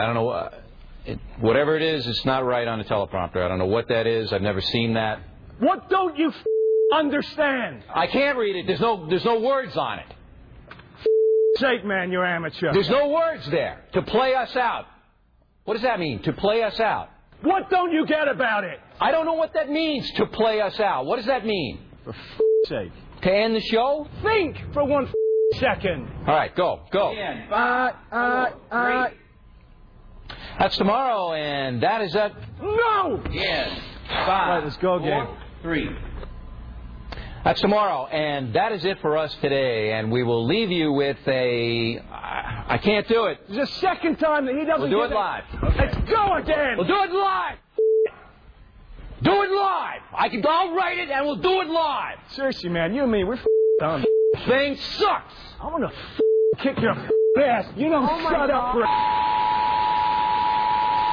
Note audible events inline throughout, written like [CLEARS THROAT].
I don't know. It, whatever it is, it's not right on the teleprompter. I don't know what that is. I've never seen that. What don't you f- understand? I can't read it. There's no there's no words on it. Sake, man, you're amateur. There's no words there to play us out. What does that mean? To play us out? What don't you get about it? I don't know what that means. To play us out. What does that mean? For f- sake. To end the show? Think for one f- second. All right, go, go. Uh, uh, uh. That's tomorrow, and that is it. No! Yes. All right, let's go again. Three. That's tomorrow, and that is it for us today. And we will leave you with a. I can't do it. It's the second time that he doesn't We'll do get it live. Let's go again. We'll do it live. Do it live. I can. I'll write it, and we'll do it live. Seriously, man, you and me, we're f- done. Thing sucks. I'm gonna f- kick your f- ass. You don't oh shut up for.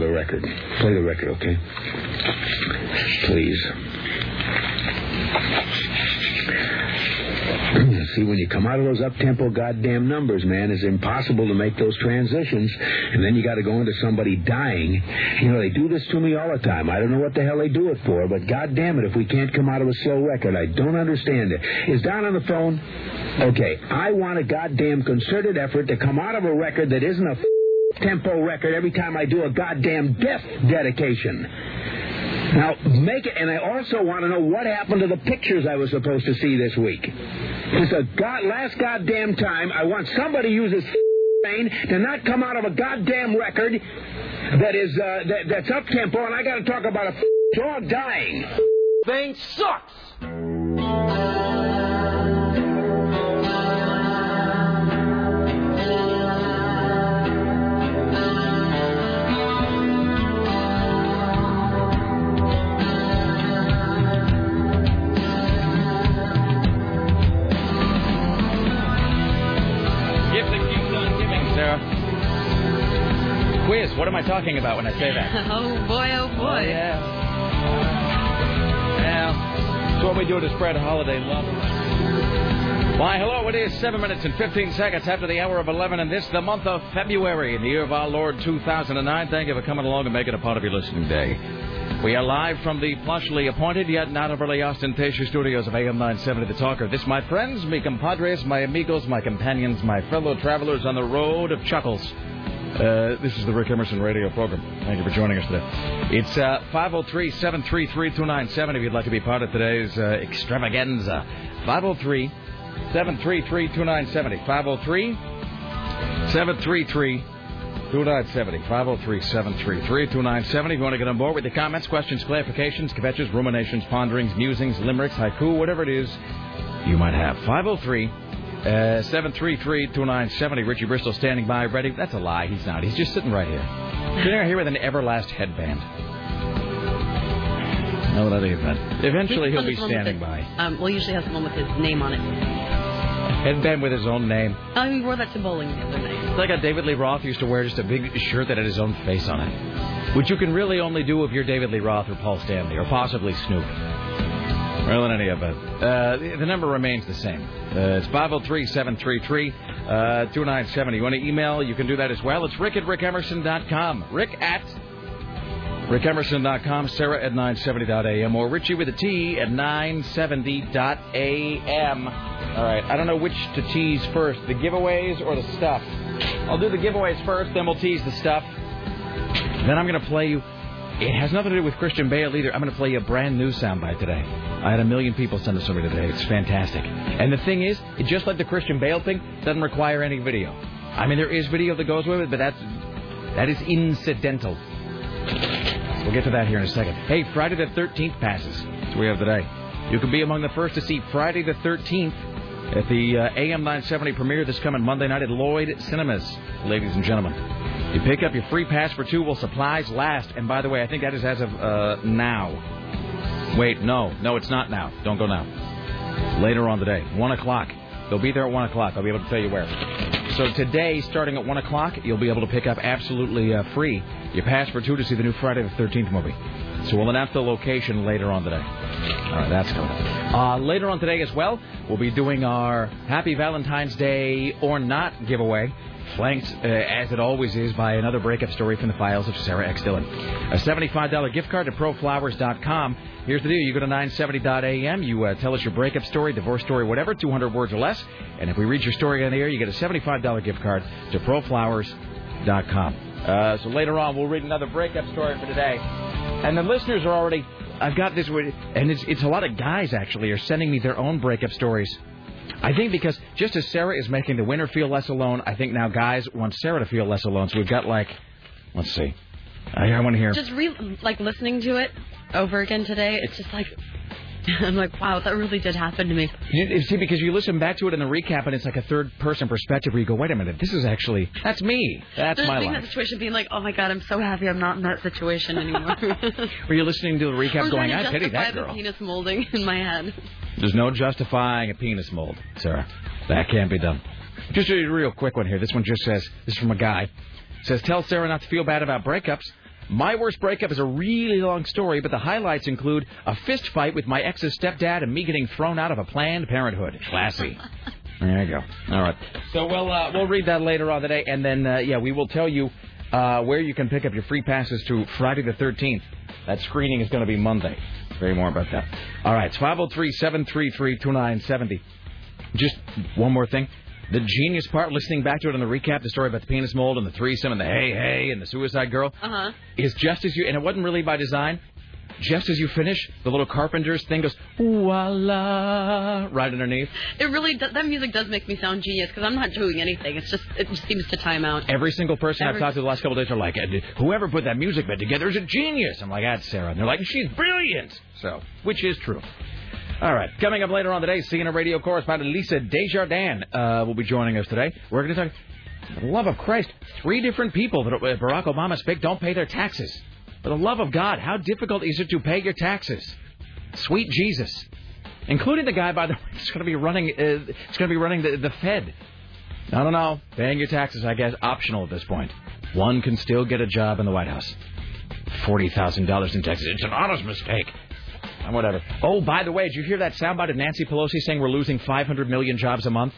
of the record. Play the record, okay? Please. [CLEARS THROAT] See, when you come out of those up-tempo goddamn numbers, man, it's impossible to make those transitions. And then you got to go into somebody dying. You know, they do this to me all the time. I don't know what the hell they do it for, but goddamn it, if we can't come out of a slow record, I don't understand it. Is Don on the phone? Okay, I want a goddamn concerted effort to come out of a record that isn't a tempo record every time I do a goddamn death dedication. Now, make it, and I also want to know what happened to the pictures I was supposed to see this week. It's a god, last goddamn time I want somebody uses brain [LAUGHS] to not come out of a goddamn record that is uh, that, that's up tempo, and I got to talk about a [LAUGHS] dog dying. Thing sucks. What am I talking about when I say that? [LAUGHS] Oh boy, oh boy. Oh, yeah. Yeah. It's what we do to spread holiday love. Why, hello, it is 7 minutes and 15 seconds after the hour of 11, and this the month of February in the year of our Lord 2009. Thank you for coming along and making a part of your listening day. We are live from the plushly appointed yet not overly ostentatious studios of AM 970 The Talker. This, my friends, mi compadres, my amigos, my companions, my fellow travelers on the road of chuckles. Uh, this is the Rick Emerson radio program. Thank you for joining us today. It's uh, 503 733 2970 if you'd like to be part of today's uh, extravaganza. 503 733 2970. 503 733 2970. 503 733 2970. If you want to get on board with the comments, questions, clarifications, kvetches, ruminations, ponderings, musings, limericks, haiku, whatever it is you might have. 503 uh, 733 2970. Richie Bristol standing by, ready. That's a lie. He's not. He's just sitting right here. Sitting right here with an Everlast headband. No, that event. Eventually, he'll be This one with standing by. Um, well, usually has the one with his name on it. Headband with his own name. Oh, he wore that to bowling the other night. It's like a David Lee Roth used to wear just a big shirt that had his own face on it. Which you can really only do if you're David Lee Roth or Paul Stanley or possibly Snoop. Well, in any event, uh, the, the number remains the same. Uh, it's 503 733 2970. You want to email? You can do that as well. It's rick at rickemerson.com. Rick at rickemerson.com. Sarah at 970.am. Or Richie with a T at 970.am. All right. I don't know which to tease first the giveaways or the stuff. I'll do the giveaways first, then we'll tease the stuff. Then I'm going to play you. It has nothing to do with Christian Bale either. I'm going to play you a brand new soundbite today. I had a million people send to me today. It's fantastic. And the thing is, it just like the Christian Bale thing, doesn't require any video. I mean, there is video that goes with it, but that's that is incidental. We'll get to that here in a second. Hey, Friday the 13th passes. That's what we have today. You can be among the first to see Friday the 13th at the uh, AM 970 premiere this coming Monday night at Lloyd Cinemas, ladies and gentlemen. You pick up your free pass for two while supplies last. And by the way, I think that is as of uh, now. Wait, no, no, it's not now. Don't go now. Later on today, one o'clock. They'll be there at one o'clock. I'll be able to tell you where. So today, starting at one o'clock, you'll be able to pick up absolutely uh, free your pass for two to see the new Friday the Thirteenth movie. So we'll announce the location later on today. All right, that's coming. Uh, later on today as well, we'll be doing our Happy Valentine's Day or Not giveaway flanked, uh, as it always is, by another breakup story from the files of Sarah X. Dillon. A $75 gift card to proflowers.com. Here's the deal. You go to 970.am, you uh, tell us your breakup story, divorce story, whatever, 200 words or less. And if we read your story on the air, you get a $75 gift card to proflowers.com. Uh, so later on, we'll read another breakup story for today. And the listeners are already. I've got this, and it's, it's a lot of guys actually are sending me their own breakup stories. I think because just as Sarah is making the winner feel less alone, I think now guys want Sarah to feel less alone. So we've got like, let's see, I, I want to hear. Just re- like listening to it over again today. It's just like [LAUGHS] I'm like, wow, that really did happen to me. You, see, because you listen back to it in the recap, and it's like a third-person perspective where you go, wait a minute, this is actually that's me. That's Just my life. that situation, being like, oh my god, I'm so happy I'm not in that situation anymore. [LAUGHS] Were you listening to the recap I'm going, I pity that the girl? penis molding in my head. There's no justifying a penis mold, Sarah. That can't be done. Just a real quick one here. This one just says, this is from a guy. It says, tell Sarah not to feel bad about breakups. My worst breakup is a really long story, but the highlights include a fist fight with my ex's stepdad and me getting thrown out of a Planned Parenthood. Classy. [LAUGHS] There you go. All right. So we'll uh, we'll read that later on today, and then uh, yeah, we will tell you uh, where you can pick up your free passes to Friday the 13th. That screening is going to be Monday. Very more about that. All right. It's 503-733-2970. Just one more thing. The genius part, listening back to it on the recap, the story about the penis mold and the threesome and the hey hey and the suicide girl, Uh huh. is just as you, and it wasn't really by design. Just as you finish, the little Carpenter's thing goes voila right underneath. It really does, that music does make me sound genius because I'm not doing anything. It's just it just seems to time out. Every single person I've talked to the last couple of days are like, whoever put that music bed together is a genius. I'm like, that's Sarah. And they're like, she's brilliant. So, which is true. All right. Coming up later on today, CNN radio correspondent Lisa Desjardins uh, will be joining us today. We're going to talk, for the love of Christ, three different people that uh, Barack Obama picked don't pay their taxes. For the love of God, how difficult is it to pay your taxes? Sweet Jesus. Including the guy, by the [LAUGHS] way, that's going to be running. Uh, it's going to be running the, the Fed. I don't know. Paying your taxes, I guess, optional at this point. One can still get a job in the White House. Forty thousand dollars in taxes. It's an honest mistake. And whatever. Oh, by the way, did you hear that soundbite of Nancy Pelosi saying we're losing 500 million jobs a month?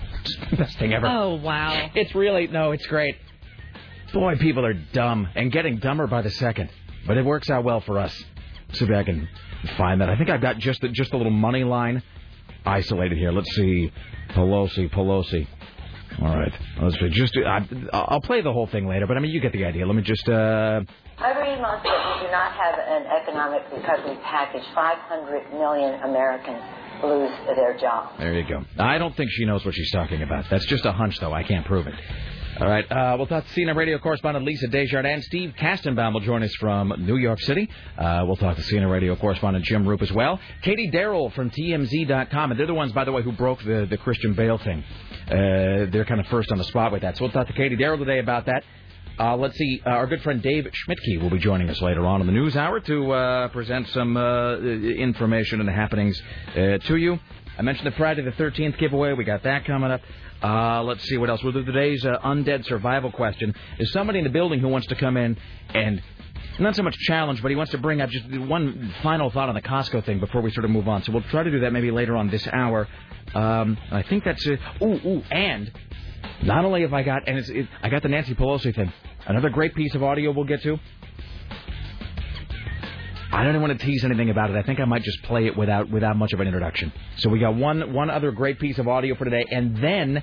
[LAUGHS] Best thing ever. Oh wow. It's really no, it's great. Boy, people are dumb and getting dumber by the second. But it works out well for us. See if I can find that. I think I've got just the, just a little money line isolated here. Let's see, Pelosi, Pelosi. All right, let's see. Just I, I'll play the whole thing later, but I mean you get the idea. Let me just. uh Every month that we do not have an economic recovery package, 500 million Americans lose their jobs. There you go. I don't think she knows what she's talking about. That's just a hunch, though. I can't prove it. All right. Uh, we'll talk to CNN radio correspondent Lisa Desjardins. Steve Kastenbaum will join us from New York City. Uh, we'll talk to CNN radio correspondent Jim Roop as well. Katie Darrell from TMZ.com. And they're the ones, by the way, who broke the, the Christian Bale thing. Uh, they're kind of first on the spot with that. So we'll talk to Katie Darrell today about that. Uh, let's see. Uh, our good friend Dave Schmidtke will be joining us later on in the news hour to uh, present some uh, information and happenings uh, to you. I mentioned the Friday the 13th giveaway. We got that coming up. Uh, let's see what else. We'll do today's undead survival question. Is somebody in the building who wants to come in and not so much challenge, but he wants to bring up just one final thought on the Costco thing before we sort of move on. So we'll try to do that maybe later on this hour. Um, I think that's it. Ooh, ooh, and not only have I got, and it's, it, I got the Nancy Pelosi thing. Another great piece of audio we'll get to. I don't even want to tease anything about it. I think I might just play it without without much of an introduction. So we got one one other great piece of audio for today, and then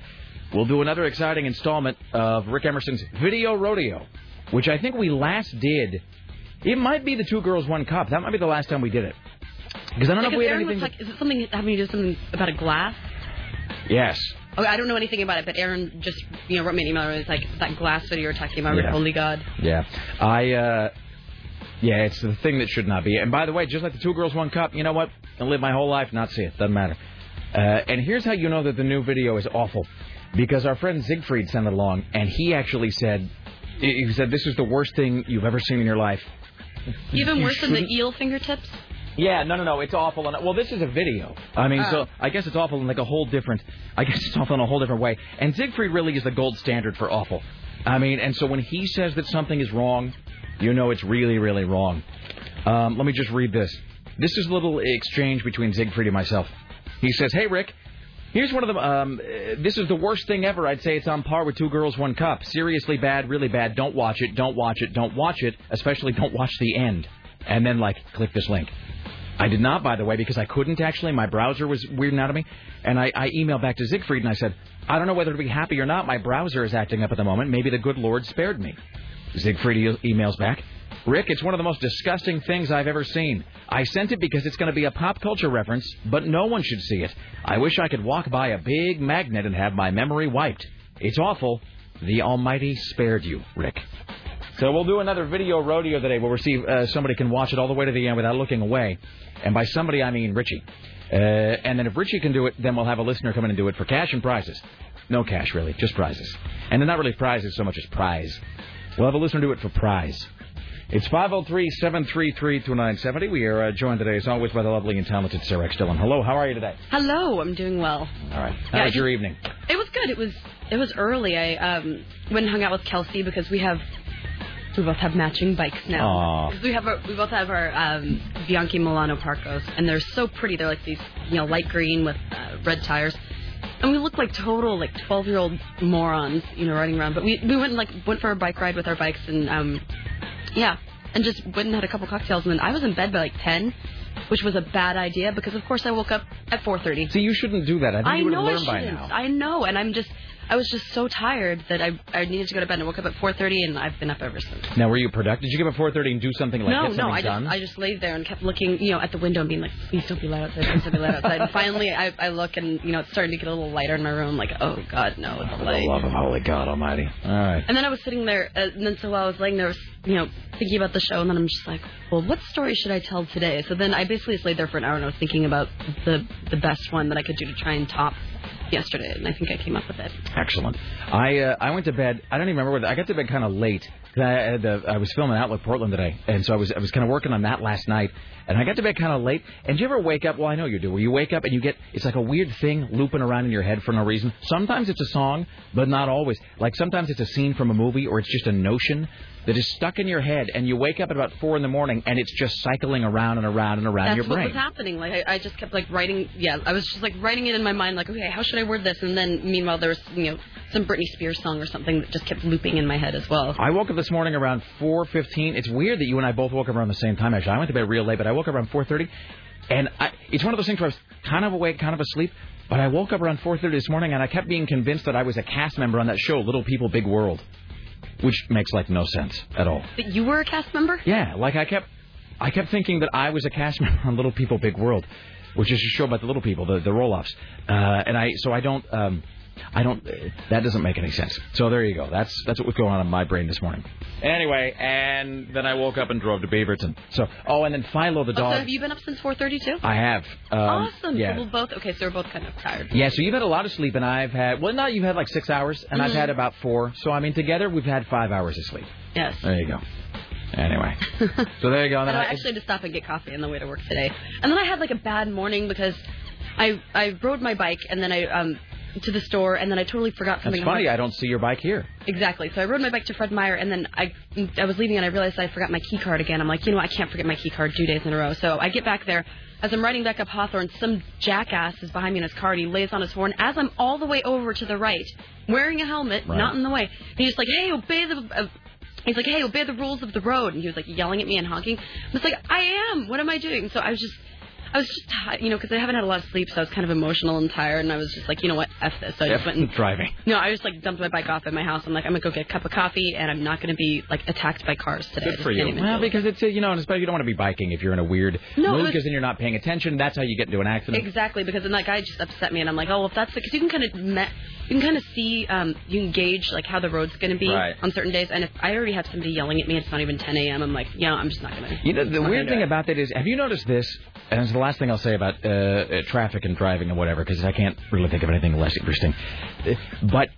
we'll do another exciting installment of Rick Emerson's Video Rodeo, which I think we last did. It might be the Two Girls One Cup. That might be the last time we did it. Because I don't know if we had anything. like, is it something having to do something about a glass? yes. Oh, I don't know anything about it, but Aaron just you know wrote me an email. Where it's like that glass video you're talking about. Yeah. Holy God. Yeah. I, uh, yeah, it's the thing that should not be. And by the way, just like the Two Girls One Cup, you know what? I'll live my whole life, not see it. Doesn't matter. Uh, and here's how you know that the new video is awful. Because our friend Siegfried sent it along, and he actually said, He said, "This is the worst thing you've ever seen in your life." Even You worse than the eel fingertips. Yeah, no, no, no. It's awful. And well, this is a video. I mean, so Oh. I guess it's awful in like a whole different. I guess it's awful in a whole different way. And Siegfried really is the gold standard for awful. I mean, and so when he says that something is wrong, you know it's really, really wrong. Um, let me just read this. This is a little exchange between Siegfried and myself. He says, "Hey, Rick." Here's one of them. Um, this is the worst thing ever. I'd say it's on par with Two Girls, One Cup. Seriously bad, really bad. Don't watch it. Don't watch it. Don't watch it. Especially don't watch the end. And then, like, click this link. I did not, by the way, because I couldn't actually. My browser was weirding out of me. And I, I emailed back to Siegfried and I said, I don't know whether to be happy or not. My browser is acting up at the moment. Maybe the good Lord spared me. Siegfried emails back. Rick, it's one of the most disgusting things I've ever seen. I sent it because it's going to be a pop culture reference, but no one should see it. I wish I could walk by a big magnet and have my memory wiped. It's awful. The Almighty spared you, Rick. So we'll do another video rodeo today where we'll see uh, somebody can watch it all the way to the end without looking away. And by somebody, I mean Richie. Uh, and then if Richie can do it, then we'll have a listener come in and do it for cash and prizes. No cash, really, just prizes. And they're not really prizes so much as prize. We'll have a listener do it for prize. It's 503-733-2970. We are uh, joined today, as always, by the lovely and talented Sarah X. Dillon. Hello, how are you today? Hello, I'm doing well. All right. How I was your evening? It was good. It was it was early. I um went and hung out with Kelsey because we have we both have matching bikes now. We have our, we both have our um, Bianchi Milano Parcos, and they're so pretty. They're like these you know light green with uh, red tires. And we look like total like twelve year old morons, you know, riding around. But we we went like went for a bike ride with our bikes and um yeah, and just went and had a couple cocktails and then I was in bed by like ten, which was a bad idea because of course I woke up at four thirty. See, you shouldn't do that. I think I you know I shouldn't. now. I know, and I'm just I was just so tired that I I needed to go to bed. and I woke up at 4:30, and I've been up ever since. Now, were you productive? Did you get up at 4.30 and do something like no, get no, I done? just I just laid there and kept looking, you know, at the window and being like, please don't be loud outside, please don't be loud outside. And finally, I I look and you know it's starting to get a little lighter in my room. Like, oh God, no, it's the light. love of holy God Almighty. All right. And then I was sitting there, uh, and then so while I was laying there, was, you know, thinking about the show, and then I'm just like, well, what story should I tell today? So then I basically just laid there for an hour, and I was thinking about the the best one that I could do to try and top yesterday, and I think I came up with it. Excellent. I uh, I went to bed. I don't even remember. Whether, I got to bed kind of late. I had I was filming Outlook Portland today, and so I was I was kind of working on that last night, and I got to bed kind of late. And do you ever wake up? Well, I know you do. Where you wake up and you get it's like a weird thing looping around in your head for no reason. Sometimes it's a song, but not always. Like sometimes it's a scene from a movie, or it's just a notion that is stuck in your head, and you wake up at about four in the morning, and it's just cycling around and around and around That's your what brain. was happening. Like I, I just kept like writing. Yeah, I was just like writing it in my mind. Like, okay, how should I word this? And then meanwhile, there was you know some Britney Spears song or something that just kept looping in my head as well. I woke up this morning around 4:15. It's weird that you and I both woke up around the same time. Actually, I went to bed real late, but I woke up around 4:30, and I, it's one of those things where I was kind of awake, kind of asleep. But I woke up around 4:30 this morning, and I kept being convinced that I was a cast member on that show, Little People, Big World, which makes like no sense at all. But you were a cast member. Yeah, like I kept, I kept thinking that I was a cast [LAUGHS] member on Little People, Big World, which is a show about the little people, the the Roloffs, uh, and I so I don't. Um, I don't. That doesn't make any sense. So there you go. That's that's what was going on in my brain this morning. Anyway, and then I woke up and drove to Beaverton. So oh, and then Philo the Oh, so have you been up since 4:30 too? I have. Um, awesome. Yeah. So we'll both. Okay, so we're both kind of tired. Yeah, so you've had a lot of sleep, and I've had well, not you've had like six hours, and I've Mhm. had about four. So I mean, together we've had five hours of sleep. Yes. There you go. Anyway, [LAUGHS] so there you go. And I, then I I, actually had to stop and get coffee on the way to work today, and then I had like a bad morning because I I rode my bike and then I um to the store and then I totally forgot something. that's funny. I don't see your bike here. Exactly. So I rode my bike to Fred Meyer, and then I I was leaving, and I realized I forgot my key card again. I'm like, you know, I can't forget my key card two days in a row. So I get back there. As I'm riding back up Hawthorne, some jackass is behind me in his car, and he lays on his horn as I'm all the way over to the right, wearing a helmet, Right. not in the way. And he's like, hey, obey the. Uh, He's like, hey, obey the rules of the road. And he was like yelling at me and honking. I was like, I am. What am I doing? So I was just, I was just tired, you know, because I haven't had a lot of sleep, so I was kind of emotional and tired. And I was just like, you know what, f this. So I just went and driving. no, I just like dumped my bike off at my house. I'm like, I'm gonna go get a cup of coffee, and I'm not gonna be like attacked by cars today. Good for you. Well, because it's a, you know, and especially you don't want to be biking if you're in a weird No, mood because then you're not paying attention. That's how you get into an accident. exactly because then that guy just upset me, and I'm like, oh, well, if that's because you can kind of me- you can kind of see, um, you can gauge like how the road's gonna be Right. on certain days, and if I already have somebody yelling at me, it's not even 10 a.m. I'm like, yeah, I'm just not gonna. You know, the weird thing it. about that is, have you noticed this? And the last thing I'll say about uh, uh, traffic and driving and whatever, because I can't really think of anything less interesting. But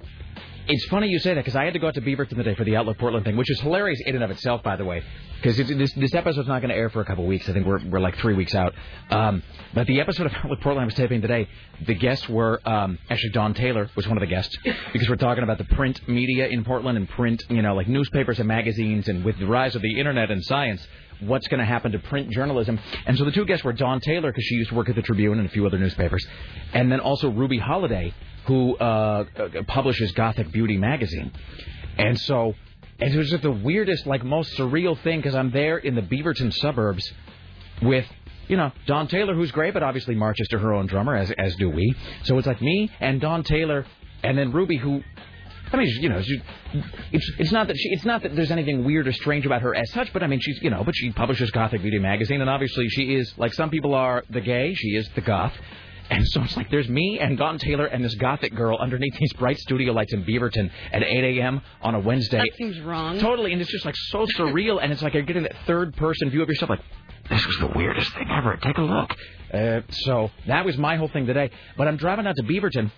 It's funny you say that because I had to go out to Beaverton today for the Outlook Portland thing, which is hilarious in and of itself, by the way. Because this this episode's not going to air for a couple weeks. I think we're we're like three weeks out. Um, but the episode of [LAUGHS] Outlook Portland I was taping today, the guests were um, actually Dawn Taylor was one of the guests because we're talking about the print media in Portland and print, you know, like newspapers and magazines, and with the rise of the internet and science what's going to happen to print journalism. And so the two guests were Dawn Taylor, because she used to work at the Tribune and a few other newspapers, and then also Ruby Holiday, who uh, uh publishes Gothic Beauty magazine. And so and it was just the weirdest, like most surreal thing because I'm there in the Beaverton suburbs with, you know, Dawn Taylor, who's great, but obviously marches to her own drummer, as as do we. So it's like me and Dawn Taylor, and then Ruby, who I mean, you know, she, it's it's not that she, it's not that there's anything weird or strange about her as such, but I mean, she's you know, but she publishes Gothic Beauty magazine, and obviously she is like some people are the gay, she is the goth. And so it's like there's me and Dawn Taylor and this gothic girl underneath these bright studio lights in Beaverton at 8 a.m. on a Wednesday. That seems wrong. Totally, and it's just like so surreal, and it's like you're getting that third person view of yourself, like this was the weirdest thing ever. Take a look. Uh, so that was my whole thing today. But I'm driving out to Beaverton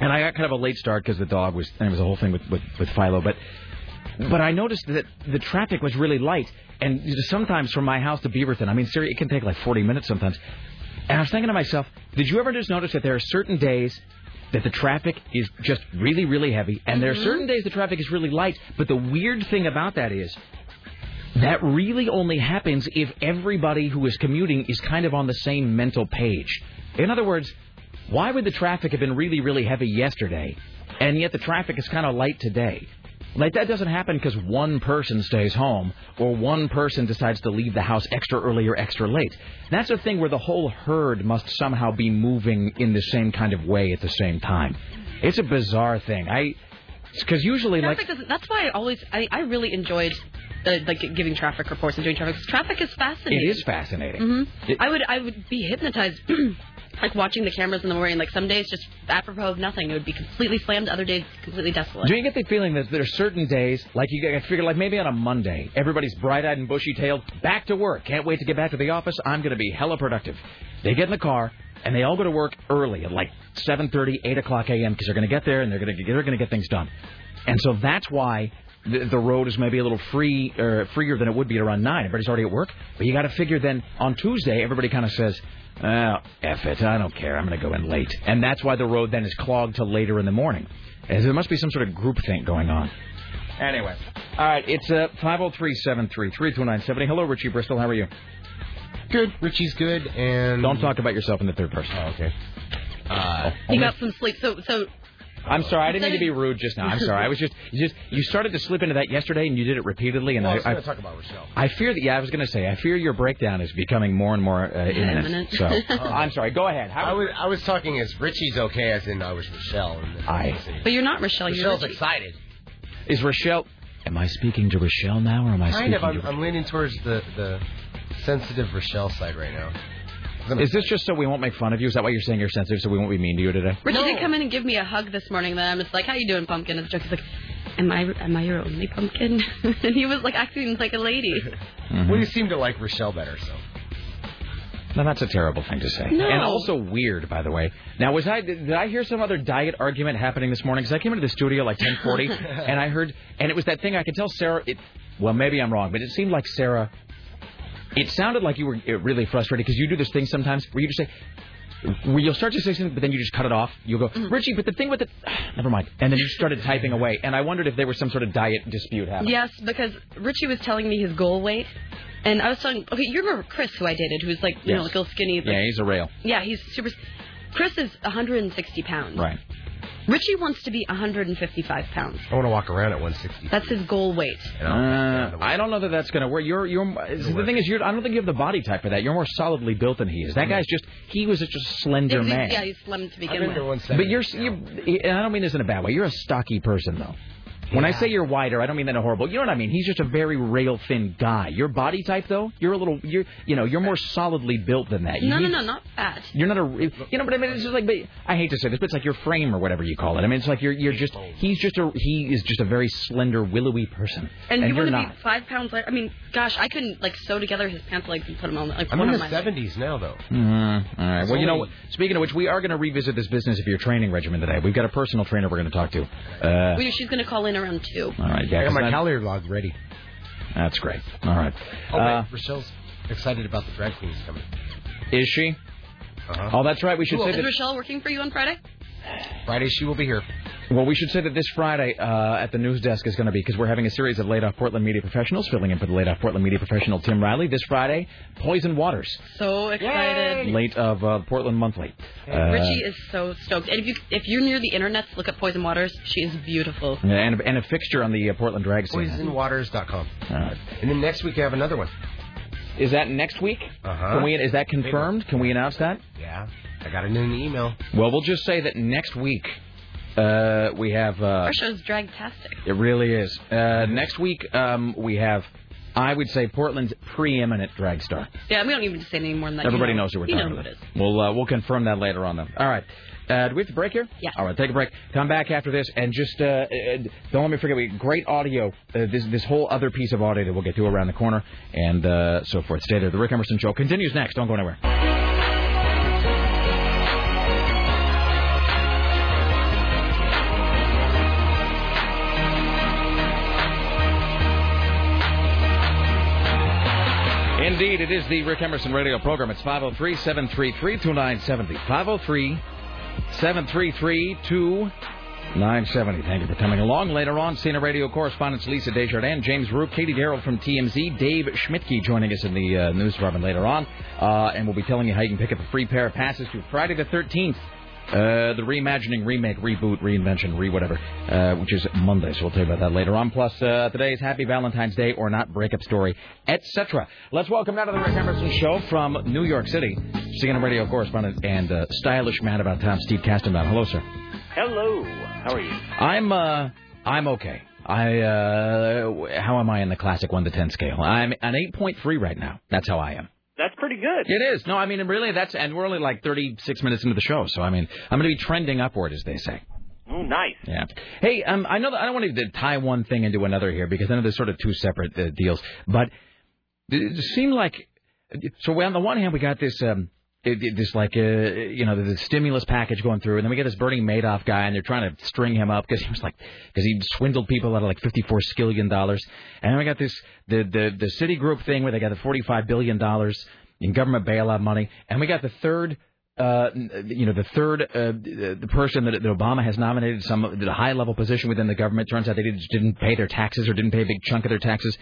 and I got kind of a late start because the dog was. And it was a whole thing with, with with Philo, but. But I noticed that the traffic was really light, and sometimes from my house to Beaverton, I mean, seriously, it can take like 40 minutes sometimes. And I was thinking to myself, did you ever just notice that there are certain days that the traffic is just really, really heavy, and there are mm-hmm. certain days the traffic is really light? But the weird thing about that is that really only happens if everybody who is commuting is kind of on the same mental page. In other words, why would the traffic have been really, really heavy yesterday, and yet the traffic is kind of light today? Like that doesn't happen because one person stays home or one person decides to leave the house extra early or extra late. That's a thing where the whole herd must somehow be moving in the same kind of way at the same time. It's a bizarre thing. I because usually traffic like that's why I always I, I really enjoyed uh, like giving traffic reports and doing traffic. Traffic is fascinating. It is fascinating. Mm-hmm. It, I would I would be hypnotized [CLEARS THROAT] like watching the cameras in the morning. Like some days, just apropos of nothing, it would be completely slammed. Other days, completely desolate. Do you get the feeling that there are certain days, like you I figure, like maybe on a Monday, everybody's bright-eyed and bushy-tailed, back to work. Can't wait to get back to the office. I'm going to be hella productive. They get in the car and they all go to work early at like 7:30, 8 o'clock a.m. because they're going to get there and they're going to they're going to get things done. And so that's why the, road is maybe a little free or freer than it would be around nine. Everybody's already at work, but you got to figure then on Tuesday everybody kind of says, Oh, F it. I don't care. I'm going to go in late. And that's why the road then is clogged till later in the morning. As there must be some sort of group thing going on. Anyway. All right. It's uh, 503-733-3297. Hello, Richie Bristol. How are you? Good. Richie's good. And Don't talk about yourself in the third person. Oh, okay. Uh, you got some sleep. So, so I'm sorry, I didn't mean to be rude just now. I'm sorry. I was just, you just, you started to slip into that yesterday, and you did it repeatedly. And well, I was I, going to talk about Rochelle. I fear that. Yeah, I was going to say, I fear your breakdown is becoming more and more uh, imminent. Imminent. So, [LAUGHS] I'm sorry. Go ahead. How I was, I was talking as Richie's okay, as in I was Rochelle. And then I- but you're not Rochelle. You're Rochelle's excited. is Rochelle? Am I speaking to Rochelle now, or am I Kind speaking of. I'm, to? I'm leaning towards the the sensitive Rochelle side right now. Is this just so we won't make fun of you? Is that why you're saying you're sensitive, so we won't be mean to you today? Richie No. did come in and give me a hug this morning. Then I'm just like, "How you doing, pumpkin?" And the joke is like, "Am I am I your only pumpkin?" [LAUGHS] and he was like acting like a lady. Mm-hmm. Well, you seem to like Rochelle better, so. No, that's a terrible thing to say, No. and also weird, by the way. Now, was I did I hear some other diet argument happening this morning? Because I came into the studio like 10:40, [LAUGHS] and I heard, and it was that thing. I could tell Sarah. It, well, maybe I'm wrong, but it seemed like Sarah. It sounded like you were uh, really frustrated because you do this thing sometimes where you just say. Where you'll start to say something, but then you just cut it off. You'll go, Richie, but the thing with it, [SIGHS] never mind. And then you started typing away. And I wondered if there was some sort of diet dispute happening. Yes, because Richie was telling me his goal weight, and I was telling. Okay, you remember Chris, who I dated, who's like you know Yes. like a skinny. Like, Yeah, he's a rail. yeah, he's super. Chris is 160 pounds. Right. Richie wants to be 155 pounds. I want to walk around at 160. That's his goal weight. I'll back down Uh, I don't know that that's going to work. You're, you're. see, the thing is, you're. I don't think you have the body type for that. You're more solidly built than he is. That guy's just. He was just a slender man. Yeah, he's slim to begin with. But you're, now. you and I don't mean this in a bad way. You're a stocky person though. When I say you're wider, I don't mean that in a horrible. You know what I mean? He's just a very rail thin guy. Your body type, though, you're a little. You're you know you're more solidly built than that. You No, no, need- no, not fat. You're not a, you know, but I mean, it's just like, but I hate to say this, but it's like your frame or whatever you call it. I mean, it's like you're, you're just, he's just a, he is just a very slender, willowy person, And, you you're want to not. be five pounds lighter. I mean, gosh, I couldn't like sew together his pants legs and put them on like I'm one in on the my 70s now, though. Mm-hmm. All right. It's Well, you know, what? speaking of which, we are going to revisit this business of your training regimen today. We've got a personal trainer we're going to talk to. Uh, We- She's gonna call in around two. all right. Yeah. I got my that- calorie log ready. that's great. All right. Oh, Uh, Rochelle's excited about the drag queens coming. is she? Uh-huh. Oh, that's right. We should Who say Is that. Rochelle working for you on Friday? Friday she will be here. Well, we should say that this Friday uh, at the news desk is going to be because we're having a series of laid off Portland media professionals filling in for the laid off Portland media professional Tim Riley this Friday. Poison Waters, So excited. late of uh, Portland Monthly. Uh, Richie is so stoked. And if you if you're near the internet, look up Poison Waters. She is beautiful. and, and a fixture on the uh, Portland drag scene. Poisonwaters.com. All right. And then next week I have another one. Is that next week? Uh-huh. Can we? Is that confirmed? Can we announce that? Yeah, I got it in an email. Well, we'll just say that next week uh, we have. Uh, Our show's dragtastic. it really is. Uh, next week um, we have. I would say Portland's preeminent drag star. Yeah, we don't need to say any more than that. Everybody you know, knows who we're you talking know who about. it is. We'll uh, we'll confirm that later on, though. All right. Uh, do we have to break here? Yeah. All right, take a break. Come back after this, and just uh, uh, don't let me forget. We great audio. Uh, this this whole other piece of audio that we'll get to around the corner, and uh, so forth. Stay there. The Rick Emerson Show continues next. Don't go anywhere. Indeed, it is the Rick Emerson radio program. It's 503 733 2970. 503 733 2970. Thank you for coming along. Later on, CNN radio correspondents Lisa Desjardins, James Roop, Katie Darrell from TMZ, Dave Schmidtke joining us in the uh, news department later on. Uh, and we'll be telling you how you can pick up a free pair of passes to Friday the 13th. Uh, the reimagining, remake, reboot, reinvention, re whatever, uh, which is Monday. So we'll tell you about that later on. Plus, uh, today's Happy Valentine's Day or not breakup story, etc. Let's welcome now to the Rick Emerson Show from New York City, CNN radio correspondent and uh, stylish man about town, Steve Kastenbaum. Hello, sir. Hello. How are you? I'm uh, I'm okay. I uh, how am I in the classic one to ten scale? I'm an eight point three right now. That's how I am. That's pretty good. It is. No, I mean, really, that's, and we're only like 36 minutes into the show, so I mean, I'm going to be trending upward, as they say. Oh, nice. Yeah. Hey, um, I know that I don't want to tie one thing into another here because I know there's sort of two separate uh, deals, but it it seemed like, so on the one hand, we got this, um, it, it- this like, uh, you know, the stimulus package going through, and then we get this Bernie Madoff guy, and they're trying to string him up because he was like, because he swindled people out of like 54 skillion dollars, and then we got this the the the Citigroup thing where they got the 45 billion dollars in government bailout money, and we got the third. Uh, you know, the third, uh, the person that, that Obama has nominated, some a high level position within the government. Turns out they didn't, didn't pay their taxes or didn't pay a big chunk of their taxes.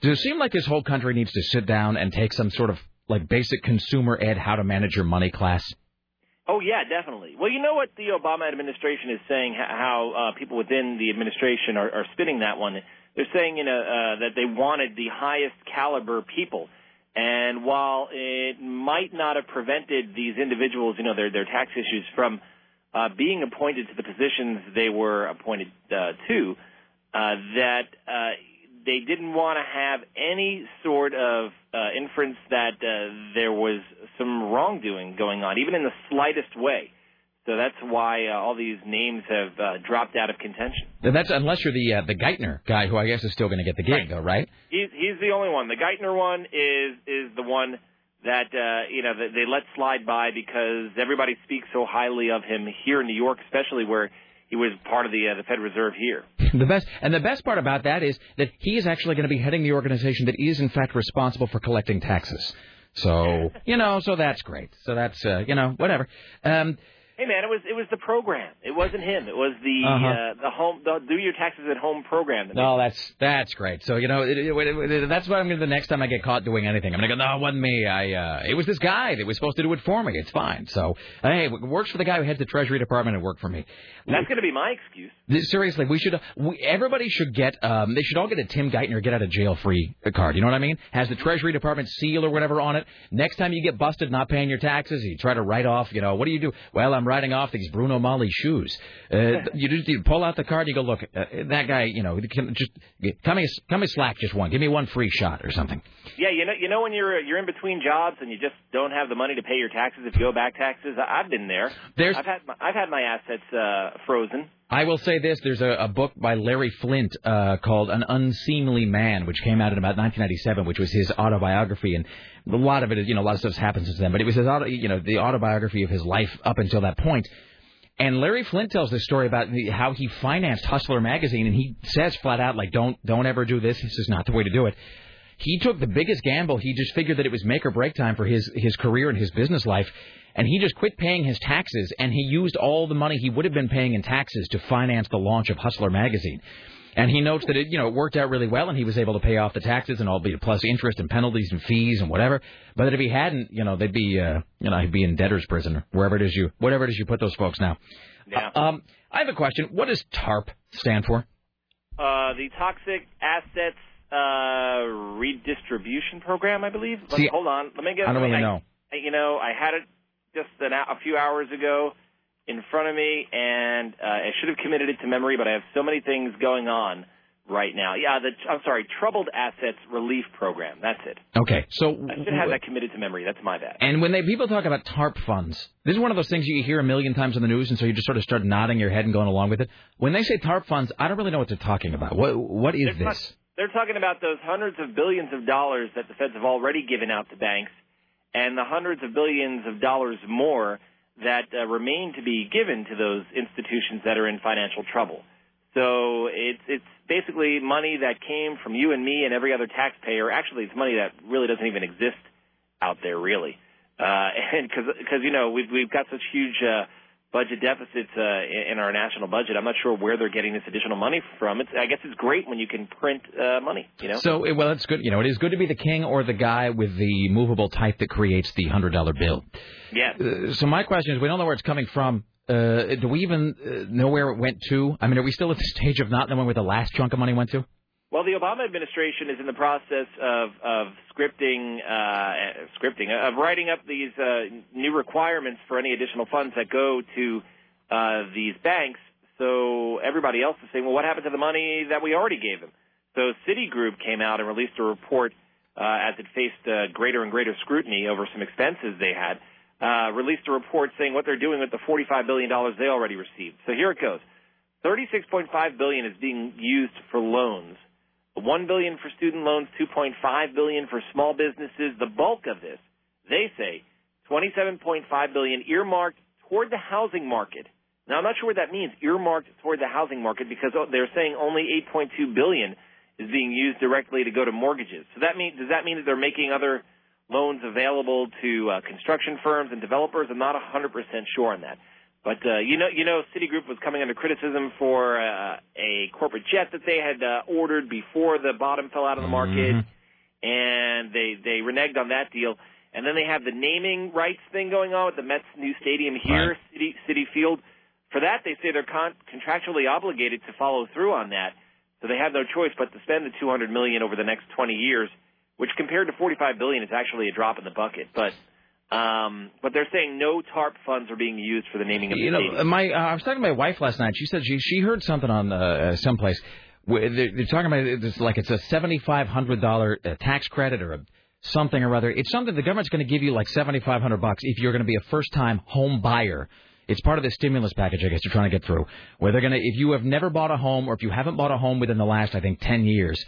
Does it seem like this whole country needs to sit down and take some sort of like basic consumer ed, how to manage your money class? Oh, yeah, definitely. Well, you know what the Obama administration is saying, how uh, people within the administration are, are spinning that one. They're saying you know, uh, that they wanted the highest caliber people. And while it might not have prevented these individuals, you know, their, their tax issues from uh, being appointed to the positions they were appointed uh, to, uh, that uh, they didn't want to have any sort of uh, inference that uh, there was some wrongdoing going on, even in the slightest way. So that's why uh, all these names have uh, dropped out of contention. And That's unless you're the uh, the Geithner guy, who I guess is still going to get the gig, though, right? He's he's the only one. The Geithner one is is the one that uh, you know that they let slide by because everybody speaks so highly of him here in New York, especially where he was part of the uh, the Fed Reserve here. The best and the best part about that is that he is actually going to be heading the organization that is in fact responsible for collecting taxes. So you know, so that's great. So that's uh, you know whatever. Um, Hey man, it was it was the program. It wasn't him. It was the Uh-huh. uh, the home the do your taxes at home program. that No, that's that's great. So you know, it, it, it, that's what I'm going to. Do the next time I get caught doing anything, I'm going to go. No, it wasn't me. I uh, it was this guy that was supposed to do it for me. It's fine. So hey, it works for the guy who heads the Treasury Department. It worked for me. That's going to be my excuse. This- Seriously, we should. We, everybody should get. Um, they should all get a Tim Geithner get out of jail free card. You know what I mean? Has the Treasury Department seal or whatever on it. Next time you get busted not paying your taxes, you try to write off. You know what do you do? Well, I'm riding off these Bruno Magli shoes. Uh, you just you pull out the card, you go, look, uh, that guy, you know, can just come me, come me slack just one, give me one free shot or something. Yeah, you know, you know when you're you're in between jobs and you just don't have the money to pay your taxes if you go back taxes. I've been there. There's- I've had my, I've had my assets uh, frozen. I will say this: there's a, a book by Larry Flynt uh, called "An Unseemly Man," which came out in about 1997, which was his autobiography, and a lot of it, you know, a lot of stuff's happened since then. But it was his, auto, you know, the autobiography of his life up until that point. And Larry Flynt tells this story about how he financed Hustler magazine, and he says flat out, like, don't don't ever do this. This is not the way to do it. He took the biggest gamble. He just figured that it was make or break time for his his career and his business life, and he just quit paying his taxes, and he used all the money he would have been paying in taxes to finance the launch of Hustler magazine. And he notes that it, you know, it worked out really well, and he was able to pay off the taxes and all, be plus interest and penalties and fees and whatever. But that if he hadn't, you know, they'd be, uh, you know, he'd be in debtor's prison, or wherever it is you, whatever it is you put those folks now. Yeah. Um, I have a question. What does TARP stand for? Uh, the Toxic Assets uh, Redistribution Program, I believe. Let See, me, hold on. Let me get. I don't really I- know. I- You know, I had it just an, a few hours ago in front of me, and uh, I should have committed it to memory, but I have so many things going on right now. Yeah, the I'm sorry, Troubled Assets Relief Program. That's it. Okay, so I should have that committed to memory. That's my bad. And when they people talk about TARP funds, this is one of those things you hear a million times in the news, and so you just sort of start nodding your head and going along with it. When they say TARP funds, I don't really know what they're talking about. What what is They're this? talk- They're talking about those hundreds of billions of dollars that the feds have already given out to banks, and the hundreds of billions of dollars more that uh, remain to be given to those institutions that are in financial trouble. So it's it's basically money that came from you and me and every other taxpayer. Actually, it's money that really doesn't even exist out there, really. Uh, [LAUGHS] and because because you know we've we've got such huge uh, budget deficits uh, in, our national budget, I'm not sure where they're getting this additional money from. It's I guess it's great when you can print uh, money. You know. So eh, well, it's good. You know, it is good to be the king or the guy with the movable type that creates the hundred dollar bill. yeah. Uh, so my question is, we don't know where it's coming from. Uh, do we even uh, know where it went to? I mean, are we still at the [LAUGHS] stage of not knowing where the last chunk of money went to? Well, the Obama administration is in the process of of scripting, uh, scripting of writing up these uh, new requirements for any additional funds that go to uh, these banks. So everybody else is saying, well, what happened to the money that we already gave them? So Citigroup came out and released a report uh, as it faced uh, greater and greater scrutiny over some expenses they had. Uh, released a report saying what they're doing with the $45 billion they already received. So here it goes. 36.5 billion is being used for loans. 1 billion for student loans, 2.5 billion for small businesses. The bulk of this, they say, 27.5 billion earmarked toward the housing market. Now I'm not sure what that means, earmarked toward the housing market, because they're saying only 8.2 billion is being used directly to go to mortgages. So that mean does that mean that they're making other loans available to uh, construction firms and developers? I'm not 100% sure on that. But uh, you know, you know, Citigroup was coming under criticism for uh, a corporate jet that they had uh, ordered before the bottom fell out of the market, and they they reneged on that deal. And then they have the naming rights thing going on with the Mets' new stadium here, Right. Citi Citi Field. For that, they say they're con- contractually obligated to follow through on that, so they have no choice but to spend the 200 million over the next 20 years, which compared to 45 billion is actually a drop in the bucket. But um, but they're saying no TARP funds are being used for the naming of the You know, stadium. my uh, I was talking to my wife last night. She said she she heard something on uh, uh, someplace. Where they're, they're talking about it, it's like it's a seventy five hundred dollar uh, tax credit or a something or other. It's something the government's going to give you like seventy five hundred bucks if you're going to be a first time home buyer. It's part of the stimulus package, I guess, you're trying to get through. Where they're going to, if you have never bought a home or if you haven't bought a home within the last, I think, ten years,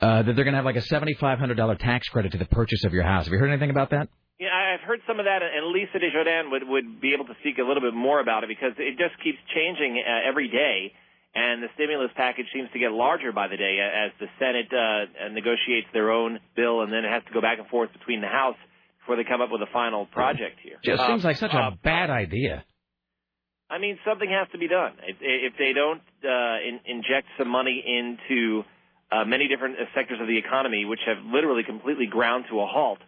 uh, that they're going to have like a seventy five hundred dollar tax credit to the purchase of your house. Have you heard anything about that? Yeah, I've heard some of that, and Lisa Desjardins would would be able to speak a little bit more about it because it just keeps changing uh, every day, and the stimulus package seems to get larger by the day as the Senate uh, negotiates their own bill, and then it has to go back and forth between the House before they come up with a final project here. Just Uh, seems like such uh, a bad idea. I mean, something has to be done. If, if they don't uh, in, inject some money into uh, many different uh, sectors of the economy, which have literally completely ground to a halt,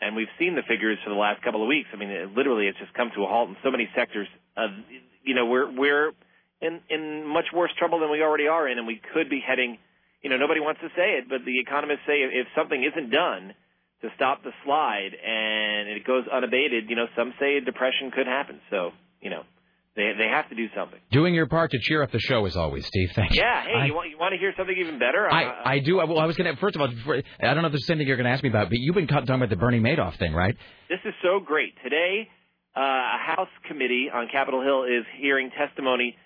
and we've seen the figures for the last couple of weeks. I mean, it, literally, it's just come to a halt in so many sectors. Uh, you know, we're we're in in much worse trouble than we already are in, and we could be heading. You know, nobody wants to say it, but the economists say if something isn't done to stop the slide and it goes unabated, you know, some say a depression could happen. So, you know. They they have to do something. Doing your part to cheer up the show as always, Steve. Thank you. Yeah. Hey, I, you want you want to hear something even better? I, I do. Well, I was going to. First of all, before, I don't know if there's something you're going to ask me about, but you've been talking about the Bernie Madoff thing, right? This is so great. Today, uh, a House committee on Capitol Hill is hearing testimony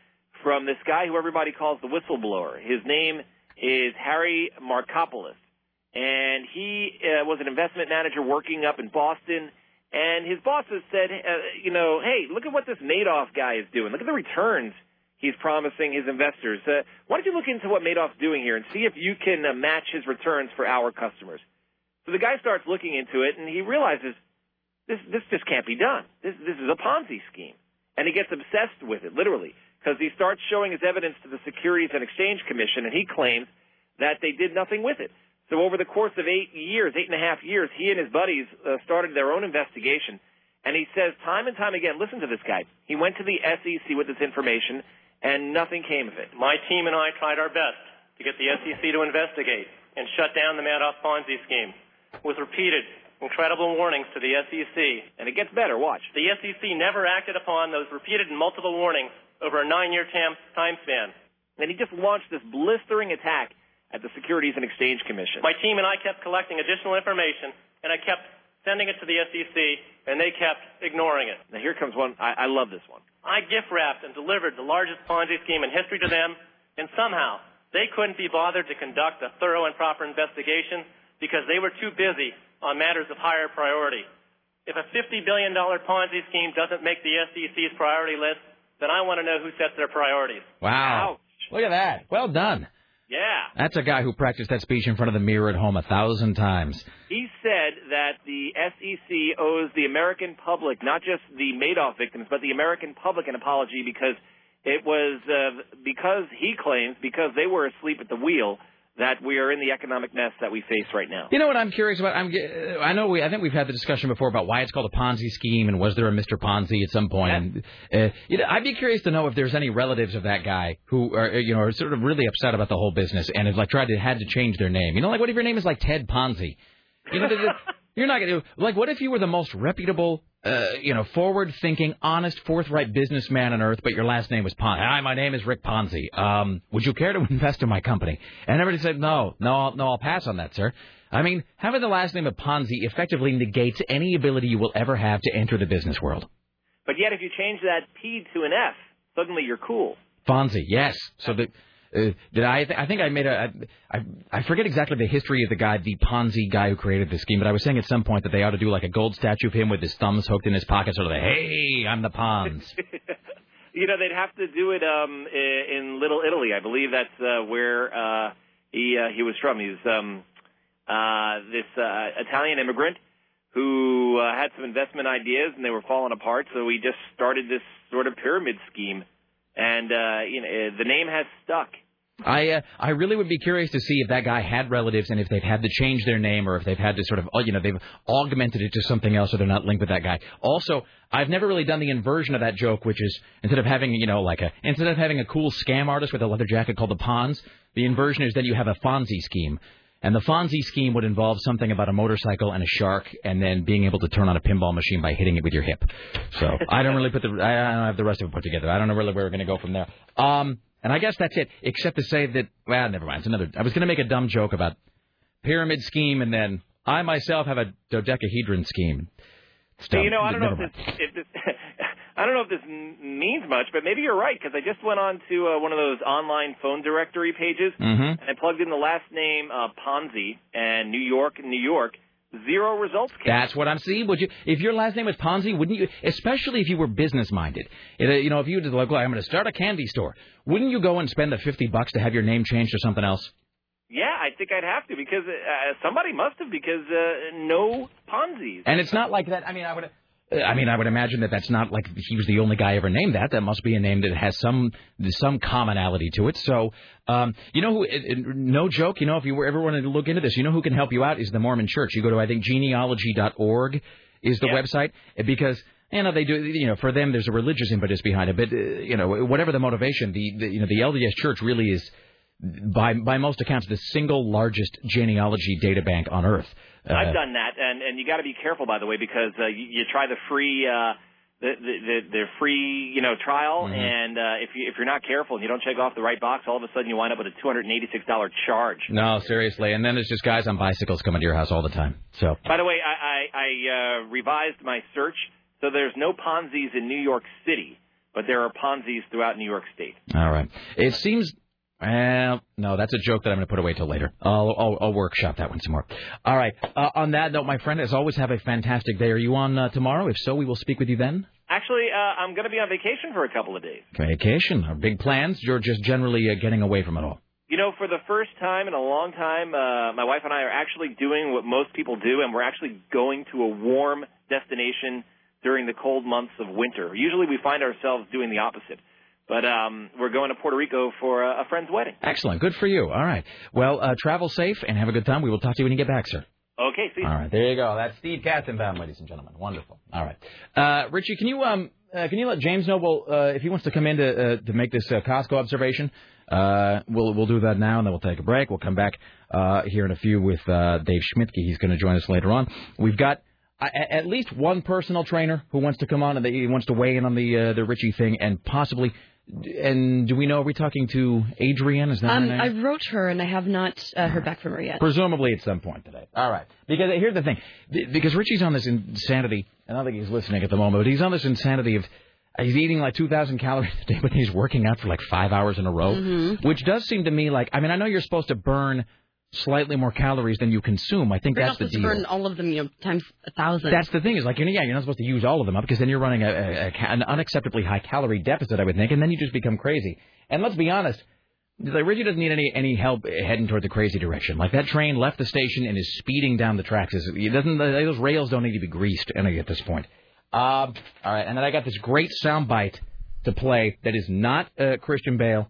from this guy who everybody calls the whistleblower. His name is Harry Markopolos, and he uh, was an investment manager working up in Boston. And his bosses said, uh, you know, hey, look at what this Madoff guy is doing. Look at the returns he's promising his investors. Uh, why don't you look into what Madoff's doing here and see if you can uh, match his returns for our customers? So the guy starts looking into it, and he realizes this this just can't be done. This this is a Ponzi scheme, and he gets obsessed with it, literally, because he starts showing his evidence to the Securities and Exchange Commission, and he claims that they did nothing with it. So over the course of eight years, eight and a half years, he and his buddies uh, started their own investigation. And he says time and time again, listen to this guy. He went to the SEC with this information, and nothing came of it. My team and I tried our best to get the SEC to investigate and shut down the Madoff Ponzi scheme with repeated, incredible warnings to the SEC. And it gets better. Watch. The SEC never acted upon those repeated and multiple warnings over a nine-year tam- time span. And he just launched this blistering attack at the Securities and Exchange Commission. My team and I kept collecting additional information, and I kept sending it to the SEC, and they kept ignoring it. Now here comes one. I, I love this one. I gift wrapped and delivered the largest Ponzi scheme in history to them, and somehow they couldn't be bothered to conduct a thorough and proper investigation because they were too busy on matters of higher priority. If a $50 billion Ponzi scheme doesn't make the SEC's priority list, then I want to know who sets their priorities. Wow. Ouch. Look at that. Well done. Yeah. That's a guy who practiced that speech in front of the mirror at home a thousand times. He said that the SEC owes the American public, not just the Madoff victims, but the American public an apology because it was uh, because he claims because they were asleep at the wheel that we are in the economic mess that we face right now. You know what I'm curious about? I'm, I know we, I think we've had the discussion before about why it's called a Ponzi scheme and was there a Mr. Ponzi at some point. And uh, you know, I'd be curious to know if there's any relatives of that guy who are, you know, are sort of really upset about the whole business and have like tried to had to change their name. You know, like what if your name is like Ted Ponzi? You know, [LAUGHS] you're not going to like. What if you were the most reputable, uh, you know, forward-thinking, honest, forthright businessman on earth, but your last name was Ponzi? Hi, my name is Rick Ponzi. Um, would you care to [LAUGHS] invest in my company? And everybody said, no, no, I'll, no, I'll pass on that, sir. I mean, having the last name of Ponzi effectively negates any ability you will ever have to enter the business world. But yet, if you change that P to an F, suddenly you're cool. Fonzie, yes. So the uh, did I? I think I made a. I, I forget exactly the history of the guy, the Ponzi guy who created the scheme, but I was saying at some point that they ought to do like a gold statue of him with his thumbs hooked in his pocket, sort of like, "Hey, I'm the Pons." [LAUGHS] you know, they'd have to do it um, in Little Italy. I believe that's uh, where uh, he uh, he was from. He's um, uh, this uh, Italian immigrant who uh, had some investment ideas and they were falling apart. So he just started this sort of pyramid scheme, and uh, you know the name has stuck. I uh, I really would be curious to see if that guy had relatives and if they've had to change their name or if they've had to sort of uh, you know they've augmented it to something else so they're not linked with that guy. Also, I've never really done the inversion of that joke, which is instead of having you know like a instead of having a cool scam artist with a leather jacket called the Pons, the inversion is that you have a Fonzie scheme. And the Fonzie scheme would involve something about a motorcycle and a shark, and then being able to turn on a pinball machine by hitting it with your hip. So I don't really put the I don't have the rest of it put together. I don't know really where we're going to go from there. Um, and I guess that's it, except to say that well, never mind. It's another. I was going to make a dumb joke about pyramid scheme, and then I myself have a dodecahedron scheme. So, you know, I don't know if this, if this [LAUGHS] I don't know if this m- means much, but maybe you're right because I just went on to uh, one of those online phone directory pages Mhm. and I plugged in the last name uh, Ponzi and New York, New York. Zero results came. That's what I'm seeing. Would you, if your last name was Ponzi, wouldn't you? Especially if you were business minded. You know, if you did like, well, I'm going to start a candy store. Wouldn't you go and spend the fifty bucks to have your name changed to something else? Yeah, I think I'd have to because uh, somebody must have because uh, no Ponzi's. And it's not like that. I mean, I would. I mean, I would imagine that that's not like he was the only guy ever named that. That must be a name that has some some commonality to it. So, um, you know who? No joke. You know, if you were ever wanted to look into this, you know who can help you out is the Mormon Church. You go to I think genealogy.org is the website because you know they do. You know, for them there's a religious impetus behind it, but uh, you know whatever the motivation, the, the you know the LDS Church really is. By by most accounts, the single largest genealogy data bank on earth. Uh, I've done that, and and you got to be careful, by the way, because uh, you, you try the free uh, the the, the, free you know trial, Mhm. and uh, if you if you're not careful and you don't check off the right box, all of a sudden you wind up with a two hundred and eighty six dollar charge. No, seriously. And then there's just guys on bicycles coming to your house all the time. So By the way, I I, I uh, revised my search, so there's no Ponzi's in New York City, but there are Ponzi's throughout New York State. all right. It seems. Well, no, that's a joke that I'm going to put away till later. I'll, I'll, I'll workshop that one some more. All right. Uh, on that note, my friend, as always, have a fantastic day. Are you on uh, tomorrow? If so, we will speak with you then. Actually, uh, I'm going to be on vacation for a couple of days. Vacation or big plans? You're just generally uh, getting away from it all. You know, for the first time in a long time, uh, my wife and I are actually doing what most people do, and we're actually going to a warm destination during the cold months of winter. Usually we find ourselves doing the opposite. But um, we're going to Puerto Rico for a, a friend's wedding. Excellent. Good for you. All right. Well, uh, travel safe and have a good time. We will talk to you when you get back, sir. Okay, see you. All right, there you go. That's Steve Kastenbaum, ladies and gentlemen. Wonderful. All right, uh, Richie, can you um uh, can you let James know? Well, uh, if he wants to come in to uh, to make this uh, Costco observation, uh, we'll we'll do that now, and then we'll take a break. We'll come back uh, here in a few with uh, Dave Schmidtke. He's going to join us later on. We've got. a- At least one personal trainer who wants to come on and he wants to weigh in on the uh, the Richie thing and possibly, and do we know? Are we talking to Adrienne? Is that her Um, name? I wrote her and I have not uh, heard back from her yet. Presumably at some point today. All right. Because here's the thing. Because Richie's on this insanity, and I don't think he's listening at the moment, but he's on this insanity of uh, he's eating like 2,000 calories a day, but he's working out for like five hours in a row, Mhm. which does seem to me like, I mean, I know you're supposed to burn slightly more calories than you consume. I think You're that's not the supposed to deal. burn all of them, you know, times a thousand. That's the thing is like, you know, yeah, you're not supposed to use all of them up because then you're running a, a, a, an unacceptably high calorie deficit, I would think, and then you just become crazy. And let's be honest, like Richie doesn't need any any help heading toward the crazy direction. Like that train left the station and is speeding down the tracks. It doesn't those rails don't need to be greased any at this point. Um, all right, and then I got this great soundbite to play that is not uh, Christian Bale.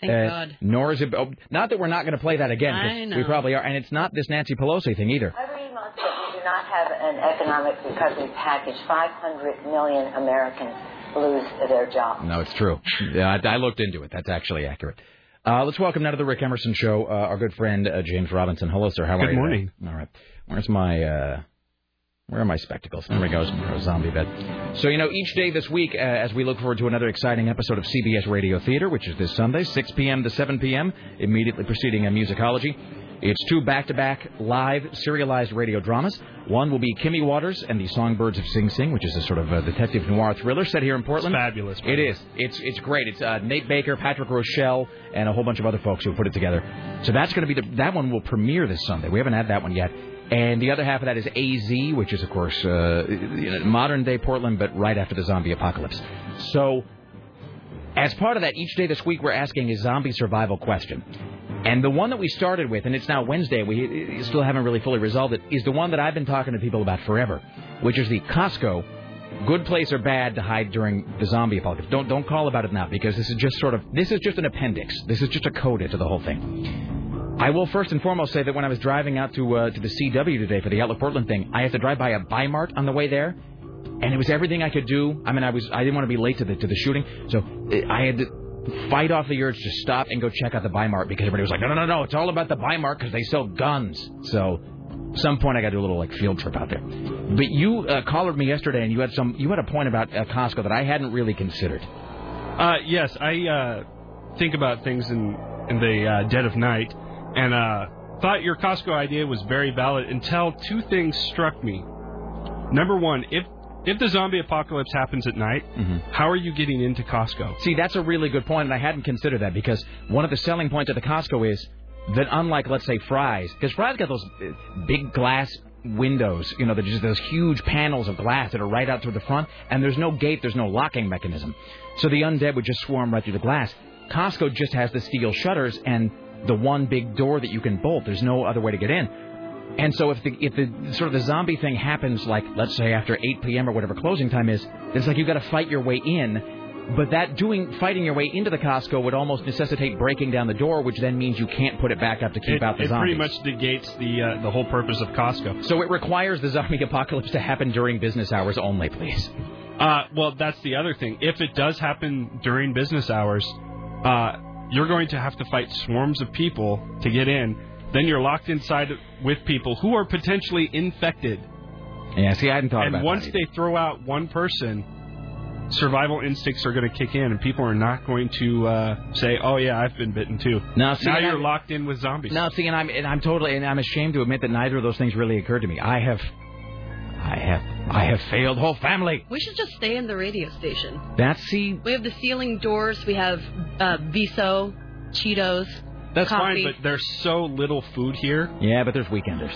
Thank uh, God. Nor is it. Oh, not that we're not going to play that again. I know. We probably are, and it's not this Nancy Pelosi thing either. Every month that we do not have an economic recovery package, 500 million Americans lose their jobs. No, it's true. Yeah, I, I looked into it. That's actually accurate. Uh, let's welcome now to the Rick Emerson Show uh, our good friend uh, James Robinson. Hello, sir. How are Good you? today? morning. All right. Where's my uh, where are my spectacles? There we go. A zombie bed. So you know, each day this week, uh, as we look forward to another exciting episode of CBS Radio Theater, which is this Sunday, 6 p.m. to 7 p.m., immediately preceding a musicology. It's two back-to-back live serialized radio dramas. One will be Kimmy Waters and the Songbirds of Sing Sing, which is a sort of a detective noir thriller set here in Portland. fabulous. It is. It's it's great. It's uh, Nate Baker, Patrick Rochelle, and a whole bunch of other folks who put it together. So that's going to be the that one will premiere this Sunday. We haven't had that one yet. And the other half of that is AZ, which is of course uh, modern day Portland, but right after the zombie apocalypse. So as part of that, each day this week we're asking a zombie survival question. And the one that we started with, and it's now Wednesday, we still haven't really fully resolved it, is the one that I've been talking to people about forever, which is the Costco good place or bad to hide during the zombie apocalypse. Don't don't call about it now because this is just sort of this is just an appendix. This is just a coda to the whole thing. I will first and foremost say that when I was driving out to uh, to the CW today for the Outlook Portland thing, I had to drive by a Bimart on the way there, and it was everything I could do. I mean, I was I didn't want to be late to the to the shooting, so uh, I had to fight off the urge to stop and go check out the Bimart because everybody was like, no, no, no, no, it's all about the Bimart because they sell guns. So, some point I got to do a little like field trip out there. But you uh, collared me yesterday and you had some you had a point about uh, Costco that I hadn't really considered. Uh, yes, I uh, think about things in in the uh, dead of night, and uh, thought your Costco idea was very valid until two things struck me. Number one, if if the zombie apocalypse happens at night, how are you getting into Costco? See, that's a really good point, and I hadn't considered that because one of the selling points of the Costco is that unlike, let's say, Fry's, because Fry's got those uh, big glass windows, you know, there's just those huge panels of glass that are right out through the front, and there's no gate, there's no locking mechanism. So the undead would just swarm right through the glass. Costco just has the steel shutters and the one big door that you can bolt. There's no other way to get in. And so if the if the sort of the zombie thing happens like let's say after 8 p.m. or whatever closing time is, it's like you've got to fight your way in. But that doing fighting your way into the Costco would almost necessitate breaking down the door, which then means you can't put it back up to keep it, out the it zombies. It pretty much negates the uh, the whole purpose of Costco. So it requires the zombie [LAUGHS] apocalypse to happen during business hours only, please. Uh, well, that's the other thing. If it does happen during business hours, uh, you're going to have to fight swarms of people to get in. Then you're locked inside with people who are potentially infected. Yeah, see, I hadn't thought and about once they throw out one person, survival instincts are going to kick in, and people are not going to uh, say, "Oh yeah, I've been bitten too." Now, see, now you're I'm- locked in with zombies. Now, see, and I'm and I'm totally and I'm ashamed to admit that neither of those things really occurred to me. I have, I have, I have failed whole family. We should just stay in the radio station. That's see, We have the ceiling doors. We have uh, Viso, Cheetos. That's coffee. fine, but there's so little food here. yeah, but there's weekenders.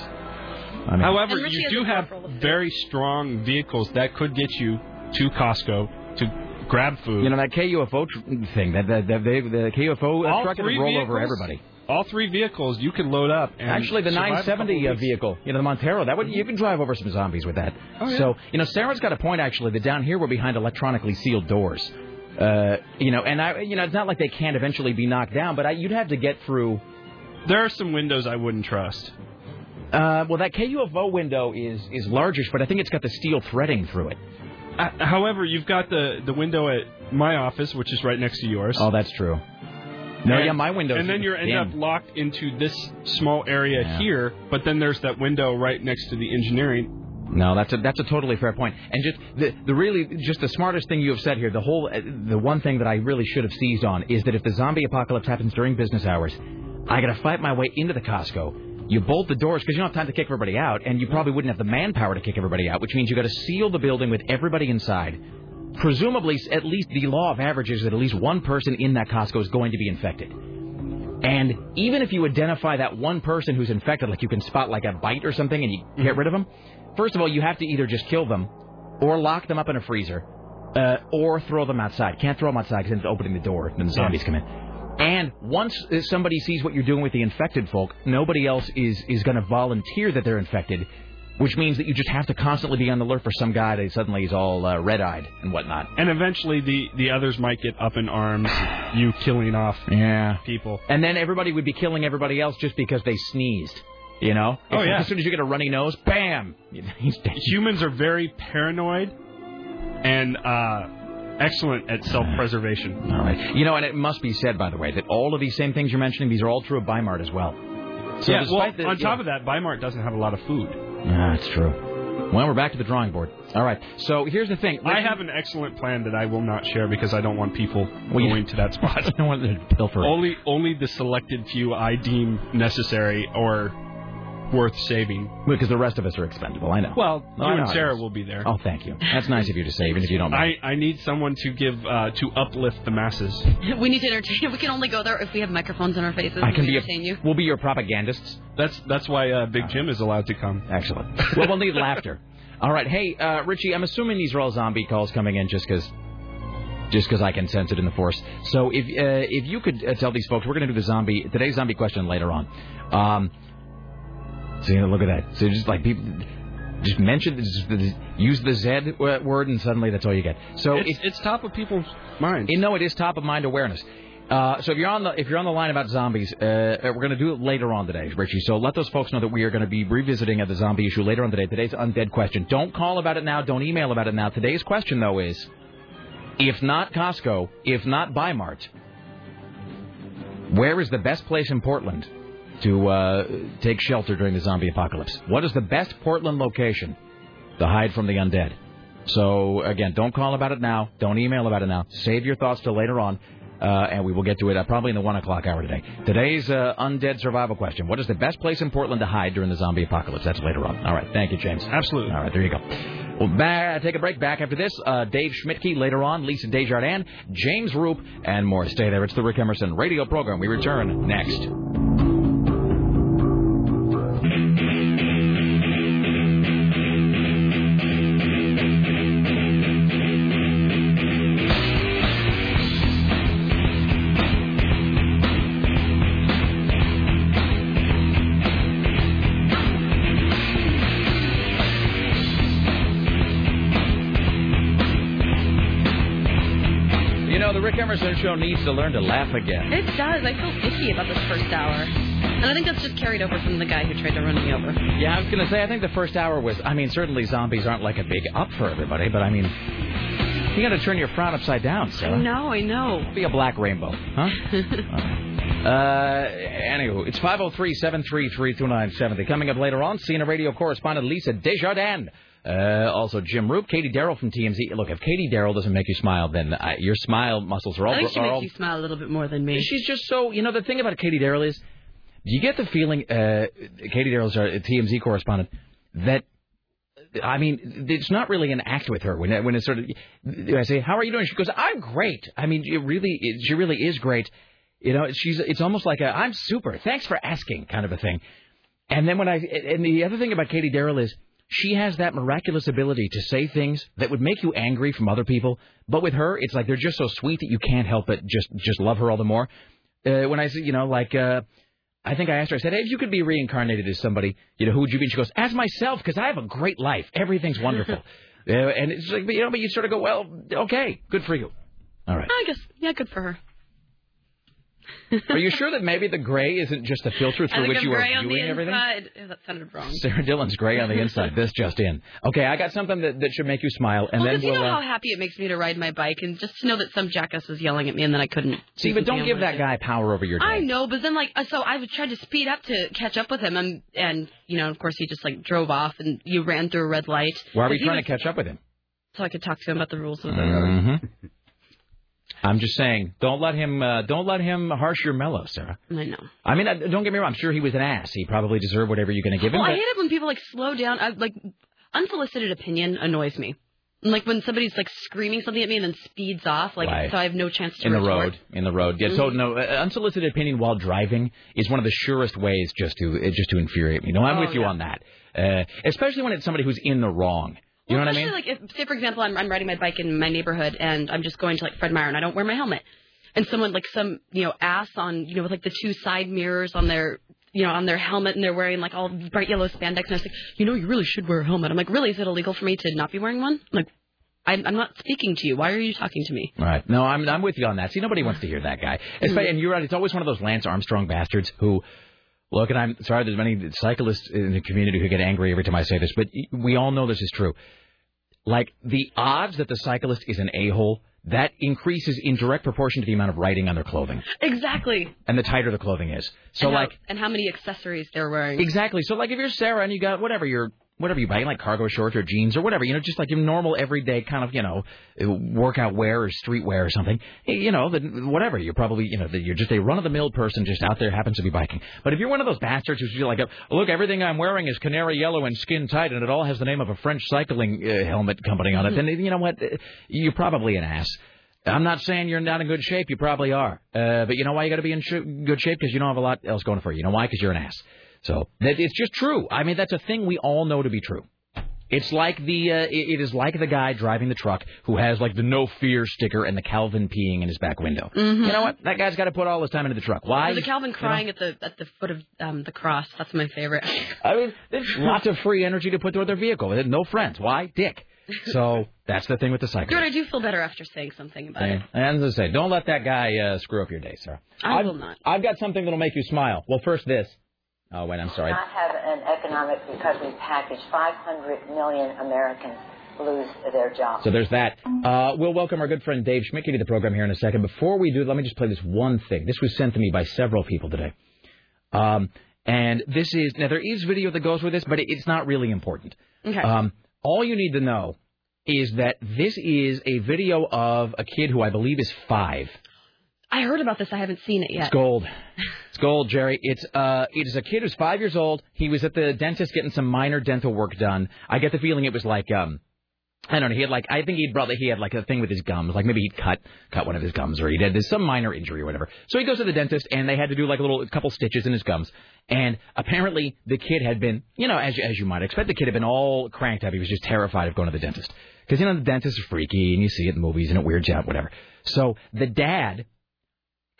I mean, However, you do have car full of food. very strong vehicles that could get you to Costco to grab food. you know that KUFO tr- thing, that that, that they, the KUFO All truck would three roll over everybody. All three vehicles you can load up. And Actually, the survive a 970 couple uh, vehicle, you know, the Montero, that would you can drive over some zombies with that. Oh, yeah. So, you know, Sarah's got a point actually that down here we're behind electronically sealed doors. Uh, you know, and I, you know, it's not like they can't eventually be knocked down, but I, you'd have to get through. There are some windows I wouldn't trust. Uh, well, that KUFO window is is largish, but I think it's got the steel threading through it. Uh, however, you've got the the window at my office, which is right next to yours. Oh, that's true. No, And- yeah, my window. And then you end up locked into this small area Yeah. here, but then there's that window right next to the engineering. No, that's a that's a totally fair point. And just the the really just the smartest thing you have said here. The whole uh, the one thing that I really should have seized on is that if the zombie apocalypse happens during business hours, I got to fight my way into the Costco. You bolt the doors because you don't have time to kick everybody out, and you probably wouldn't have the manpower to kick everybody out, which means you got to seal the building with everybody inside. Presumably, at least the law of averages is that at least one person in that Costco is going to be infected. And even if you identify that one person who's infected, like you can spot like a bite or something and you get rid of them, first of all, you have to either just kill them or lock them up in a freezer uh, or throw them outside. Can't throw them outside because then it's opening the door and the zombies come in. And once uh, somebody sees what you're doing with the infected folk, nobody else is, is going to volunteer that they're infected, which means that you just have to constantly be on the alert for some guy that suddenly is all uh, red-eyed and whatnot. And eventually, the the others might get up in arms, you killing off Yeah. people. And then everybody would be killing everybody else just because they sneezed. You know? Oh, yeah. As soon as you get a runny nose, bam! [LAUGHS] He's dead. Humans are very paranoid and uh, excellent at self-preservation. All right. You know, and it must be said, by the way, that all of these same things you're mentioning, these are all true of Bimart as well. So yeah, well, the, on top of that, Bimart doesn't have a lot of food. Ah, that's true. Well, we're back to the drawing board. All right. So here's the thing. I have an excellent plan that I will not share because I don't want people Well, going to that spot. [LAUGHS] I don't want to pilfer. only only the selected few I deem necessary or worth saving. Because the rest of us are expendable. I know. Well, Oh, you I and know. Sarah will be there. Oh, thank you. That's nice of you to say, even if you don't mind. I, I need someone to give uh, to uplift the masses. We need to entertain. We can only go there if we have microphones in our faces. I can be. entertain you. We'll be your propagandists. That's that's why uh, Big Jim is allowed to come. Excellent. well, we'll need laughter. [LAUGHS] All right. Hey, uh, Richie, I'm assuming these are all zombie calls coming in just because. Just because I can sense it in the force. So if uh, if you could uh, tell these folks, we're going to do the zombie today's zombie question later on. Um, so you know, look at that. So just like people, just mention, just, use the Z word, and suddenly that's all you get. So It's, it's top of people's minds. you know, it is top of mind awareness. Uh, so if you're on the if you're on the line about zombies, uh, we're going to do it later on today, Richie. So let those folks know that we are going to be revisiting uh, the zombie issue later on today. Today's undead question. Don't call about it now. Don't email about it now. Today's question though is, if not Costco, if not Bimart, where is the best place in Portland to uh, take shelter during the zombie apocalypse? What is the best Portland location to hide from the undead? So again, don't call about it now. Don't email about it now. Save your thoughts till later on, uh, and we will get to it uh, probably in the one o'clock hour today. Today's uh, undead survival question: What is the best place in Portland to hide during the zombie apocalypse? That's later on. All right, thank you, James. Absolutely. All right, there you go. We'll ba- take a break. Back after this, uh, Dave Schmidtke later on, Lisa Desjardins, James Roop, and more. Stay there. It's the Rick Emerson radio program. We return next. Show needs to learn to laugh again. It does. I feel icky about this first hour. And I think that's just carried over from the guy who tried to run me over. Yeah, I was going to say, I think the first hour was, I mean, certainly zombies aren't like a big up for everybody, but I mean, you got to turn your frown upside down, I Sarah. know, I know. Be a black rainbow, huh? [LAUGHS] Uh, anywho, it's 503 733 2970. Coming up later on, CNN radio correspondent Lisa Desjardins Uh, also, Jim Roop, Katie Darrell from TMZ. Look, if Katie Darrell doesn't make you smile, then uh, your smile muscles are all. I think she makes all you smile a little bit more than me. She's just so. You know, the thing about Katie Darrell is, do you get the feeling, uh, Katie Darrell's our TMZ correspondent, that. I mean, it's not really an act with her when when it's sort of. I say, "How are you doing?" She goes, "I'm great." I mean, it really, it, she really is great. You know, she's. It's almost like a "I'm super, thanks for asking" kind of a thing. And then when I and the other thing about Katie Darrell is she has that miraculous ability to say things that would make you angry from other people, but with her, it's like they're just so sweet that you can't help but just just love her all the more. Uh, when I say, you know, like. uh I think I asked her. I said, "Hey, if you could be reincarnated as somebody, you know, who would you be?" And she goes, "As myself, because I have a great life. Everything's wonderful." [LAUGHS] uh, and it's like, you know, but you sort of go, "Well, okay, good for you." All right. I guess, yeah, good for her. Are you sure that maybe the gray isn't just a filter through which I'm you are the viewing everything? inside. Oh, that sounded wrong. Sarah Dillon's gray on the inside. This just in. Okay, I got something that, that should make you smile, and well, then because you we'll. know uh, how happy it makes me to ride my bike, and just to know that some jackass was yelling at me, and then I couldn't. see, but don't give that guy power over your day. I know, but then like, uh, so I tried to speed up to catch up with him, and and you know, of course, he just like drove off, and you ran through a red light. Why are we trying was- to catch up with him? So I could talk to him about the rules of the road. hmm [LAUGHS] I'm just saying, don't let him, uh, don't let him harsh your mellow, Sarah. I know. I mean, uh, don't get me wrong. I'm sure he was an ass. He probably deserved whatever you're going to give him. Well, I hate it when people like slow down. I, like unsolicited opinion annoys me. Like when somebody's like screaming something at me and then speeds off, like Right. so I have no chance to in the road, in the road. Yeah. So Mhm. no, uh, unsolicited opinion while driving is one of the surest ways just to uh, just to infuriate me. No, I'm Oh, with you yeah. on that. Uh, especially when it's somebody who's in the wrong. You well, know what I mean? like if, say for example, I'm I'm riding my bike in my neighborhood and I'm just going to like Fred Meyer and I don't wear my helmet, and someone like some you know ass on you know with like the two side mirrors on their you know on their helmet and they're wearing like all bright yellow spandex and I was like, you know, you really should wear a helmet. I'm like, really? Is it illegal for me to not be wearing one? I'm like, I'm I'm not speaking to you. Why are you talking to me? Right. No, I'm I'm with you on that. See, nobody wants to hear that guy. Espe- mm-hmm. And you're right. It's always one of those Lance Armstrong bastards who. Look, and I'm sorry. There's many cyclists in the community who get angry every time I say this, but we all know this is true. Like the odds that the cyclist is an a-hole that increases in direct proportion to the amount of writing on their clothing, Exactly. and the tighter the clothing is. So, and how, like, and how many accessories they're wearing. Exactly. So like if you're Sarah and you got whatever you're whatever you buy, like cargo shorts or jeans or whatever, you know, just like your normal everyday kind of, you know, workout wear or street wear or something, you know, then whatever, you're probably, you know, you're just a run of the mill person just out there happens to be biking. But if you're one of those bastards who's like, look, everything I'm wearing is canary yellow and skin tight and it all has the name of a French cycling uh, helmet company on it, then you know what, you're probably an ass. I'm not saying you're not in good shape. You probably are. Uh, but you know why you got to be in sh- good shape? Because you don't have a lot else going for you. You know why? Because you're an ass. So it's just true. I mean, that's a thing we all know to be true. It's like the uh, it, it is like the guy driving the truck who has like the no fear sticker and the Calvin peeing in his back window. Mhm. You know what? That guy's got to put all his time into the truck. Why? Or the Calvin You know? crying at the at the foot of um, the cross. That's my favorite. [LAUGHS] I mean, there's lots of free energy to put toward their vehicle. They have No friends. Why? Dick. So [LAUGHS] that's the thing with the cycle. Stuart, I do feel better after saying something about it. And as I say, don't let that guy uh, screw up your day, Sarah. I I've, will not. I've got something that'll make you smile. Well, first this. Oh wait, I'm sorry. not have an economic recovery package, 500 million Americans lose their jobs. So there's that. Uh, we'll welcome our good friend Dave Schmidt to the program here in a second. Before we do, let me just play this one thing. This was sent to me by several people today. Um, and this is now there is video that goes with this, but it's not really important. Okay. Um, all you need to know is that this is a video of a kid who I believe is five. I heard about this. I haven't seen it yet. It's gold. It's gold, Jerry. It's uh, it is a kid who's five years old. He was at the dentist getting some minor dental work done. I get the feeling it was like um, I don't know. He had like I think he'd probably he had like a thing with his gums. Like maybe he'd cut cut one of his gums or he did some minor injury or whatever. So he goes to the dentist and they had to do like a little a couple stitches in his gums. And apparently the kid had been, you know, as as you might expect, the kid had been all cranked up. He was just terrified of going to the dentist because you know the dentist is freaky and you see it in movies and it weirds you out, whatever. So the dad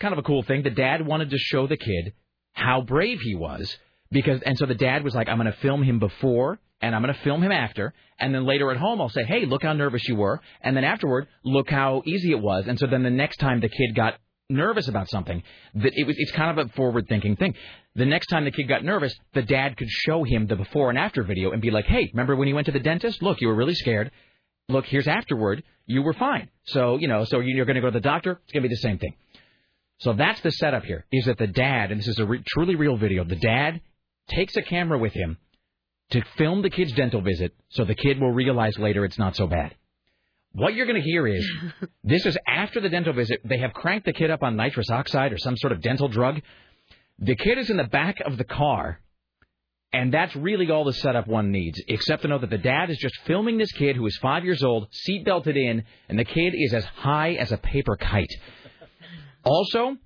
kind of a cool thing. The dad wanted to show the kid how brave he was because, and so the dad was like, I'm going to film him before and I'm going to film him after. And then later at home, I'll say, hey, look how nervous you were. And then afterward, look how easy it was. And so then the next time the kid got nervous about something, that it was, it's kind of a forward thinking thing. The next time the kid got nervous, the dad could show him the before and after video and be like, hey, remember when you went to the dentist? Look, you were really scared. Look, here's afterward. You were fine. So, you know, so you're going to go to the doctor. It's going to be the same thing. So that's the setup here. Is that the dad, and this is a re- truly real video. The dad takes a camera with him to film the kid's dental visit so the kid will realize later it's not so bad. What you're going to hear is [LAUGHS] this is after the dental visit. They have cranked the kid up on nitrous oxide or some sort of dental drug. The kid is in the back of the car, and that's really all the setup one needs, except to know that the dad is just filming this kid who is five years old, seat belted in, and the kid is as high as a paper kite. Also,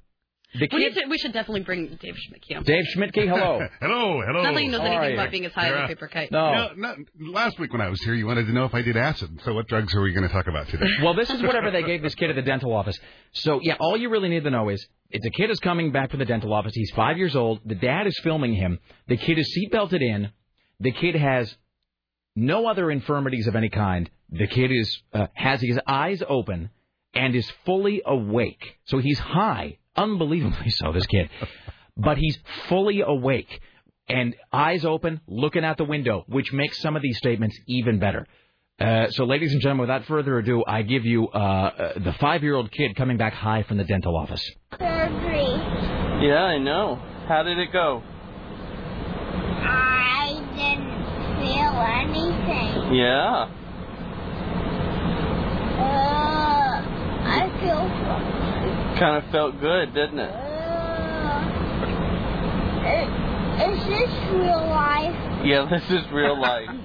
the We, need to, we should definitely bring Dave Schmidtke on. Dave Schmidtke, hello. [LAUGHS] hello, hello. Not that he knows How anything about being as high as a paper kite. No. Yeah, no, last week when I was here, you wanted to know if I did acid. So what drugs are we going to talk about today? [LAUGHS] Well, this is whatever they gave this kid at the dental office. So, yeah, all you really need to know is if the kid is coming back from the dental office. He's five years old. The dad is filming him. The kid is seatbelted in. The kid has no other infirmities of any kind. The kid is uh, has his eyes open and is fully awake. So he's high, unbelievably so. This kid, but he's fully awake and eyes open, looking out the window, which makes some of these statements even better. Uh, so, ladies and gentlemen, without further ado, I give you uh, uh, the five-year-old kid coming back high from the dental office. surgery. Yeah, I know. How did it go? I didn't feel anything. Yeah. I feel fine. Kind of felt good, didn't it? Uh, is this real life? Yeah, this is real life. [LAUGHS]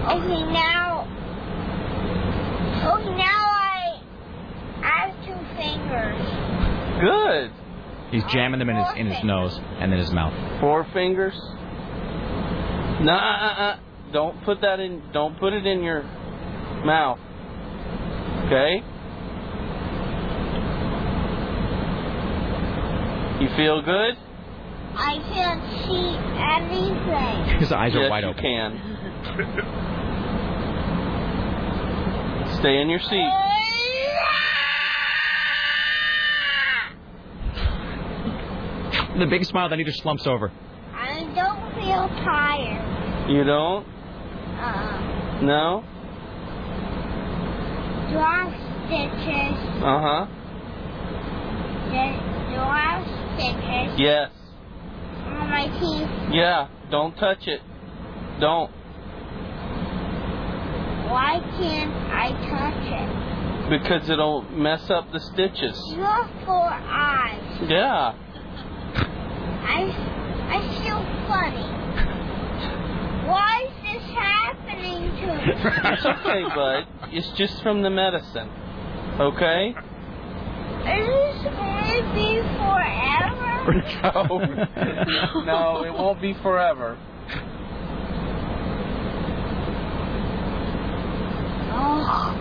Okay, now. Okay, now I. I have two fingers. Good. He's jamming them in his in his nose and in his mouth. Four fingers. No, uh, uh, uh. don't put that in. Don't put it in your mouth. Okay. You feel good? I can't see anything. His eyes are yes, wide you open. can. [LAUGHS] Stay in your seat. [LAUGHS] The big smile, then he just slumps over. I don't feel tired. You don't? Uh, No? do I have stitches? Uh huh. Do, do I have stitches Yes. on my teeth? Yeah. Don't touch it. Don't. Why can't I touch it? Because it'll mess up the stitches. You have four eyes. Yeah. I, I feel funny. Why is this happening to me? [LAUGHS] It's okay, bud. It's just from the medicine. Okay? Is this going be forever? [LAUGHS] no. no, it won't be forever. Oh.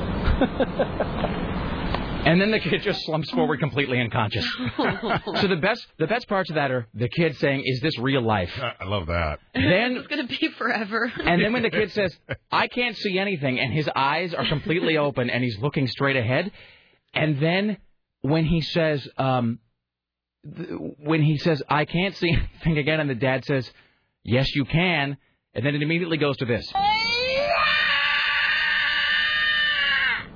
And then the kid just slumps forward oh. completely unconscious. [LAUGHS] so the best the best parts of that are the kid saying, "Is this real life?" I love that. Then it's gonna be forever. and then when the kid says, "I can't see anything," and his eyes are completely open and he's looking straight ahead, and then when he says, um, th- when he says, "I can't see [LAUGHS] anything," again, and the dad says, "Yes, you can," and then it immediately goes to this. [LAUGHS]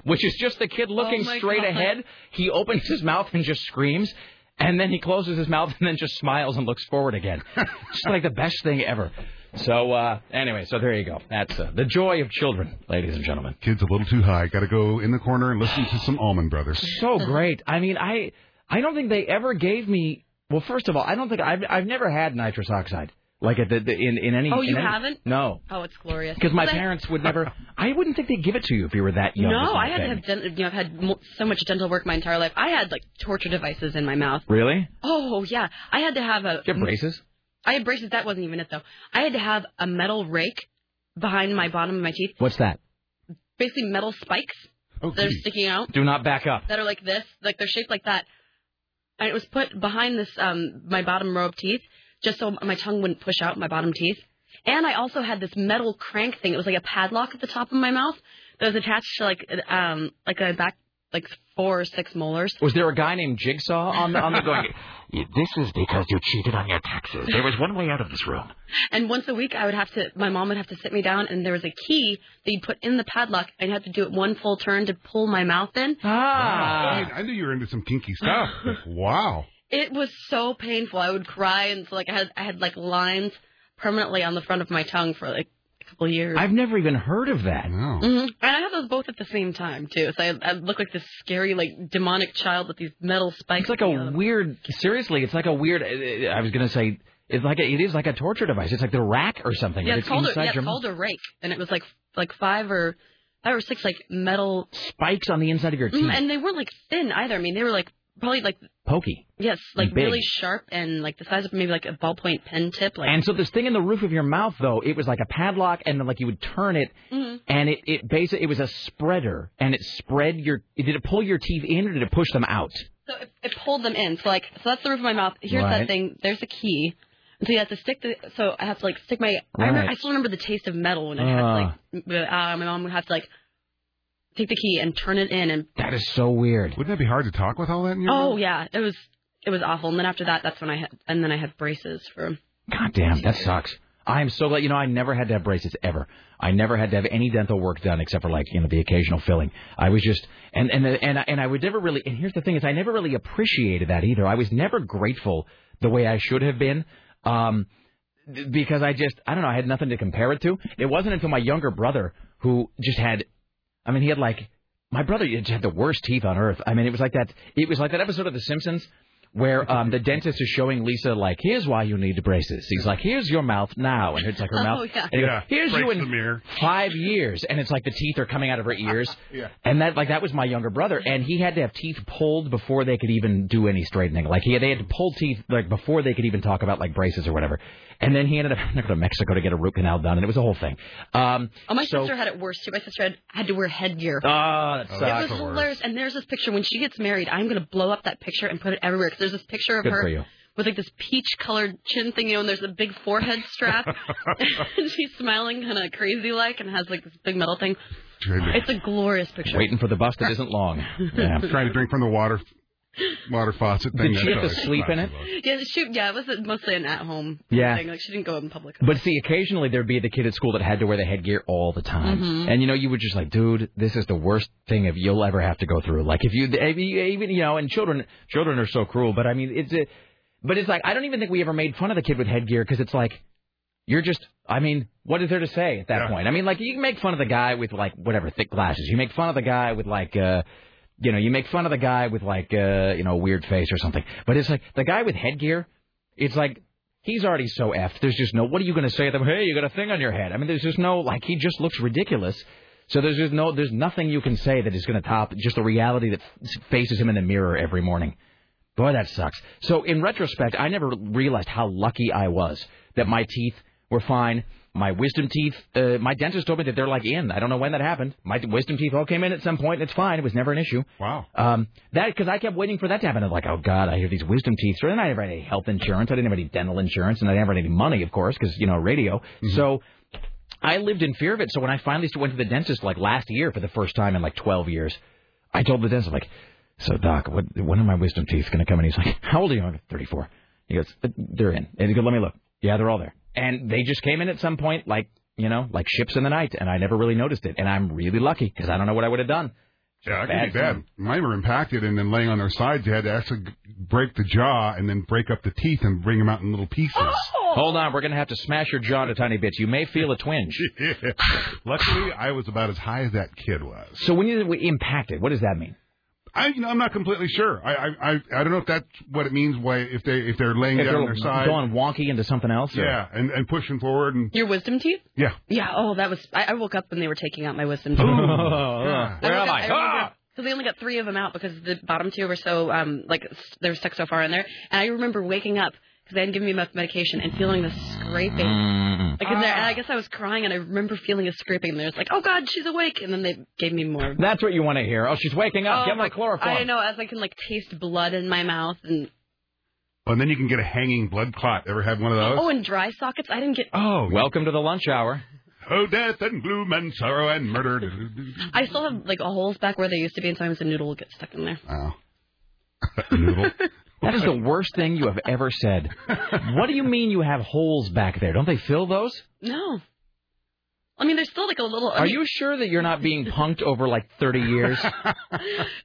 which is just the kid looking Oh straight God. ahead. He opens his mouth and just screams, and then he closes his mouth and then just smiles and looks forward again. [LAUGHS] just like the best thing ever. So uh, anyway, so there you go. That's uh, the joy of children, ladies and gentlemen. Kid's a little too high. Got to go in the corner and listen to some Allman Brothers. So [LAUGHS] great. I mean, I I don't think they ever gave me. Well, first of all, I don't think I've I've never had nitrous oxide like at the, the in in any. Oh, you any- haven't? No. Oh, it's glorious. Because my But parents would [LAUGHS] never. I wouldn't think they'd give it to you if you were that young. No, I had to have dent- you know I've had mo- so much dental work my entire life. I had like torture devices in my mouth. Really? Oh yeah, I had to have a. Do you have braces? I had braces. That wasn't even it though. I had to have a metal rake behind my bottom of my teeth, What's that? basically metal spikes Oh, that are geez. sticking out Do not back up. that are like this, like they're shaped like that. And it was put behind this um my bottom row of teeth, just so my tongue wouldn't push out my bottom teeth. And I also had this metal crank thing. It was like a padlock at the top of my mouth that was attached to like um like a back like four or six molars. Was there a guy named Jigsaw on the on the [LAUGHS] going? This is because you cheated on your taxes. There was one way out of this room. And once a week, I would have to, my mom would have to sit me down, and there was a key that you put in the padlock, and you had to do it one full turn to pull my mouth in. Ah. I, I knew you were into some kinky stuff. [LAUGHS] wow. It was so painful. I would cry, and so like I had, I had like lines permanently on the front of my tongue for like a couple years. I've never even heard of that. No. hmm And I have those both at the same time too. So I, I look like this scary, like demonic child with these metal spikes. It's like a weird. Seriously, it's like a weird. uh, I was gonna say. It's like a, it is like a torture device. It's like the rack or something. Yeah, but it's called a, inside yeah, it's your called a rake, and it was like like five or five or six like metal spikes on the inside of your teeth. Mm, and they weren't like thin either. I mean, they were like probably like Pokey. yes, like big. really sharp and like the size of maybe like a ballpoint pen tip. Like And so this thing in the roof of your mouth, though, it was like a padlock, and then like you would turn it, Mhm. and it it basically it was a spreader, and it spread your. Did it pull your teeth in, or did it push them out? So it, it pulled them in. So like, so that's the roof of my mouth. Here's Right. that thing. There's a key. And so you have to stick the. So I have to like stick my. I remember. I still remember the taste of metal when I had to like. Uh, my mom would have to like take the key and turn it in and. That is so weird. Wouldn't that be hard to talk with all that in your Oh mouth? yeah, it was. It was awful. And then after that, that's when I had. And then I had braces for. God damn, that sucks. I am so glad. You know, I never had to have braces ever. I never had to have any dental work done except for like you know the occasional filling. I was just and and and I- and I would never really. And here's the thing: is I never really appreciated that either. I was never grateful the way I should have been. Um, because I just I don't know I had nothing to compare it to. It wasn't until my younger brother who just had, I mean he had like my brother had the worst teeth on earth. I mean it was like that. It was like that episode of The Simpsons where um the dentist is showing Lisa like here's why you need braces. He's like here's your mouth now and it's like her [LAUGHS] Oh, mouth yeah. and he goes, Yeah, here's you in the mirror. five years and it's like the teeth are coming out of her ears. [LAUGHS] Yeah. And that like that was my younger brother, and he had to have teeth pulled before they could even do any straightening. Like he they had to pull teeth like before they could even talk about like braces or whatever. And then he ended up [LAUGHS] having to go to Mexico to get a root canal done, and it was a whole thing. Um, Oh, my so, sister had it worse too. My sister had, had to wear headgear. Oh, that It was hilarious. And there's this picture. When she gets married, I'm going to blow up that picture and put it everywhere. Because there's this picture of Good her for you. with like this peach colored chin thing, you know, and there's a big forehead strap. [LAUGHS] and she's smiling kind of crazy like and has like this big metal thing. It's a glorious picture. Waiting for the bus that isn't long. [LAUGHS] Yeah. Trying to drink from the water water faucet thing. Did she that's have to sleep in it? Yeah, she, yeah, it was mostly an at-home Yeah. thing. Like she didn't go in public. But see, occasionally there'd be the kid at school that had to wear the headgear all the time, Mhm. and you know, you were just like, dude, this is the worst thing if you'll ever have to go through. Like, if you even you know, and children, children are so cruel, but I mean, it's a, but it's like I don't even think we ever made fun of the kid with headgear because it's like, you're just, I mean, what is there to say at that point? I mean, like you can make fun of the guy with like whatever thick glasses, you make fun of the guy with like. uh you know, you make fun of the guy with like uh, you know, a weird face or something. But it's like the guy with headgear, it's like he's already so effed. There's just no what are you gonna say to them? Hey, you got a thing on your head. I mean there's just no like he just looks ridiculous. So there's just no there's nothing you can say that is gonna top just the reality that faces him in the mirror every morning. Boy, that sucks. So in retrospect, I never realized how lucky I was that my teeth were fine. My wisdom teeth, uh, my dentist told me that they're like in. I don't know when that happened. My wisdom teeth all came in at some point, and it's fine. It was never an issue. Wow. Um, that because I kept waiting for that to happen. I'm like, oh god, I hear these wisdom teeth. So then I never had any health insurance. I didn't have any dental insurance, and I never had any money, of course, because you know radio. So I lived in fear of it. So when I finally went to the dentist like last year for the first time in like 12 years, I told the dentist I'm like, so doc, what, when are my wisdom teeth going to come in? He's like, how old are you? I'm like, 34. He goes, they're in. And he goes, let me look. Yeah, they're all there. And they just came in at some point, like you know, like ships in the night, and I never really noticed it. And I'm really lucky because I don't know what I would have done. Yeah, Bad could be bad. Mine were impacted and then laying on their sides. You had to actually break the jaw and then break up the teeth and bring them out in little pieces. Oh! Hold on, we're going to have to smash your jaw to tiny bits. You may feel a twinge. [LAUGHS] Luckily, I was about as high as that kid was. So when you impacted, what does that mean? I, you know, I'm not completely sure. I, I, I, I don't know if that's what it means. Why, if they, if they're laying If down on they're their side, going wonky into something else? or- yeah, and and pushing forward and Your wisdom teeth? yeah. Yeah. Oh, that was. I, I woke up when they were taking out my wisdom teeth. [LAUGHS] Oh, where am I? Ah! Because they only got three of them out because the bottom two were so um like s- they were stuck so far in there. And I remember waking up because they hadn't given me enough medication and feeling the scraping. Mm. Like in there, and I guess I was crying and I remember feeling a scraping in there. It's like, oh God, she's awake, and then they gave me more. That's what you want to hear. Oh, she's waking up. Oh, Get my- more chloroform. I know, as I can like taste blood in my mouth and Oh, and then you can get a hanging blood clot. Ever had one of those? oh, and dry sockets. I didn't get. Oh, Welcome to the lunch hour. oh, death and gloom and sorrow and murder. I still have like holes back where they used to be, and sometimes a noodle will get stuck in there. Oh. [LAUGHS] Noodle. [LAUGHS] That is the worst thing you have ever said. what do you mean you have holes back there? Don't they fill those? No. I mean, there's still like a little. I Are mean, you sure that you're not being punked over like 30 years? [LAUGHS]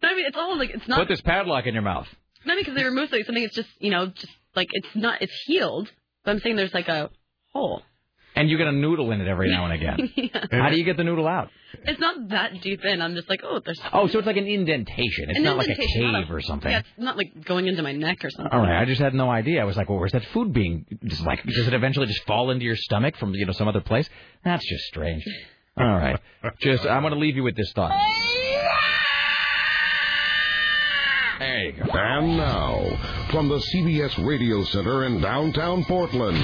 No, I mean, it's all like it's not. Put this padlock in your mouth. Not because they removed something. Something it's just you know just like it's not it's healed. But I'm saying there's like a hole. And you get a noodle in it every now and again. [LAUGHS] yeah. How do you get the noodle out? It's not that deep in. I'm just like, oh, there's. Oh, so it's like an indentation. It's an not like a cave a- or something. Yeah, it's not like going into my neck or something. All right, I just had no idea. I was like, well, where's that food being? Just like, does it eventually just fall into your stomach from you know some other place? That's just strange. All right, just I'm going to leave you with this thought. There you go. And now, from the CBS Radio Center in downtown Portland,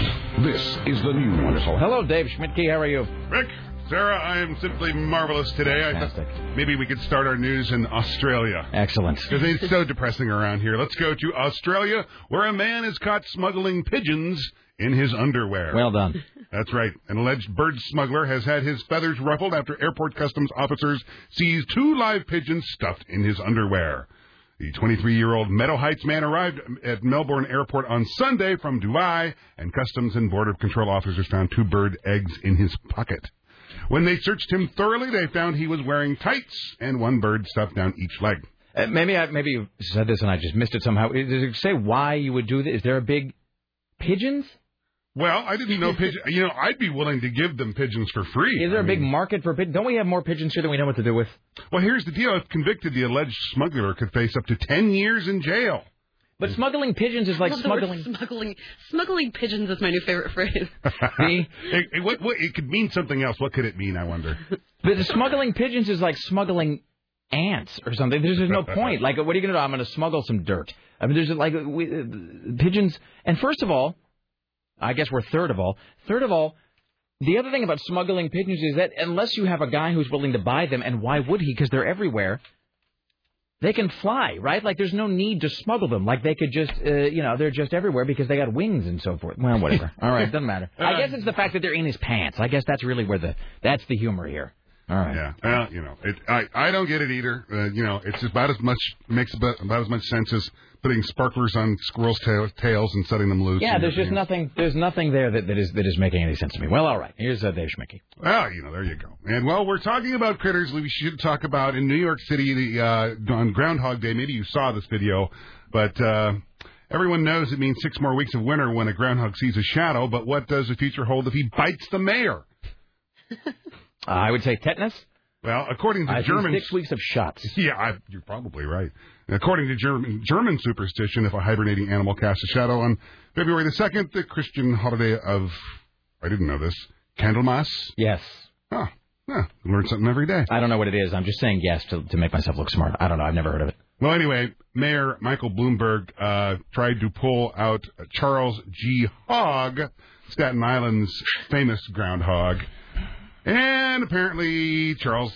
this is the news. Wonderful. Hello, Dave Schmidtke. How are you? Rick, Sarah, I am simply marvelous today. I maybe we could start our news in Australia. Excellent. Because it's so depressing around here. Let's go to Australia, where a man is caught smuggling pigeons in his underwear. Well done. That's right. An alleged bird smuggler has had his feathers ruffled after airport customs officers seized two live pigeons stuffed in his underwear. The 23-year-old Meadow Heights man arrived at Melbourne Airport on Sunday from Dubai, and Customs and Border Control officers found two bird eggs in his pocket. When they searched him thoroughly, they found he was wearing tights and one bird stuffed down each leg. Uh, maybe I maybe you said this and I just missed it somehow. Does it say why you would do this? Is there a big pigeons? Well, I didn't know pigeons. [LAUGHS] You know, I'd be willing to give them pigeons for free. Is there a big market for pigeons? Don't we have more pigeons here than we know what to do with? Well, here's the deal. If convicted, the alleged smuggler could face up to 10 years in jail. But smuggling pigeons is like I love the word smuggling. smuggling. Smuggling pigeons is my new favorite phrase. [LAUGHS] it, it, what, what, it could mean something else. What could it mean, I wonder? But the smuggling pigeons is like smuggling ants or something. There's just no [LAUGHS] point. Like, what are you going to do? I'm going to smuggle some dirt. I mean, there's like we, uh, pigeons. And first of all, I guess we're third of all. Third of all, the other thing about smuggling pigeons is that unless you have a guy who's willing to buy them, and why would he? Because they're everywhere. They can fly, right? Like there's no need to smuggle them. Like they could just, uh, you know, they're just everywhere because they got wings and so forth. Well, whatever. [LAUGHS] All right, doesn't matter. I guess it's the fact that they're in his pants. I guess that's really where the that's the humor here. All right. Yeah. Well, you know, it, I I don't get it either. Uh, you know, it's about as much makes about, about as much sense as putting sparklers on squirrels' tail, tails and setting them loose. Yeah, there's just everything. nothing. There's nothing there that, that is that is making any sense to me. Well, all right. Here's uh, Dave Schmidtke. Well, you know, there you go. And well, we're talking about critters. We should talk about in New York City the uh, on Groundhog Day. Maybe you saw this video, but uh, everyone knows it means six more weeks of winter when a groundhog sees a shadow. But what does the future hold if he bites the mayor? [LAUGHS] I would say tetanus. Well, according to I think Germans, six weeks of shots. [LAUGHS] Yeah, I, you're probably right. According to German, German superstition, if a hibernating animal casts a shadow on February the 2nd, the Christian holiday of, I didn't know this, Candlemas? Yes. Oh, yeah, learn something every day. I don't know what it is. I'm just saying yes to to make myself look smart. I don't know. I've never heard of it. Well, anyway, Mayor Michael Bloomberg uh, tried to pull out Charles G. Hogg, Staten Island's famous groundhog, and apparently Charles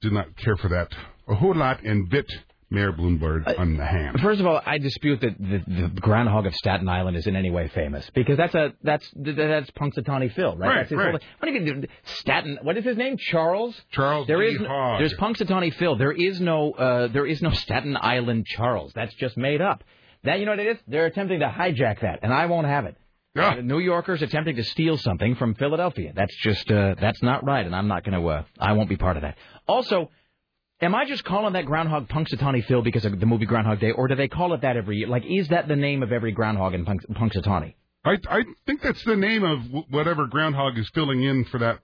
did not care for that a whole lot and bit Mayor Bloomberg on the hand. First of all, I dispute that the, the groundhog of Staten Island is in any way famous because that's a that's that's Punxsutawney Phil, right? Right, that's his right. whole- what do you mean Staten? What is his name? Charles. Charles There is Hogg. there's Punxsutawney Phil. There is no uh, there is no Staten Island Charles. That's just made up. That you know what it is? They're attempting to hijack that, and I won't have it. Uh, New Yorkers attempting to steal something from Philadelphia. That's just uh, that's not right, and I'm not going to. Uh, I won't be part of that. Also, am I just calling that groundhog Punxsutawney Phil because of the movie Groundhog Day, or do they call it that every year? Like, is that the name of every groundhog in Punx- Punxsutawney? I I think that's the name of wh- whatever groundhog is filling in for that,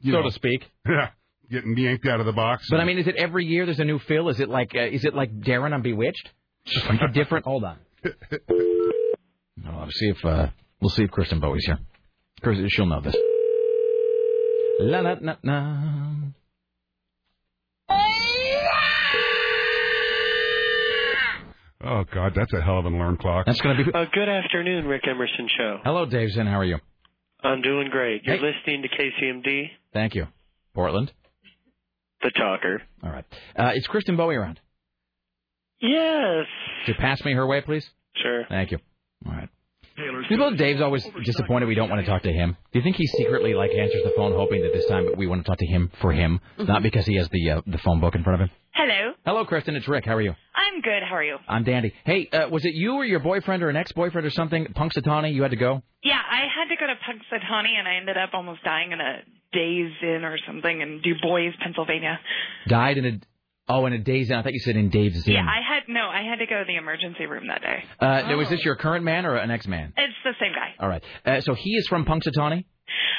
you So know, to speak. [LAUGHS] Yeah, getting yanked out of the box. But I mean, is it every year there's a new Phil? Is it like uh, is it like Darren on Bewitched? Just like a different. Hold on. [LAUGHS] Oh, let's see if uh, we'll see if Kristen Bowie's here. Kristen, she'll know this. La la la la. Oh God, that's a hell of an alarm clock. That's going to be. Uh, good afternoon, Rick Emerson Show. Hello, Dave Zen. How are you? I'm doing great. You're Hey. listening to KCMD, Thank you. Portland. the talker. All right. Uh, is Kristen Bowie around? Yes. Could you pass me her way, please? Sure. Thank you. All right. People, Dave's always disappointed we don't want to talk to him. Do you think he secretly like answers the phone hoping that this time we want to talk to him for him, not because he has the uh, the phone book in front of him? Hello. Hello, Kristen. It's Rick. How are you? I'm good. How are you? I'm Dandy. Hey, uh, was it you or your boyfriend or an ex-boyfriend or something? Punxsutawney, you had to go. Yeah, I had to go to Punxsutawney, and I ended up almost dying in a Days Inn or something in Du Bois, Pennsylvania. Died in a. Oh, in a Days Inn. I thought you said in Dave's Inn. Yeah, I had no, I had to go to the emergency room that day. Uh, now, Was this your current man or an ex-man? It's the same guy. All right. Uh, so he is from Punxsutawney.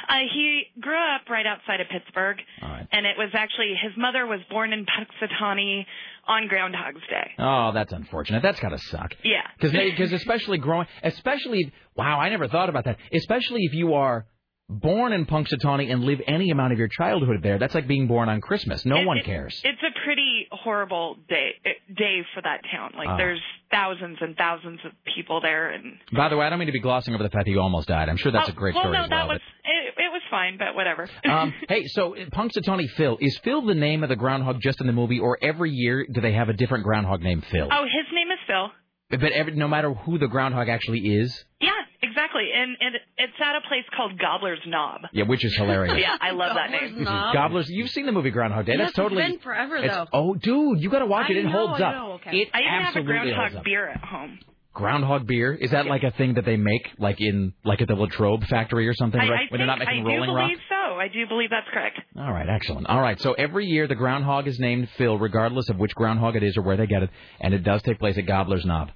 Uh, he grew up right outside of Pittsburgh, and it was actually his mother was born in Punxsutawney on Groundhog's Day. Oh, that's unfortunate. That's gotta suck. Yeah. Because because especially growing, especially wow, I never thought about that. Especially if you are born in Punxsutawney and live any amount of your childhood there, that's like being born on Christmas. No It- one it- cares. It's a pretty horrible day day for that town. Like Ah. there's thousands and thousands of people there, and By the way, I don't mean to be glossing over the fact that you almost died. I'm sure that's Oh, a great well, story no, as well. that was it, it was fine, but whatever. um, [LAUGHS] hey, so uh, Punxsutawney Phil is Phil the name of the groundhog just in the movie, or every year do they have a different groundhog named Phil? oh, his name is Phil. But every, no matter who the groundhog actually is, Yeah, exactly, and, and it's at a place called Gobbler's Knob. yeah, which is hilarious. [LAUGHS] yeah, I love that name. Gobblers, you've seen the movie Groundhog Day. Yes, That's totally. it's been forever, though. Oh, dude, you got to watch it. I It know, holds I up. know, okay. It I even have a groundhog beer at home. Groundhog beer is that like a thing that they make like in like at the Latrobe factory or something, I, right? I when think, they're not making I do Rolling Rock. believe so. I do believe that's correct. All right, excellent. All right, so every year the groundhog is named Phil, regardless of which groundhog it is or where they get it, and it does take place at Gobbler's Knob.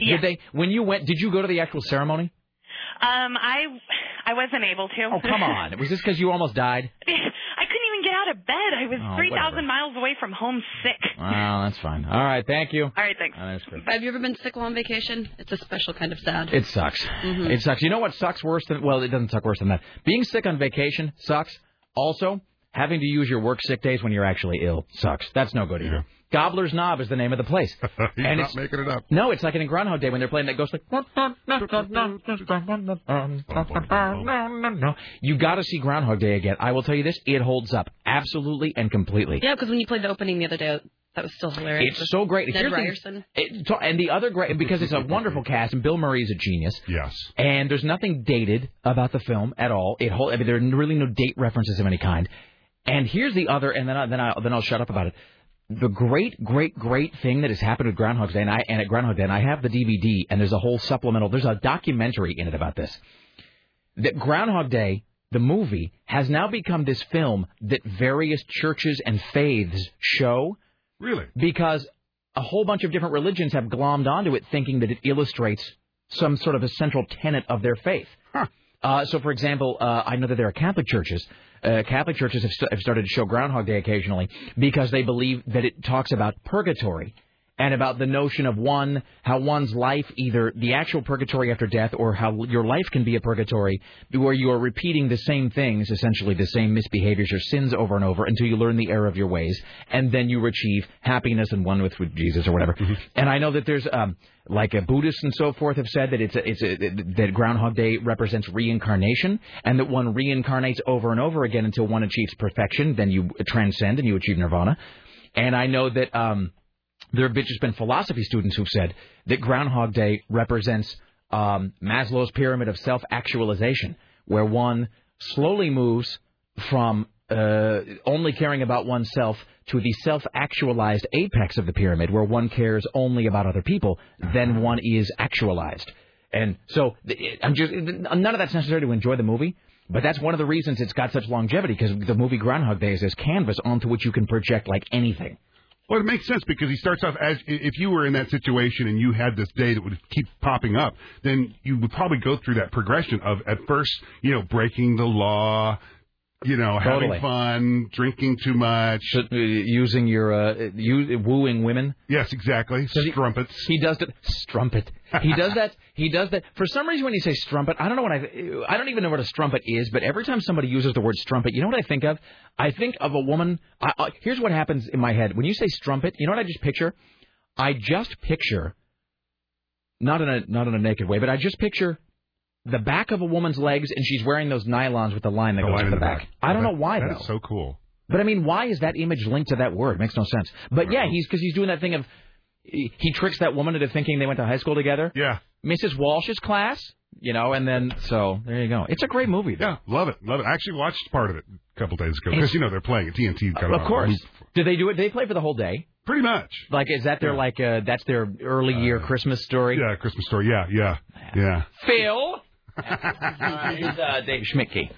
Yeah. Did they? When you went, did you go to the actual ceremony? Um, I I wasn't able to. Oh, come on! Was this because you almost died? [LAUGHS] I couldn't even get out of bed. I was Oh, three whatever. miles away from home, sick. Well, that's fine. All right, thank you. All right, thanks. Oh, that's good. Have you ever been sick while on vacation? It's a special kind of sad. It sucks. Mhm. It sucks. You know what sucks worse than well, it doesn't suck worse than that. Being sick on vacation sucks. Also, having to use your work sick days when you're actually ill sucks. That's no good either. Gobbler's Knob is the name of the place. He's and not it's, making it up. No, it's like in Groundhog Day when they're playing that ghost like. You got to see Groundhog Day again. I will tell you this: it holds up absolutely and completely. Yeah, because when you played the opening the other day, that was still hilarious. It's so great. Ned Here's the- Ryerson. It, and the other great because it's a wonderful cast, and Bill Murray is a genius. Yes. And there's nothing dated about the film at all. It whole, I mean, there are really no date references of any kind. And here's the other, and then I, then I then I'll shut up about it. The great, great, great thing that has happened with Groundhog Day, and I and at Groundhog Day, and I have the DVD, and there's a whole supplemental. There's a documentary in it about this. That Groundhog Day, the movie, has now become this film that various churches and faiths show. Really? Because a whole bunch of different religions have glommed onto it, thinking that it illustrates some sort of a central tenet of their faith. Uh, so, for example, uh, I know that there are Catholic churches. Uh, Catholic churches have, st- have started to show Groundhog Day occasionally because they believe that it talks about purgatory and about the notion of one, how one's life, either the actual purgatory after death or how your life can be a purgatory where you are repeating the same things, essentially the same misbehaviors or sins over and over until you learn the error of your ways and then you achieve happiness and one with, Jesus or whatever. And I know that there's, um, like a Buddhists and so forth have said that it's a, it's a, that Groundhog Day represents reincarnation, and that one reincarnates over and over again until one achieves perfection, then you transcend and you achieve nirvana. And I know that um, there have just been philosophy students who've said that Groundhog Day represents um, Maslow's pyramid of self-actualization, where one slowly moves from uh, only caring about oneself to the self-actualized apex of the pyramid, where one cares only about other people, then one is actualized. And so I'm just none of that's necessary to enjoy the movie, but that's one of the reasons it's got such longevity because the movie Groundhog Day is this canvas onto which you can project like anything. Well, it makes sense because he starts off as if you were in that situation and you had this day that would keep popping up, then you would probably go through that progression of at first, you know, breaking the law, you know, Totally. having fun, drinking too much, uh, using your uh, you, wooing women. Yes, exactly. Strumpets. He does that. Strumpet. He does that. He does that. For some reason, when you say strumpet, I don't know what I. I don't even know what a strumpet is. But every time somebody uses the word strumpet, you know what I think of? I think of a woman. I, I, here's what happens in my head when you say strumpet. You know what I just picture? I just picture. Not in a not in a naked way, but I just picture the back of a woman's legs, and she's wearing those nylons with the line that The goes line to the the back. back. I don't know why that though. is so cool. But I mean, why is that image linked to that word? It makes no sense. But yeah, he's because he's doing that thing of he, tricks that woman into thinking they went to high school together. Yeah. Mrs. Walsh's class, you know, and then so there you go. It's a great movie. Though. Yeah, love it, love it. I actually watched part of it a couple days ago because you know they're playing at TNT. Kind Of course. Do they do it? They play for the whole day. Pretty much. Like, is that their like uh, that's their early year Christmas story? Yeah, Christmas story. Yeah, yeah, yeah. Phil. Here's uh, Dave Schmidtke.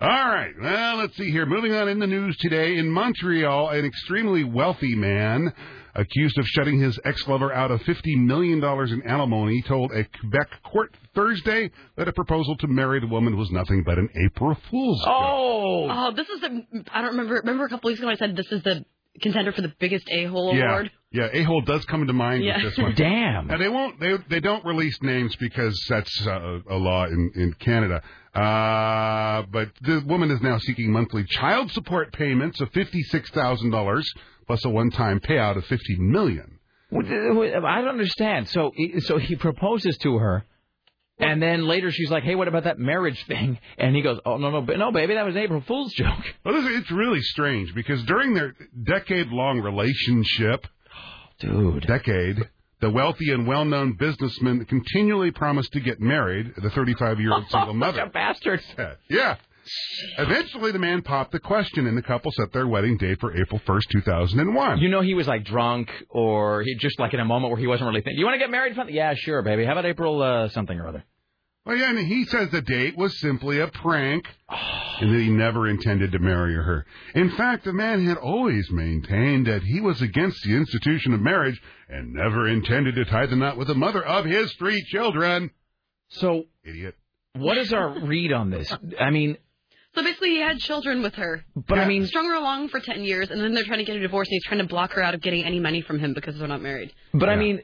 All right. Well, let's see here. Moving on in the news today. In Montreal, an extremely wealthy man accused of shutting his ex-lover out of $50 million in alimony told a Quebec court Thursday that a proposal to marry the woman was nothing but an April Fool's joke. Oh, Oh, this is the. I don't remember. Remember a couple weeks ago I said this is the contender for the biggest a hole yeah. award. Yeah, a-hole does come to mind Yeah. with this one. [LAUGHS] Damn. Now they won't. They they don't release names because that's uh, a law in in Canada. Uh, but the woman is now seeking monthly child support payments of fifty six thousand dollars plus a one time payout of fifty million. What- what- I don't understand. So, so he proposes to her, and then later she's like, "Hey, what about that marriage thing?" [LAUGHS] And he goes, "Oh no, no, ba- no, baby, that was an April Fool's joke." [LAUGHS] Well, this, it's really strange because during their decade long relationship, [GASPS] dude, decade. The wealthy and well-known businessman continually promised to get married. The 35-year-old [LAUGHS] single mother. bastard. Yeah. Eventually, the man popped the question, and the couple set their wedding date for April 1st, 2001. You know, he was like drunk, or he just like in a moment where he wasn't really thinking. You want to get married? Something? Yeah, sure, baby. How about April uh, something or other? Well, yeah, and he says the date was simply a prank, and that he never intended to marry her. In fact, the man had always maintained that he was against the institution of marriage and never intended to tie the knot with the mother of his three children. So, idiot. What is our read on this? I mean, So basically, he had children with her. But I mean- strung her along for ten years, and then they're trying to get a divorce, and he's trying to block her out of getting any money from him because they're not married. but I mean,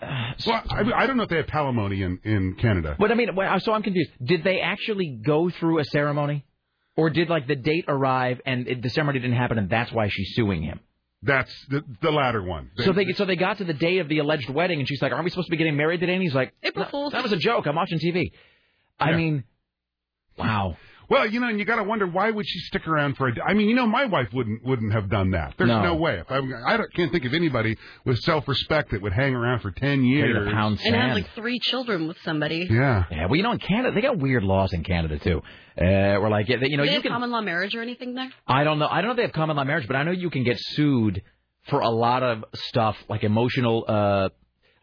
[SIGHS] Well, I, I don't know if they have palimony in, in Canada. But I mean, so I'm confused. Did they actually go through a ceremony, or did like the date arrive and it, the ceremony didn't happen, and that's why she's suing him? That's the the latter one. So they so they got to the day of the alleged wedding, and she's like, "Aren't we supposed to be getting married today?" And he's like, April "No, Fool's." That was a joke. I'm watching TV." I Yeah. mean, wow. Well, you know, and you got to wonder why would she stick around for a? I mean, you know, my wife wouldn't wouldn't have done that. There's No. no, way. If I'm, I don't, can't think of anybody with self-respect that would hang around for ten years. Ready to And had sand. like three children with somebody. Yeah. Yeah, well, you know, in Canada, they got weird laws in Canada too. Uh, we're like, yeah, you know, Do you have can. common law marriage or anything there? I don't know. I don't know if they have common law marriage, but I know you can get sued for a lot of stuff like emotional, uh,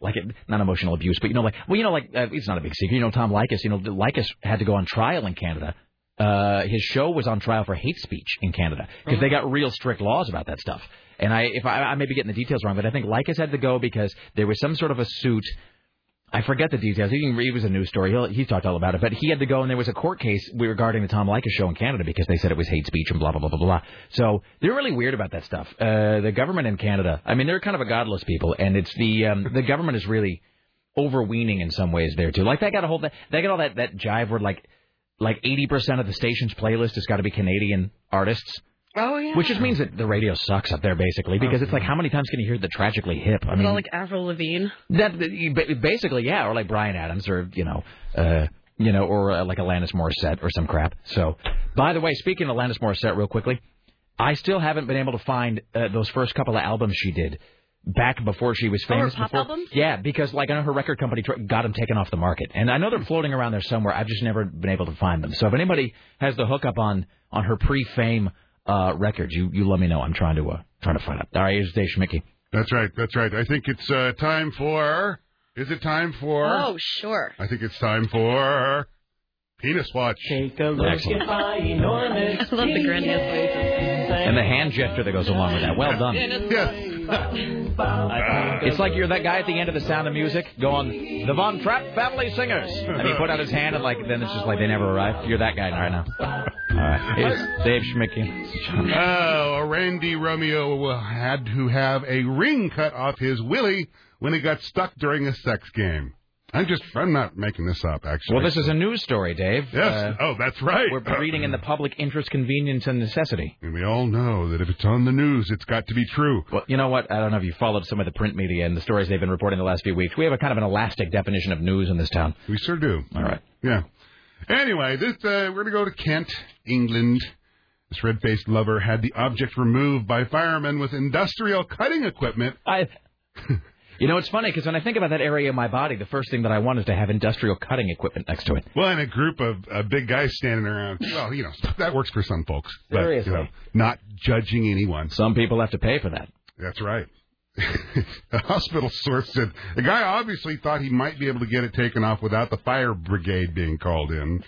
like not emotional abuse, but you know, like well, you know, like uh, it's not a big secret. You know, Tom Leykis. You know, Leykis had to go on trial in Canada. Uh, his show was on trial for hate speech in Canada because they got real strict laws about that stuff. And I, if I, I may be getting the details wrong, but I think Leykis had to go because there was some sort of a suit. I forget the details. He. It was a news story. He'll, he talked all about it. But he had to go, and there was a court case regarding the Tom Leykis show in Canada because they said it was hate speech and blah blah blah blah blah. So they're really weird about that stuff. Uh, the government in Canada. I mean, they're kind of a godless people, and it's the um, the government is really overweening in some ways there too. Like they got a whole they got all that that jive where like like eighty percent of the station's playlist has got to be Canadian artists. Oh yeah. Which just means that the radio sucks up there, basically, because it's like how many times can you hear the tragically hip? I mean, like Avril Lavigne? that basically, yeah, or like Bryan Adams, or you know, uh, you know, or uh, like Alanis Morissette or some crap. So, by the way, speaking of Alanis Morissette, real quickly, I still haven't been able to find uh, those first couple of albums she did back before she was Oh, her famous. pop before. albums? Yeah, because like I know her record company got them taken off the market, and I know they're floating around there somewhere. I've just never been able to find them. So if anybody has the hookup on on her pre-fame uh, records, you you let me know. I'm trying to uh, trying to find out. All right, here's Dave Schmidtke. That's right. That's right. I think it's uh, time for. Is it time for? Oh sure. I think it's time for. Penis watch. Take a look Excellent. at my [LAUGHS] enormous I love the grandiose voices. And the hand gesture that goes along with that. Well done. It's like you're that guy at the end of the Sound of Music going, the Von Trapp Family Singers. And he put out his hand, and like then it's just like they never arrived. You're that guy right now. All right. Here's Dave Schmidtke. Oh, Randy Romeo had to have a ring cut off his willy when he got stuck during a sex game. I'm just, I'm not making this up, actually. Well, this is a news story, Dave. Yes. Uh, oh, that's right. we're reading in the public interest, convenience, and necessity. And we all know that if it's on the news, it's got to be true. Well, you know what? I don't know if you followed some of the print media and the stories they've been reporting the last few weeks. We have a kind of an elastic definition of news in this town. We sure do. All right. Yeah. Anyway, this uh, we're going to go to Kent, England. This red-faced lover had the object removed by firemen with industrial cutting equipment. I. [LAUGHS] You know, it's funny because when I think about that area of my body, the first thing that I want is to have industrial cutting equipment next to it. Well, and a group of uh, big guys standing around. Well, you know, that works for some folks. But, Seriously. You know, not judging anyone. Some people have to pay for that. That's right. [LAUGHS] a hospital source said the guy obviously thought he might be able to get it taken off without the fire brigade being called in.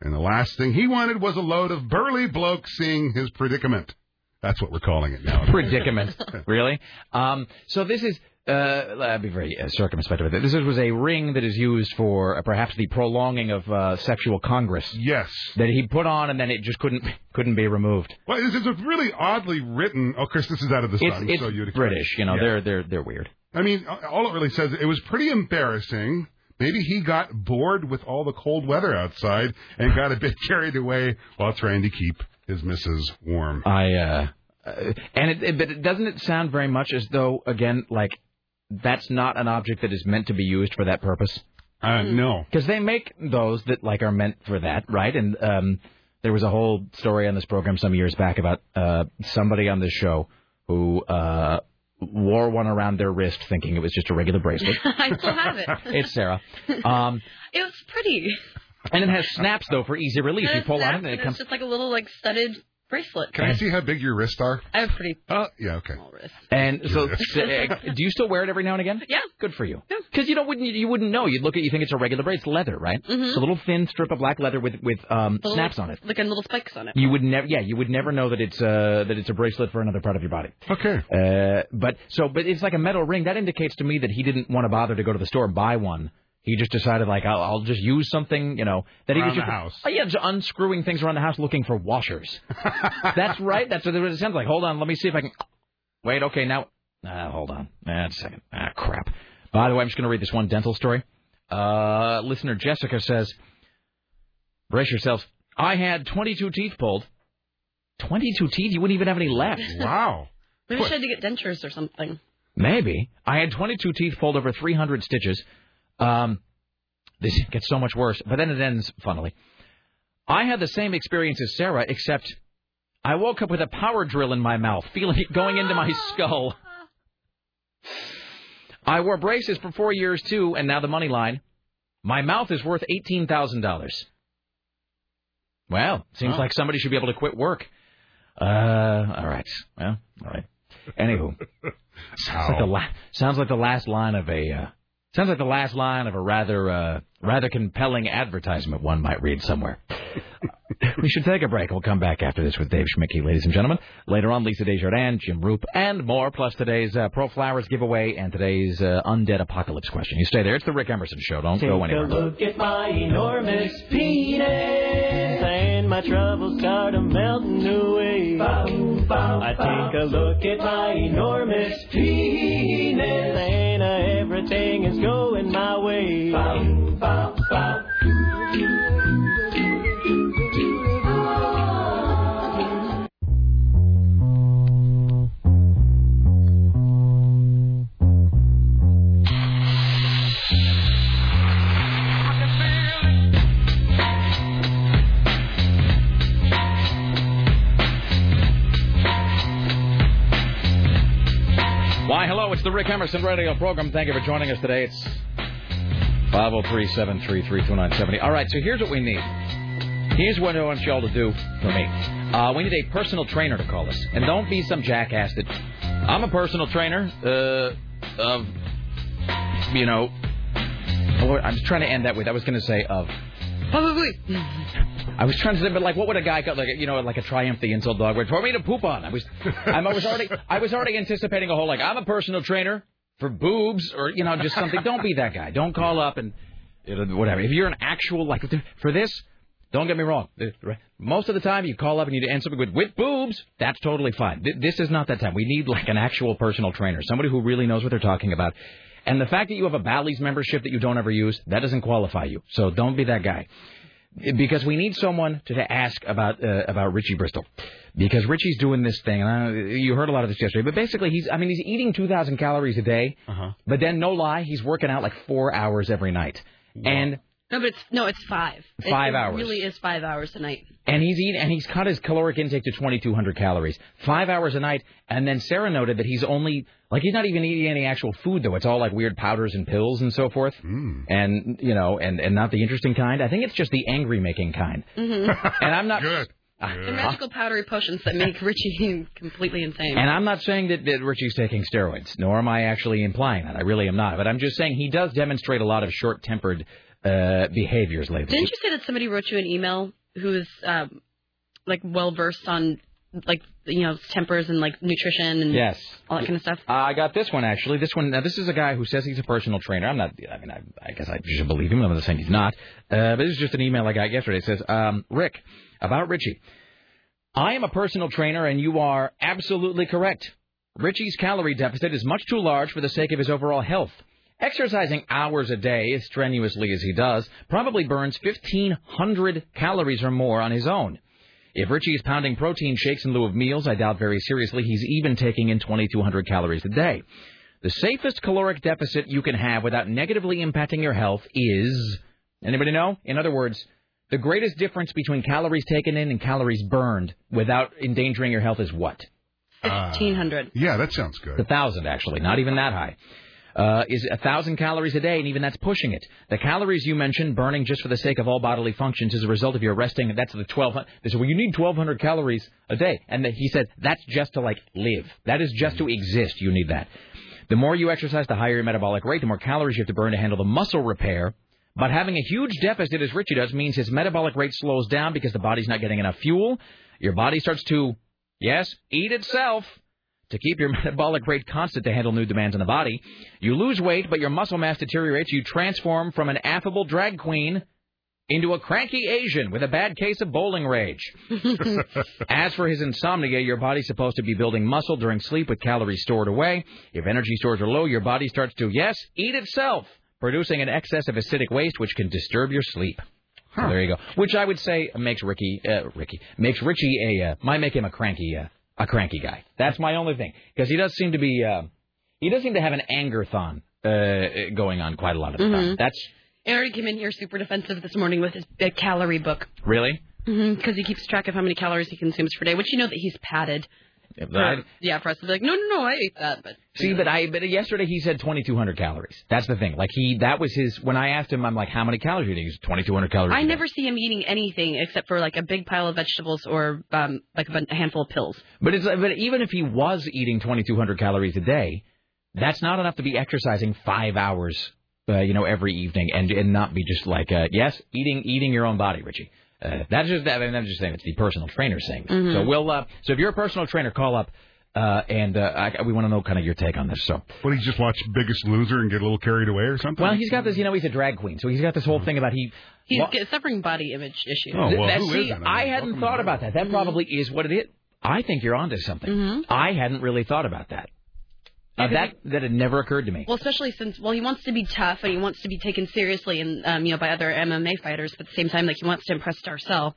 And the last thing he wanted was a load of burly blokes seeing his predicament. That's what we're calling it now. predicament. [LAUGHS] really? Um, so this is. Uh, I'd be very uh, circumspect with it. This was a ring that is used for uh, perhaps the prolonging of uh, sexual congress. Yes. That he put on and then it just couldn't [LAUGHS] couldn't be removed. Well, this is a really oddly written. Oh, Chris, this is out of the It's, Sun, it's so you'd expect- British, you know. Yeah. They're they're they're weird. I mean, all it really says it was pretty embarrassing. Maybe he got bored with all the cold weather outside and got a bit [LAUGHS] carried away while trying to keep his missus warm. I uh, uh and it, it but it, doesn't it sound very much as though again like that's not an object that is meant to be used for that purpose. Uh, no, because they make those that like are meant for that, right? And um, there was a whole story on this program some years back about uh, somebody on this show who uh, wore one around their wrist, thinking it was just a regular bracelet. [LAUGHS] I still have it. [LAUGHS] it's Sarah. Um, It was pretty. and it has snaps though for easy release. You pull on it and it it's comes. just like a little like studded bracelet. Can I see how big your wrists are? I have pretty. Oh, yeah, okay. Small wrists. And so, uh, do you still wear it every now and again? Yeah. Good for you. Because you don't wouldn't you wouldn't know. You'd look at you think it's a regular bracelet, leather, right? Mm-hmm. It's a little thin strip of black leather with with um, Little, snaps on it. Like little spikes on it. You would never, yeah, you would never know that it's uh that it's a bracelet for another part of your body. Okay. Uh, but so, but it's like a metal ring. That indicates to me that he didn't want to bother to go to the store and buy one. He just decided, like, I'll, I'll just use something, you know, that he Around was the just, house. Oh, yeah, just unscrewing things around the house, looking for washers. [LAUGHS] That's right. That's what it sounds like. Hold on, let me see if I can. [COUGHS] Wait, okay, now. Uh, hold on. Ah, a second. Ah, crap. By the way, I'm just going to read this one dental story. Uh, listener Jessica says, brace yourselves. I had 22 teeth pulled. 22 teeth? You wouldn't even have any left. [LAUGHS] Wow. Maybe she had to get dentures or something. Maybe. I had 22 teeth pulled over 300 stitches. Um, this [LAUGHS] gets so much worse, but then it ends funnily. I had the same experience as Sarah, except I woke up with a power drill in my mouth, feeling it going into my [LAUGHS] skull. I wore braces for four years too, and now the money line. My mouth is worth eighteen thousand dollars. Well, seems Huh. like somebody should be able to quit work. Uh, all right. Well, all right. Anywho, [LAUGHS] sounds like the la- sounds like the last line of a uh, sounds like the last line of a rather uh, rather compelling advertisement one might read somewhere. [LAUGHS] we should take a break. We'll come back after this with Dave Schmidtke, ladies and gentlemen. Later on, Lisa Desjardins, Jim Roop, and more, plus today's uh, Pro Flowers giveaway and today's uh, Undead Apocalypse question. You stay there. It's the Rick Emerson Show. Don't Take go a anywhere. look at my enormous penis, and my troubles start a melting away. I take a look at my enormous penis, and everything is going my way. It's the Rick Emerson radio program. Thank you for joining us today. It's 503 733 All right, so here's what we need. Here's what I want y'all to do for me. Uh, we need a personal trainer to call us. And don't be some jackass that. I'm a personal trainer uh, of, you know. I'm trying to end that with, I was going to say of. I was trying to say, but like, what would a guy go like, you know, like a Triumph the insult dog would for me to poop on? I was, I'm, I was already, I was already anticipating a whole like, I'm a personal trainer for boobs or you know, just something. Don't be that guy. Don't call up and whatever. If you're an actual like for this, don't get me wrong. Most of the time, you call up and you answer something with with boobs. That's totally fine. This is not that time. We need like an actual personal trainer, somebody who really knows what they're talking about. And the fact that you have a Bally's membership that you don't ever use, that doesn't qualify you. So don't be that guy because we need someone to, to ask about uh, about Richie Bristol because Richie's doing this thing and I, you heard a lot of this yesterday but basically he's I mean he's eating 2000 calories a day Uh-huh. but then no lie he's working out like 4 hours every night and No, but it's no, it's five. It- Five it hours. Really is five hours a night. and he's eating and he's cut his caloric intake to 2200 calories 5 hours a night and then Sarah noted that he's only like he's not even eating any actual food though it's all like weird powders and pills and so forth and you know and and not the interesting kind I think it's just the angry making kind Mm-hmm. [LAUGHS] and I'm not good the magical powdery potions that make Richie [LAUGHS] completely insane. And I'm not saying that, that Richie's taking steroids, nor am I actually implying that. I really am not. But I'm just saying he does demonstrate a lot of short-tempered uh, behaviors lately. Didn't you say that somebody wrote you an email who is um, like well versed on like you know tempers and like nutrition and Yes. all that kind of stuff? Uh, I got this one actually. This one. Now, this is a guy who says he's a personal trainer. I'm not. I mean, I, I guess I should believe him. I'm not saying he's not. Uh, but this is just an email I got yesterday. It says, um, "Rick, about Richie. I am a personal trainer, and you are absolutely correct. Richie's calorie deficit is much too large for the sake of his overall health. Exercising hours a day, as strenuously as he does, probably burns 1,500 calories or more on his own. If Richie is pounding protein shakes in lieu of meals, I doubt very seriously he's even taking in 2,200 calories a day. The safest caloric deficit you can have without negatively impacting your health is. Anybody know? In other words, the greatest difference between calories taken in and calories burned without endangering your health is what? Fifteen hundred. Uh, yeah, that sounds good. A thousand, actually, not even that high. Uh, is a thousand calories a day, and even that's pushing it. The calories you mentioned burning just for the sake of all bodily functions is a result of your resting. That's the twelve. They said, well, you need twelve hundred calories a day, and the, he said that's just to like live. That is just to exist. You need that. The more you exercise, the higher your metabolic rate, the more calories you have to burn to handle the muscle repair. But having a huge deficit, as Richie does, means his metabolic rate slows down because the body's not getting enough fuel. Your body starts to, yes, eat itself to keep your [LAUGHS] metabolic rate constant to handle new demands in the body. You lose weight, but your muscle mass deteriorates. You transform from an affable drag queen into a cranky Asian with a bad case of bowling rage. [LAUGHS] As for his insomnia, your body's supposed to be building muscle during sleep with calories stored away. If energy stores are low, your body starts to, yes, eat itself, producing an excess of acidic waste which can disturb your sleep. So there you go. Which I would say makes Ricky, uh, Ricky, makes Richie a, uh, might make him a cranky, uh, a cranky guy. That's my only thing. Because he does seem to be, uh, he does seem to have an anger thon, uh, going on quite a lot of the time. Mhm. That's, already came in here super defensive this morning with his big calorie book really? because he keeps track of how many calories he consumes per day, which you know that he's padded. For, I- yeah, for us to be like, no, no, no, I ate that, but See, but I but yesterday he said 2,200 calories. That's the thing. Like he, that was his. When I asked him, I'm like, how many calories do you use? 2,200 calories. I never see him eating anything except for like a big pile of vegetables or um, like a a handful of pills. But it's but even if he was eating 2,200 calories a day, that's not enough to be exercising five hours, uh, you know, every evening and and not be just like, uh, yes, eating eating your own body, Richie. Uh, that's just I mean, I'm just saying it's the personal trainer saying. that. Mhm. So we'll uh, so if you're a personal trainer, call up. Uh, and uh, I, we want to know kind of your take on this. So, What, he just watch Biggest Loser and get a little carried away or something? well, he's got this. You know, he's a drag queen, so he's got this whole thing about he. He's Well- suffering body image issues. Oh, well, That- who see, isn't? I mean, hadn't thought about that. That probably is what it is. I think you're onto something. Mhm. I hadn't really thought about that. Uh, that that had never occurred to me. Well, especially since well, he wants to be tough and he wants to be taken seriously and um, you know by other MMA fighters, but at the same time, like he wants to impress Darcelle.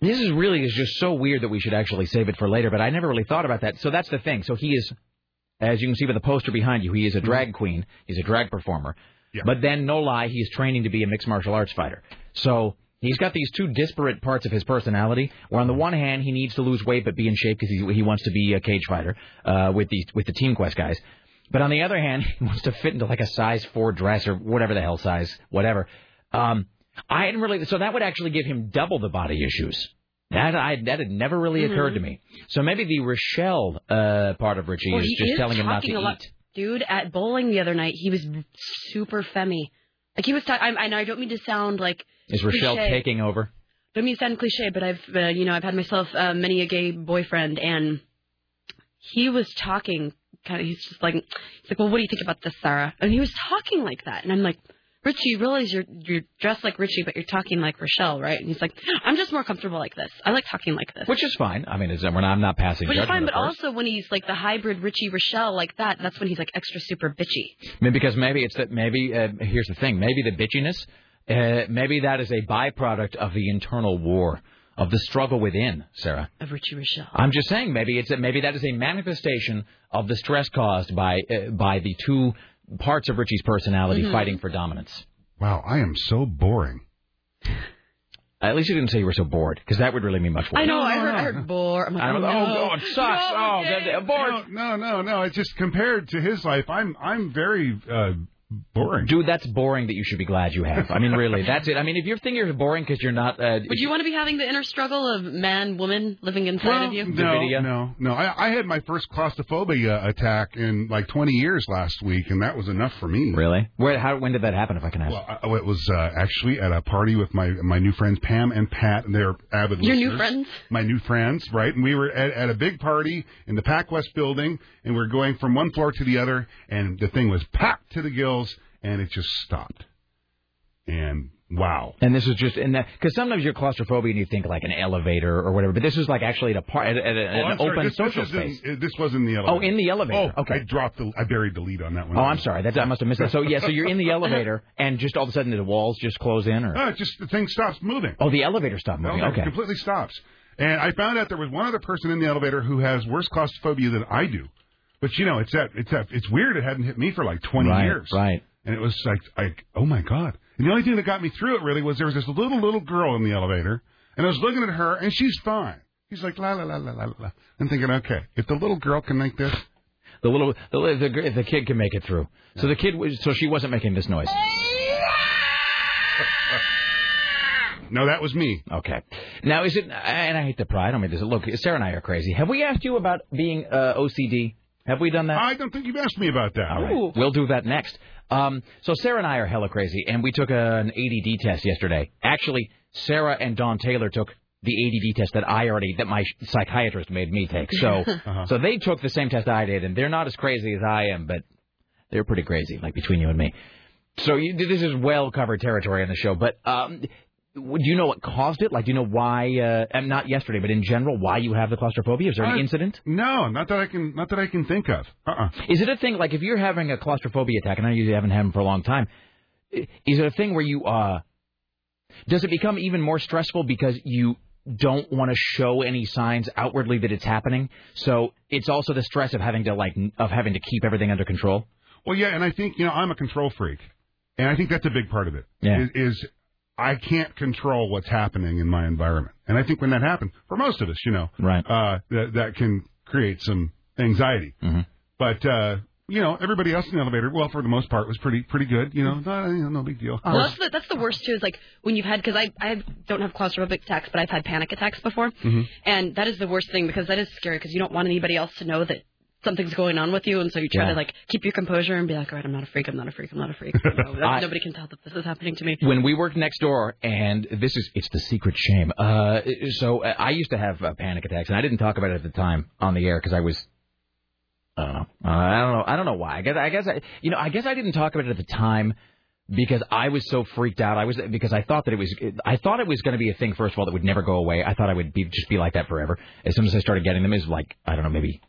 This is really is just so weird that we should actually save it for later. But I never really thought about that. So that's the thing. So he is, as you can see by the poster behind you, he is a drag queen. He's a drag performer. But then, no lie, he's training to be a mixed martial arts fighter. So he's got these two disparate parts of his personality. Where on the one hand, he needs to lose weight but be in shape because he, he wants to be a cage fighter uh, with the with the Team Quest guys. But on the other hand, [LAUGHS] he wants to fit into like a size four dress or whatever the hell size, whatever. Um, I hadn't really. So that would actually give him double the body issues. That I that had never really occurred to me. So maybe the Rochelle uh, part of Richie Well, is just is telling him not to talking a lot. eat. Dude, at bowling the other night, he was super femmy. Like he was. Ta- I, I know I don't mean to sound like Is Rochelle cliche. taking over? Don't mean to sound cliche, but I've uh, you know I've had myself uh, many a gay boyfriend, and he was talking kind of. He's just like, he's like, well, what do you think about this, Sarah? And he was talking like that, and I'm like, Richie, you realize you're you're dressed like Richie, but you're talking like Rochelle, right? And he's like, I'm just more comfortable like this. I like talking like this. Which is fine. I mean, it's, we're not, I'm not passing Which is fine, but also when he's like the hybrid Richie Rochelle like that, that's when he's like extra super bitchy. I mean, because maybe it's that maybe uh, here's the thing. Maybe the bitchiness, uh, maybe that is a byproduct of the internal war of the struggle within, Sarah. Of Richie Rochelle. I'm just saying maybe it's a, maybe that is a manifestation of the stress caused by uh, by the two parts of Richie's personality Mhm. fighting for dominance. Wow, I am so boring. At least you didn't say you were so bored, because that would really mean much worse. I know. I heard. I heard bore. I'm like, I oh, don't- no. oh, God, it sucks. Oh, that- that- bored. No, no, no, no. It's just compared to his life. I'm, I'm very uh, boring. Dude, that's boring that you should be glad you have. I mean, really, that's it. I mean, if you think you're boring because you're not. Uh, Would you want to be having the inner struggle of man, woman living inside Well, of you? no, no, no. I, I had my first claustrophobia attack in like 20 years last week, and that was enough for me. Really? Where? How? When did that happen? If I can ask. Well, I, it was uh, actually at a party with my my new friends Pam and Pat, and they're avid Your new friends? My new friends, right? And we were at, at a big party in the Pac West building, and we are going from one floor to the other, and the thing was packed to the gills, and it just stopped. And wow. And this is just in that because sometimes you're claustrophobic and you think like an elevator or whatever, but this was like actually at a par- at, at, a- at Oh, an sorry, open this, social this space. Isn't, this was in the oh, elevator. Oh, in the elevator. Oh, okay. I dropped the, I buried the lead on that one. Oh, I'm sorry. That I must have missed that. So yeah, so you're in the elevator and just all of a sudden the walls just close in, or No, just the thing stops moving. oh, the elevator stopped moving. Okay. it completely stops. And I found out there was one other person in the elevator who has worse claustrophobia than I do. But you know, it's that it's that it's weird. It hadn't hit me for like 20 Right, years. right. And it was like, like, oh my god. And the only thing that got me through it really was there was this little little girl in the elevator, and I was looking at her, and she's fine. She's like la la la la la la. I'm thinking, okay, if the little girl can make this, The little the the, the kid can make it through. So the kid was so she wasn't making this noise. [LAUGHS] No, that was me. Okay. Now is it? And I hate to pry. I don't mean this. Look, Sarah and I are crazy. Have we asked you about being uh, OCD? Have we done that? I don't think you've asked me about that. All right. We'll do that next. Um, so Sarah and I are hella crazy, and we took an ADD test yesterday. Actually, Sarah and Dawn Taylor took the ADD test that I already that my psychiatrist made me take. So [LAUGHS] Uh-huh. so they took the same test I did, and they're not as crazy as I am, but they're pretty crazy, like between you and me. So you, this is well covered territory on the show, but um, do you know what caused it? Like, do you know why? Uh, not yesterday, but in general, why you have the claustrophobia? Is there an I- incident? No, not that I can not that I can think of. Uh-uh. Is it a thing like if you're having a claustrophobia attack, and I usually haven't had them for a long time, is it a thing where you uh does it become even more stressful because you don't want to show any signs outwardly that it's happening? So it's also the stress of having to like of having to keep everything under control. Well, yeah, and I think you know I'm a control freak, and I think that's a big part of it. Yeah. Is, is I can't control what's happening in my environment, and I think when that happens, for most of us, you know, right, uh, that that can create some anxiety. Mm-hmm. But uh, you know, everybody else in the elevator, well, for the most part, was pretty pretty good. You know, no, you know, no big deal. Well, that's the that's the worst too. Is like when you've had because I I don't have claustrophobic attacks, but I've had panic attacks before, Mhm. and that is the worst thing because that is scary because you don't want anybody else to know that something's going on with you, and so you try Yeah. to like keep your composure and be like, all right, I'm not a freak, I'm not a freak, I'm not a freak. [LAUGHS] You know, I- nobody can tell that this is happening to me. when we worked next door, and this is it's the secret shame. Uh, so uh, I used to have uh, panic attacks, and I didn't talk about it at the time on the air because I was. I don't know. Uh, I don't know. I don't know why. I guess. I guess. I, you know. I guess I didn't talk about it at the time because I was so freaked out. I was because I thought that it was. I thought it was going to be a thing. First of all, that would never go away. I thought I would be just be like that forever. As soon as I started getting them, is like I don't know, maybe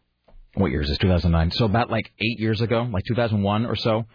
what year is this? 2009. So about like eight years ago, like 2001 or so.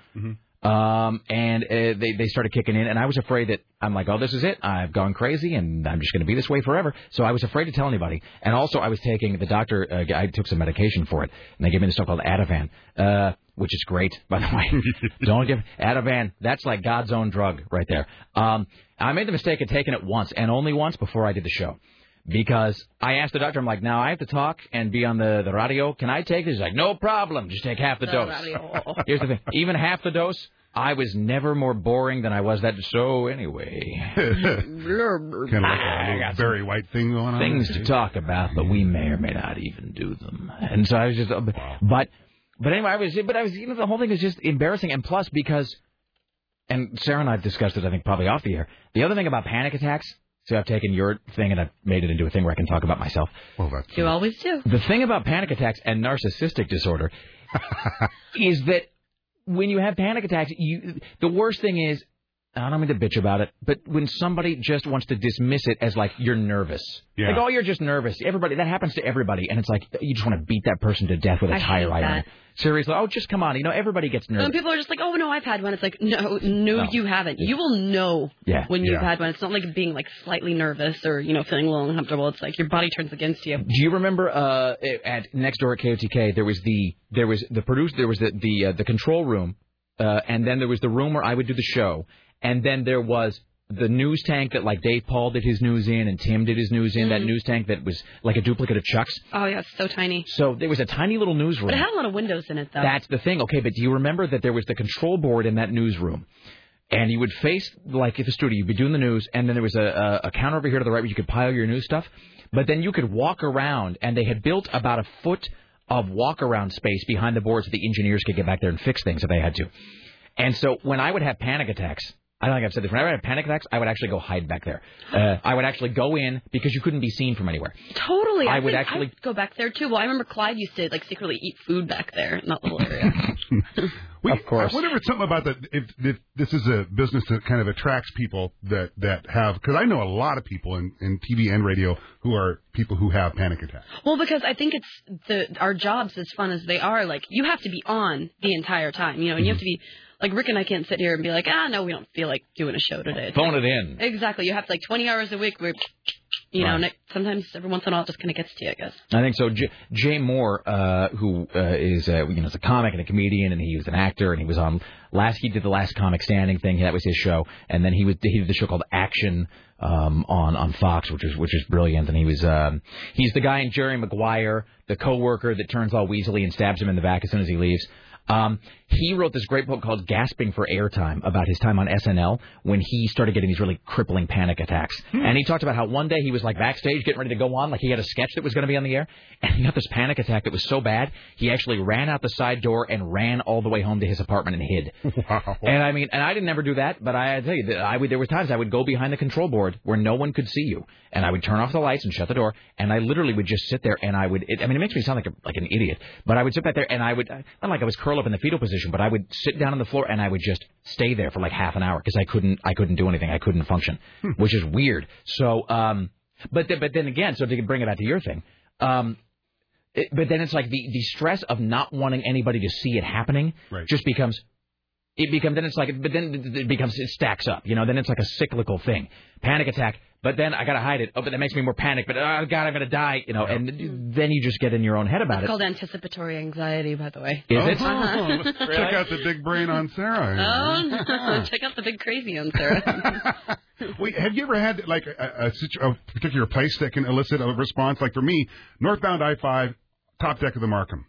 Um, and uh, they they started kicking in, and I was afraid that I'm like, oh, this is it. I've gone crazy, and I'm just going to be this way forever. So I was afraid to tell anybody. And also, I was taking the doctor. Uh, I took some medication for it, and they gave me this stuff called Ativan, uh, which is great, by the way. [LAUGHS] Don't give Ativan. That's like God's own drug right there. Um, I made the mistake of taking it once and only once before I did the show. Because I asked the doctor, I'm like, now I have to talk and be on the, the radio. Can I take this? He's like, no problem. Just take half the, The dose. radio. [LAUGHS] Here's the thing. Even half the dose, I was never more boring than I was that. So anyway, [LAUGHS] kind of like a [LAUGHS] very white thing going on. things to talk about, but we may or may not even do them. And so I was just, but, but anyway, I was, but I was, you know, the whole thing is just embarrassing. And plus, because, and Sarah and I have discussed it, I think probably off the air. The other thing about panic attacks. So I've taken your thing and I've made it into a thing where I can talk about myself. Well, that's You always do. The thing about panic attacks and narcissistic disorder [LAUGHS] is that when you have panic attacks, you the worst thing is I don't mean to bitch about it, but when somebody just wants to dismiss it as like you're nervous, Yeah. like oh you're just nervous. Everybody that happens to everybody, and it's like you just want to beat that person to death with a I tire hate iron. that. Seriously, oh just come on, you know everybody gets nervous. Some people are just like, oh no, I've had one. It's like, no, no, No. you haven't. You will know Yeah. when you've had one. It's not like being like slightly nervous or you know feeling a little uncomfortable. It's like your body turns against you. Do you remember uh, at next door at KOTK there was the there was the produce there was the the uh, the control room, uh, and then there was the room where I would do the show, and then there was the news tank that like Dave Paul did his news in and Tim did his news in. That Mhm. news tank that was like a duplicate of Chuck's. Oh yeah, it's so tiny. So there was a tiny little newsroom. But it had a lot of windows in it though. That's the thing. Okay, but do you remember that there was the control board in that newsroom? And you would face like at the studio, you'd be doing the news, and then there was a, a, a counter over here to the right where you could pile your news stuff. But then you could walk around, and they had built about a foot of walk around space behind the board so the engineers could get back there and fix things if they had to. And so when I would have panic attacks, I don't think I've said this. When I had have panic attacks, I would actually go hide back there. Uh, I would actually go in because you couldn't be seen from anywhere. Totally. I would actually- I'd go back there too. Well, I remember Clyde used to like secretly eat food back there in that little area. [LAUGHS] We, Of course. I wonder if it's something about that. If, if this is a business that kind of attracts people that that have, because I know a lot of people in, in TV and radio who are people who have panic attacks. well, because I think it's the our jobs as fun as they are. Like you have to be on the entire time, you know, and you have to be like Rick and I can't sit here and be like, ah, no, we don't feel like doing a show today. It's Phone like- it in. Exactly. You have like 20 hours a week. Where, you know, Right. and it, sometimes every once in a while it just kind of gets to you, I guess. I think so. J- Jay Mohr, uh, who uh, is uh, you know is a comic and a comedian, and he was an actor, and he was on last. He did the Last Comic Standing thing. That was his show, and then he was he did the show called Action um, on on Fox, which is which is brilliant. And he was um, he's the guy in Jerry Maguire, the coworker that turns all weaselly and stabs him in the back as soon as he leaves. Um, he wrote this great book called Gasping for Airtime about his time on SNL when he started getting these really crippling panic attacks. Hmm. And he talked about how one day he was like backstage getting ready to go on, like he had a sketch that was going to be on the air, and he got this panic attack that was so bad he actually ran out the side door and ran all the way home to his apartment and hid. [LAUGHS] Wow. And I mean, and I didn't ever do that, but I, I tell you, that I would. There were times I would go behind the control board where no one could see you, and I would turn off the lights and shut the door, and I literally would just sit there, and I would. It, I mean, it makes me sound like a, like an idiot, but I would sit back there, and I would not like I was curled up in the fetal position, but I would sit down on the floor, and I would just stay there for like half an hour because I couldn't, I couldn't do anything, I couldn't function, which is weird. So, um, but then, but then again, so to bring it back to your thing, um, it, but then it's like the the stress of not wanting anybody to see it happening Right. just becomes it becomes then it's like but then it becomes it stacks up you know then it's like a cyclical thing panic attack but then I gotta hide it oh but that makes me more panic but oh god I'm gonna die you know and then you just get in your own head about It's it called anticipatory anxiety, by the way. Is it? [LAUGHS] Uh-huh. Check out the big brain on Sarah. Oh, no. check out the big crazy on Sarah. [LAUGHS] Wait, have you ever had like a, a, a particular place that can elicit a response? Like for me, northbound I-5, top deck of the Marquam.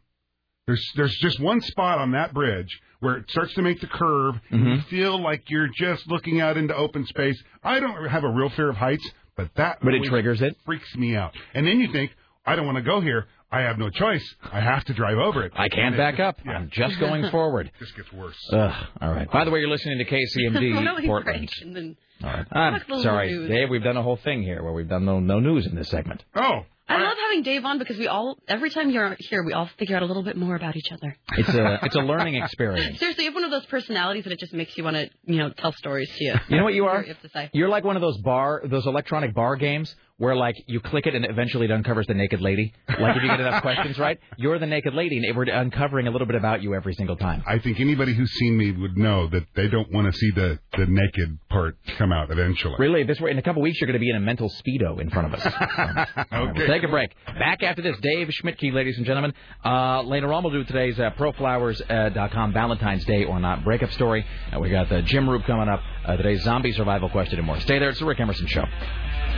There's there's just one spot on that bridge where it starts to make the curve. And Mm-hmm. you feel like you're just looking out into open space. I don't have a real fear of heights, but that But it triggers it? freaks me out. And then you think, I don't want to go here. I have no choice. I have to drive over it. I can't it back just- up Yeah. I'm just going [LAUGHS] forward this gets worse. Ugh, all right by the way you're listening to Why KCMD don't Portland break and then all right I'm sorry. Dave we've done a whole thing here where we've done no no news in this segment Oh, I love having Dave on because we all every time you're here we all figure out a little bit more about each other. it's a [LAUGHS] it's a learning experience Seriously, you have one of those personalities that it just makes you want to, you know, tell stories to you. You know what you are? You have to say. You're like one of those bar, those electronic bar games where like you click it and eventually it uncovers the naked lady. Like if you get enough [LAUGHS] questions right, you're the naked lady, and we're uncovering a little bit about you every single time. I think anybody who's seen me would know that they don't want to see the, the naked part come out eventually. Really, this way in a couple weeks you're going to be in a mental speedo in front of us. [LAUGHS] All right, we'll take a break. Back after this, Dave Schmidtke, ladies and gentlemen. Uh, later on, we'll do today's uh, ProFlowers.com Valentine's Day or not breakup story. Uh, we got the Jim Roop coming up. Uh, today's zombie survival question and more. Stay there. It's the Rick Emerson Show.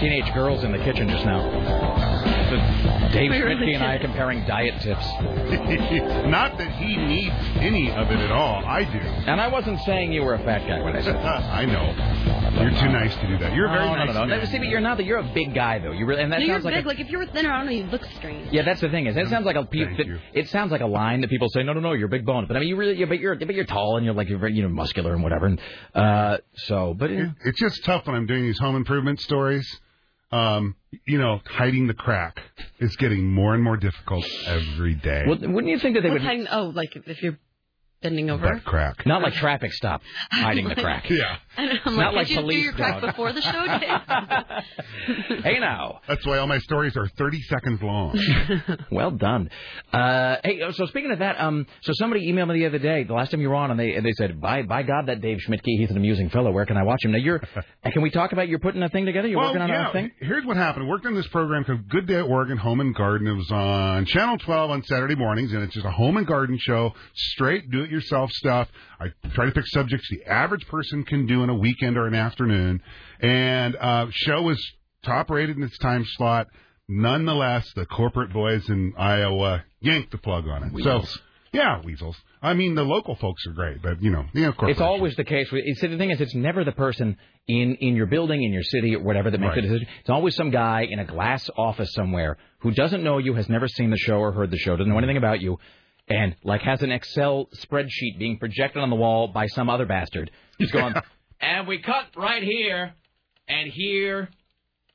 teenage girls in the kitchen just now. The- Dave We Schmidtke and I did. comparing diet tips. [LAUGHS] Not that he needs any of it at all. I do. And I wasn't saying you were a fat guy when I said that. [LAUGHS] I know. You're too nice to do that. You're a very no, no, nice no, no. man. See, but you're not. That you're a big guy though. You really, and that no, you're sounds like big. a, like if you were thinner, I don't know, you'd look strange. Yeah, that's the thing is, it sounds like a pe- that- it sounds like a line that people say, no, no, no, you're big boned, but I mean, you really, yeah, but you're, but you're tall and you're like you're very, you know, muscular and whatever, and uh, so, but yeah. It's just tough when I'm doing these home improvement stories. Um, you know, hiding the crack is getting more and more difficult every day. Well, wouldn't you think that they What's would hiding? Oh, like if, if you're bending over. Butt crack. not like traffic stop hiding the crack? [LAUGHS] Yeah. [LAUGHS] And I'm Not like, like did you do police your crack dog. before the show, Dave? [LAUGHS] hey now. That's why all my stories are 30 seconds long. [LAUGHS] well done. Uh, hey, so speaking of that, um, so somebody emailed me the other day, the last time you were on, and they and they said, "By by God, that Dave Schmidtke, he's an amusing fellow. Where can I watch him?" Now you're, uh, can we talk about you're putting a thing together? You're well, working on yeah. a thing. Here's what happened. I worked on this program called Good Day at Oregon Home and Garden. It was on Channel 12 on Saturday mornings, and it's just a home and garden show, straight do-it-yourself stuff. I try to pick subjects the average person can do in a weekend or an afternoon, and uh, show is top rated in its time slot. Nonetheless, the corporate boys in Iowa yanked the plug on it. Weasels. So, yeah, weasels. I mean, the local folks are great, but you know, you know, It's always the case. With, it's, the thing is, it's never the person in in your building, in your city, or whatever that makes Right. the decision. It's always some guy in a glass office somewhere who doesn't know you, has never seen the show or heard the show, doesn't know anything about you, and like has an Excel spreadsheet being projected on the wall by some other bastard. He's going, [LAUGHS] and we cut right here, and here,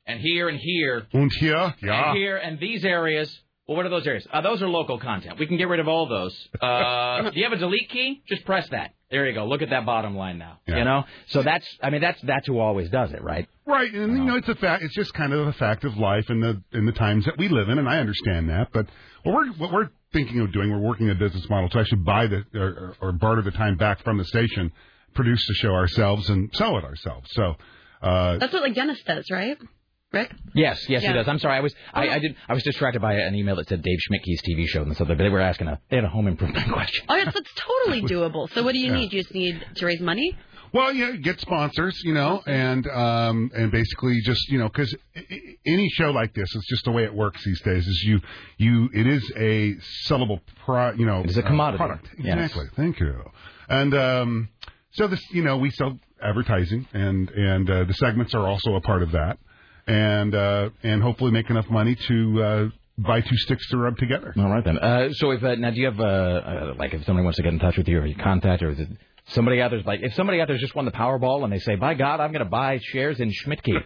and here, and here, Und hier, ja. and here, and these areas. Well, what are those areas? Uh, those are local content. We can get rid of all those. Uh, [LAUGHS] do you have a delete key? Just press that. There you go. Look at that bottom line now. You know. So that's. I mean, that's that's who always does it, right? Right, and you know it's a fact. It's just kind of a fact of life in the in the times that we live in, and I understand that. But what we're what we're thinking of doing, we're working a business model to actually buy the or, or barter the time back from the station, produce the show ourselves, and sell it ourselves. So. Uh, That's what like Dennis does, right? Rick? Yes, yes, Yeah. he does. I'm sorry, I was I, I did I was distracted by an email that said Dave Schmidtke's TV show and stuff. But they were asking a they had a home improvement [LAUGHS] question. Oh, yes, that's totally [LAUGHS] doable. So what do you Yeah. need? You just need to raise money? Well, yeah, get sponsors, you know, and um, and basically just you know, because any show like this, it's just the way it works these days. Is you you it is a sellable pro, you know, It is a uh, commodity. product. Yes. Exactly. Thank you. And um, so this, you know, we sell advertising, and and uh, the segments are also a part of that, and uh, and hopefully make enough money to uh, buy two sticks to rub together. All right then. Uh, so if uh, now do you have uh, uh, like if somebody wants to get in touch with you or you contact or is it somebody out there's like if somebody out there's just won the Powerball and they say by God I'm going to buy shares in Schmidtke.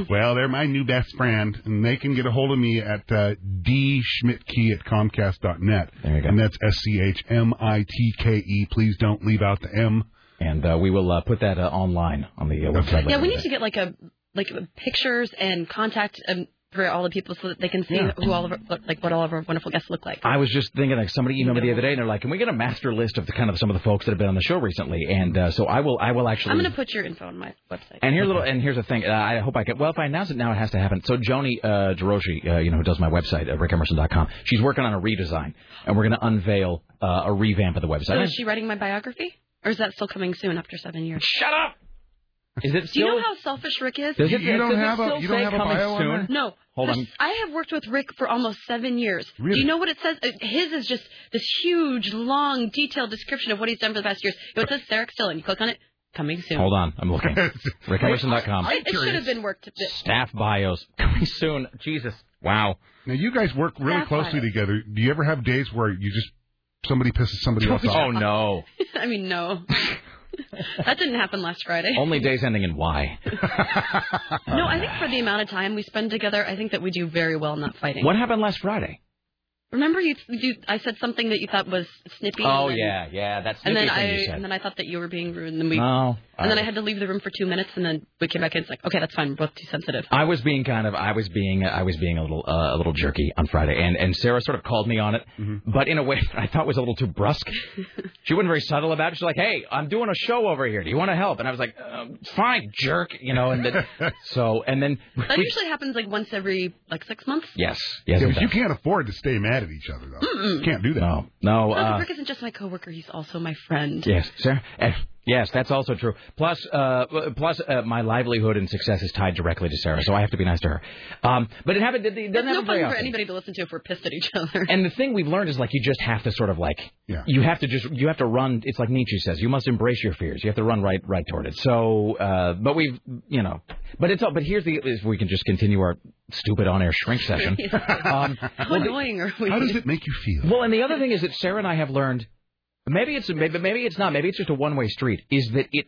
[LAUGHS] well, they're my new best friend, and they can get a hold of me at uh, dschmidtke at comcast.net. There you go. And that's S C H M I T K E. Please don't leave out the M. And uh, we will uh, put that uh, online on the uh, website. Yeah, we need to get like a like pictures and contact um, for all the people so that they can see Yeah. who all of our, like what all of our wonderful guests look like. I was just thinking, like somebody emailed me the other day, and they're like, "Can we get a master list of the kind of some of the folks that have been on the show recently?" And uh, so I will, I will actually. I'm going to put your info on my website. And here's a little, and here's the thing. Uh, I hope I can. Well, if I announce it now, it has to happen. So Joni uh, Jiroshi, uh, you know, who does my website, uh, rickemerson.com, she's working on a redesign, and we're going to unveil uh, a revamp of the website. So is she writing my biography, or is that still coming soon after seven years? Shut up. Is it [LAUGHS] Do you know how selfish Rick is? Does it- You don't have a- you don't have a coming bio on soon? there? No. Hold on. I have worked with Rick for almost seven years. Really? Do you know what it says? Uh, His is just this huge, long, detailed description of what he's done for the past years. It says Sarah Still, and you click on it, coming soon. Hold on, I'm looking. [LAUGHS] rickemerson.com. It, it should have been worked. a bit. Staff bios coming soon. Jesus. Wow. Now, you guys work really Staff closely bio. together. Do you ever have days where you just somebody pisses somebody [LAUGHS] else off? Oh no. I mean, no. [LAUGHS] that didn't happen last Friday. [LAUGHS] Only days ending in Y. [LAUGHS] No, I think for the amount of time we spend together, I think that we do very well not fighting. What happened last Friday? Remember, you, you I said something that you thought was snippy. Oh and then, yeah, yeah. That's And then thing I you said. and then I thought that you were being rude, and then we No, and then I- I had to leave the room for two minutes, and then we came back in. It's like, okay, that's fine. We're both too sensitive. I was being kind of, I was being, I was being a little, uh, a little jerky on Friday, and and Sarah sort of called me on it, Mm-hmm. but in a way that I thought was a little too brusque. [LAUGHS] she wasn't very subtle about it. She's like, "Hey, I'm doing a show over here. Do you want to help?" And I was like, um, "Fine, jerk," you know. And then, [LAUGHS] so, and then, That we- usually happens like once every like six months. yes, yes, Yeah, but you can't afford to stay mad at each other, though. Mm-mm. Can't do that. no, no. No, Uh, Rick isn't just my coworker; he's also my friend. yes, sir. eh, Yes, that's also true. Plus, uh, plus, uh, my livelihood and success is tied directly to Sarah, so I have to be nice to her. Um, but it happened. It doesn't It's no happen very fun for often. anybody to listen to if we're pissed at each other. And the thing we've learned is like you just have to sort of like Yeah. you have to just you have to run. It's like Nietzsche says, you must embrace your fears. You have to run right right toward it. So, uh, but we've you know, but it's all. But here's the if we can just continue our stupid on air shrink session. [LAUGHS] um, How annoying are we? How does it make you feel? well, and the other thing is that Sarah and I have learned. Maybe it's maybe maybe it's not. Maybe it's just a one way street. Is that it?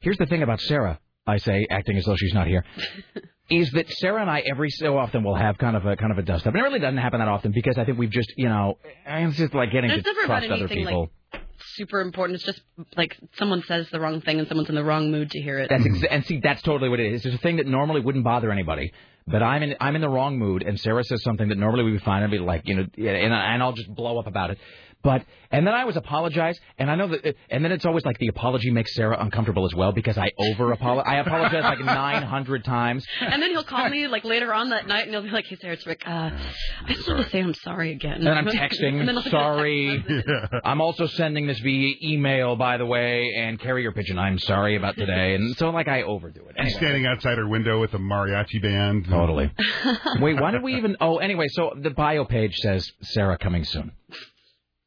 Here's the thing about Sarah. I say, acting as though she's not here. [LAUGHS] is that Sarah and I every so often will have kind of a kind of a dust up. And it really doesn't happen that often because I think we've just you know it's just like getting It's to never trust other anything people. like super important. It's just like someone says the wrong thing and someone's in the wrong mood to hear it. That's exa- and see that's totally what it is. It's a thing that normally wouldn't bother anybody, but I'm in I'm in the wrong mood, and Sarah says something that normally we would find and be like you know, and and I'll just blow up about it. But and then I always apologize, and I know that, and then it's always like the apology makes Sarah uncomfortable as well because I over apologize. I apologize like 900 times. [LAUGHS] And then he'll call me like later on that night, and he'll be like, "Hey, Sarah, it's Rick. Uh, I still have to say I'm sorry again." And then I'm texting, [LAUGHS] And then I'll- sorry. [LAUGHS] I'm also sending this via email, by the way, and carrier pigeon. I'm sorry about today. And so, like, I overdo it. He's standing outside her window with a mariachi band. Totally. Wait, why did we even? Oh, anyway, so the bio page says Sarah coming soon.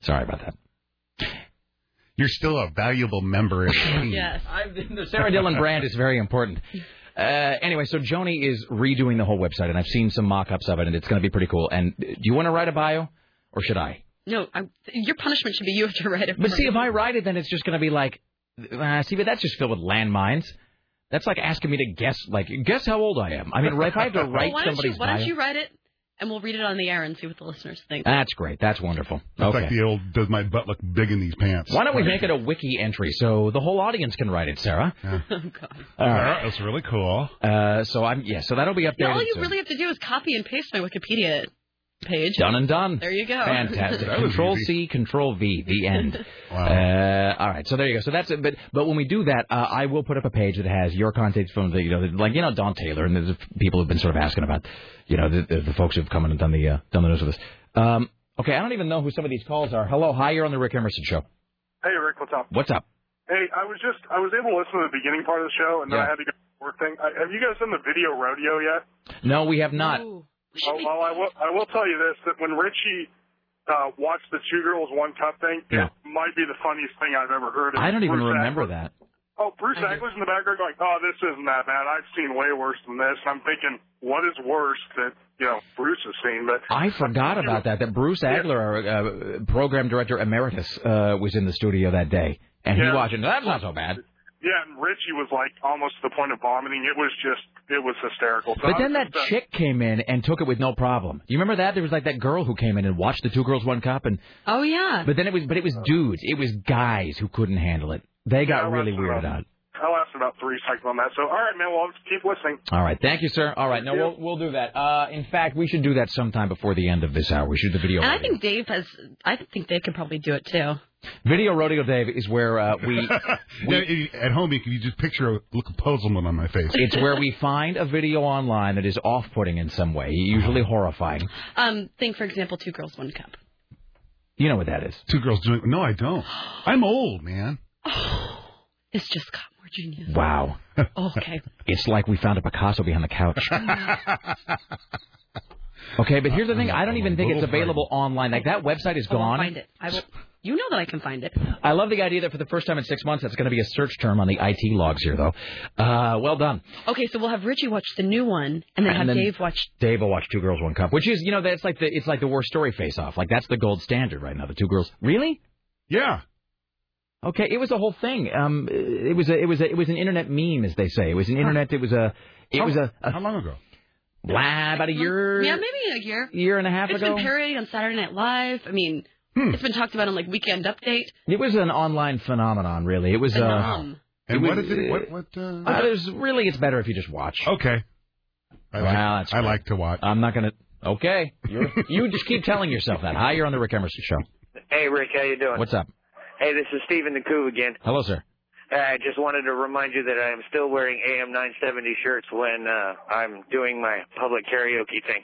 Sorry about that. You're still a valuable member of the [LAUGHS] team. Yes. The Sarah Dillon brand is very important. Uh, anyway, so Joni is redoing the whole website, and I've seen some mock-ups of it, and it's going to be pretty cool. And uh, do you want to write a bio, or should I? No, I, your punishment should be you have to write it. But see, if I write it, then it's just going to be like, uh, see, but that's just filled with landmines. That's like asking me to guess, like, guess how old I am. I mean, if I have to well, write why don't somebody's you, why don't you write it and we'll read it on the air and see what the listeners think. that's great. That's wonderful. It's okay. like the old "Does my butt look big in these pants?" Why don't we make it a wiki entry so the whole audience can write it, Sarah? [LAUGHS] oh God. All right. That's really cool. Uh, so I'm yeah. So that'll be updated. Yeah, all you soon. really have to do is copy and paste my Wikipedia page. Done and done. There you go. Fantastic. [LAUGHS] Control easy. C, Control V. The end. Wow. Uh, all right. So there you go. So that's it. But but when we do that, uh, I will put up a page that has your contacts from the you know like you know Dawn Taylor and the people who've been sort of asking about you know the, the, the folks who've come in and done the uh, done the news with us. Um, okay. I don't even know who some of these calls are. Hello. Hi. You're on the Rick Emerson show. Hey, Rick, what's up? What's up? Hey, I was just I was able to listen to the beginning part of the show, and then Yeah. I had to go to work thing. I, have you guys done the video rodeo yet? No, we have not. Oh, well, I will I will tell you this: that when Richie uh, watched the two girls one cup thing, Yeah. it might be the funniest thing I've ever heard. I don't even Bruce remember Agler- that. Oh, Bruce Agler's in the background going, "Oh, this isn't that bad. I've seen way worse than this." And I'm thinking, what is worse that you know Bruce has seen? But I forgot about that. That Bruce Agler, our uh, program director emeritus, uh, was in the studio that day, and he Yeah. watched it. That's not so bad. Yeah, and Richie was like almost to the point of vomiting. It was just, it was hysterical. So But then that just, chick came in and took it with no problem. Do you remember that? There was like that girl who came in and watched the two girls one cup, and Oh yeah. but then it was but it was dudes. It was guys who couldn't handle it. They got Yeah, really that's weirded about- out. I lasted about three seconds on that. So, all right, man. Well, I'll keep listening. All right, thank you, sir. All right, no, we'll we'll do that. Uh, in fact, we should do that sometime before the end of this hour. We should do the video. And I think Dave has. I think Dave could probably do it too. Video rodeo, Dave, is where uh, we [LAUGHS] Yeah, at home, you can you just picture a look of puzzlement on my face. it's where we find a video online that is off-putting in some way, usually horrifying. Um, think for example, two girls, one cup. You know what that is? Two girls doing. No, I don't. I'm old, man. It's just got more genius. Wow. Okay. [LAUGHS] It's like we found a Picasso behind the couch. [LAUGHS] Okay, but here's the thing. I don't even think it's available online. Like that website is I won't gone. find it. I will. You know that I can find it. I love the idea that for the first time in six months, that's going to be a search term on the IT logs here, though. Uh, well done. Okay, so we'll have Richie watch the new one, and then And have then- Dave watch. Dave will watch Two Girls One Cup, which is, you know, that's like the it's like the worst story face off. Like that's the gold standard right now. The Two Girls. Really? Yeah. Okay, it was a whole thing. Um, it was a it was a it was an internet meme, as they say. It was an internet. It was a it How- was a, a How long ago? blah, about a year Yeah, maybe a year. year and a half It's ago. been parodied on Saturday Night Live. I mean, it's been talked about on like Weekend Update. It was an online phenomenon, really. It was. Uh, And it what was, is it? What? What? Uh... Uh, there's really, it's better if you just watch. Okay. I like, Well, that's I great. like to watch. I'm not gonna. Okay, You're, you just keep telling yourself that. Hi, you're on the Rick Emerson show. Hey, Rick, how you doing? What's up? Hey, this is Stephen the Coup again. Hello, sir. Uh, I just wanted to remind you that I am still wearing AM 970 shirts when uh, I'm doing my public karaoke thing.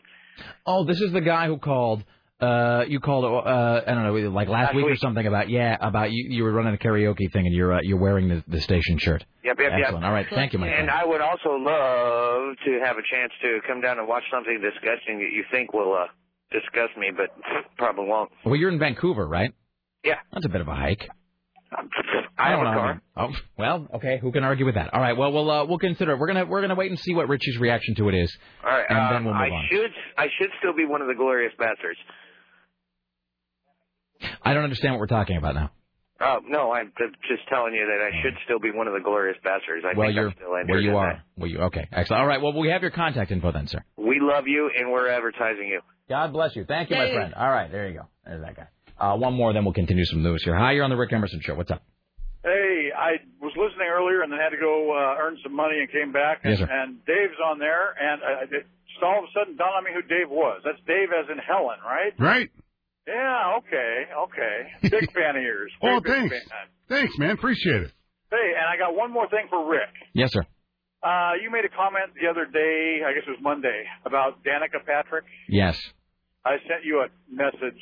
Oh, this is the guy who called Uh, you called. Uh, I don't know, like last, Last week, or something about yeah, about you. You were running a karaoke thing, and you're uh, you're wearing the, the station shirt. Yep, yep, Excellent. yep. All right, thank you, my And friend. I would also love to have a chance to come down and watch something disgusting that you think will uh, disgust me, but probably won't. Well, you're in Vancouver, right? Yeah. That's a bit of a hike. I have don't a know. car. Oh, well, okay. Who can argue with that? All right. Well, we'll uh, we'll consider it. We're gonna we're gonna wait and see what Richie's reaction to it is, All right, and uh, then we'll move I on. should I should still be one of the glorious bastards. I don't understand what we're talking about now. Oh no, I'm just telling you that I should still be one of the glorious bastards. I well, think you're I'm still well, entered you in are. Well, you okay? Excellent. All right. Well, we have your contact info then, sir. We love you, and we're advertising you. God bless you. Thank you, my Yay. friend. All right, there you go. There's that guy. Uh, one more, then we'll continue some news here. Hi, you're on the Rick Emerson show. What's up? Hey, I was listening earlier and then had to go uh, earn some money and came back. And, Yes, sir. and Dave's on there, and uh, it just all of a sudden dawned on me who Dave was. That's Dave as in Helen, right? Right. Yeah, okay, okay. [LAUGHS] Big fan of yours. Oh, Very big thanks. fan. Thanks, man. Appreciate it. Hey, and I got one more thing for Rick. Yes, sir. Uh, you made a comment the other day, I guess it was Monday, about Danica Patrick. Yes. I sent you a message.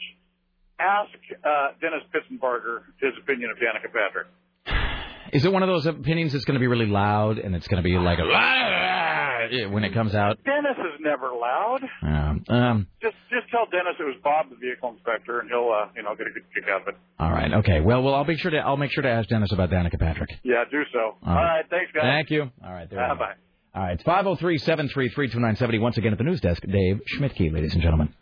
Ask uh, Dennis Pitzenbarger his opinion of Danica Patrick. [SIGHS] Is it one of those opinions that's going to be really loud and it's going to be like a [SIGHS] [LAUGHS] when it comes out? Dennis is never loud. Um, um, Just just tell Dennis it was Bob, the vehicle inspector, and he'll uh, you know get a good kick out of it. all right. Okay. Well, well, I'll make sure to I'll make sure to ask Dennis about Danica Patrick. Yeah, do so. All right. right, thanks, guys. Thank you. All right. There. Uh, bye. All right. It's five zero three seven three three two nine seventy. Once again at the news desk, Dave Schmidtke, ladies and gentlemen.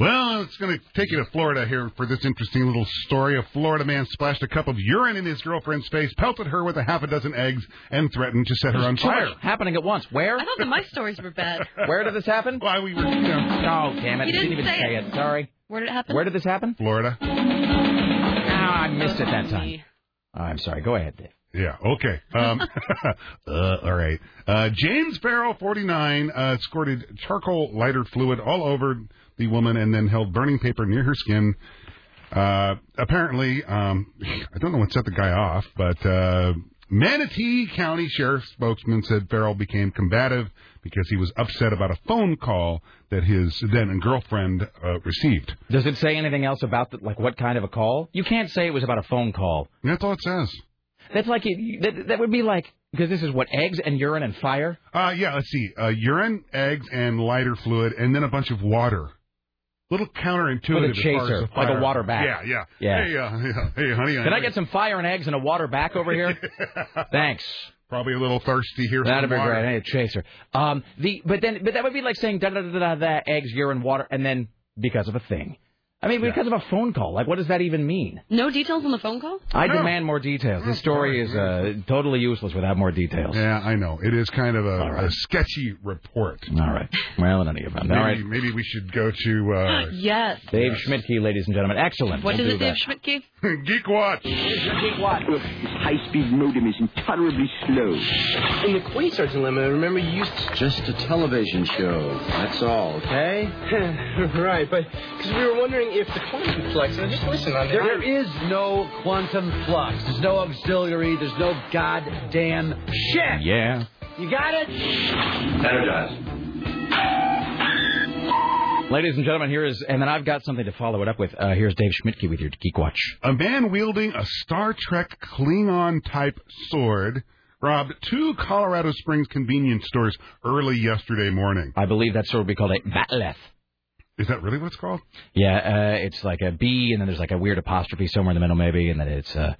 Well, it's going to take you to Florida here for this interesting little story. A Florida man splashed a cup of urine in his girlfriend's face, pelted her with a half a dozen eggs, and threatened to set her on Too fire. happening at once. Where? I thought that my stories were bad. [LAUGHS] Where did this happen? Why we were, you know. Oh, damn it! You didn't, didn't even say say it. it. Sorry. Where did it happen? Where did this happen? Florida. Oh, I missed it that time. Oh, I'm sorry. Go ahead, Dave. Yeah, okay. Um, [LAUGHS] uh, all right. Uh, James Farrell, 49, uh, squirted charcoal lighter fluid all over the woman and then held burning paper near her skin. Uh, apparently, um, [SIGHS] I don't know what set the guy off, but uh, Manatee County Sheriff's spokesman said Farrell became combative because he was upset about a phone call that his then girlfriend uh, received. Does it say anything else about the, like what kind of a call? You can't say it was about a phone call. That's all it says. That's like it, that, that would be like because this is what eggs and urine and fire. Uh, yeah, let's see. Uh, urine, eggs, and lighter fluid, and then a bunch of water. Little counterintuitive. With a as far as chaser, the like a water back. Yeah, yeah. Yeah. Hey, uh, yeah. [LAUGHS] hey, honey. Can I get some fire and eggs and a water back over here? [LAUGHS] Thanks. Probably a little thirsty here. That'd be water. great. I need a chaser. Um, the but then but that would be like saying da da da da da eggs, urine, water, and then because of a thing. I mean, because of a phone call. Like, what does that even mean? No details on the phone call? I demand more details. This story is uh, totally useless without more details. Yeah, I know. It is kind of a, a sketchy report. All right. Well, in any event. Maybe, All right. maybe we should go to uh, [LAUGHS] Yes. Dave Schmidtke, ladies and gentlemen. Excellent. What We'll is it, Dave that. Schmidtke? [LAUGHS] Geek Watch. Geek Watch. This high-speed modem is intolerably slow. In the Quasar Dilemma, remember you used to... Just a television show. That's all, okay? [LAUGHS] right, but because we were wondering if the quantum flux... Now just listen on There, there is no quantum flux. There's no auxiliary. There's no goddamn shit. Yeah. You got it? Energize. Ladies and gentlemen, here is, and then I've got something to follow it up with. Uh, here's Dave Schmidtke with your Geek Watch. A man wielding a Star Trek Klingon type sword robbed two Colorado Springs convenience stores early yesterday morning. I believe that sword would be called a bat'leth. Is that really what it's called? Yeah, uh, it's like a B, and then there's like a weird apostrophe somewhere in the middle, maybe, and then it's uh,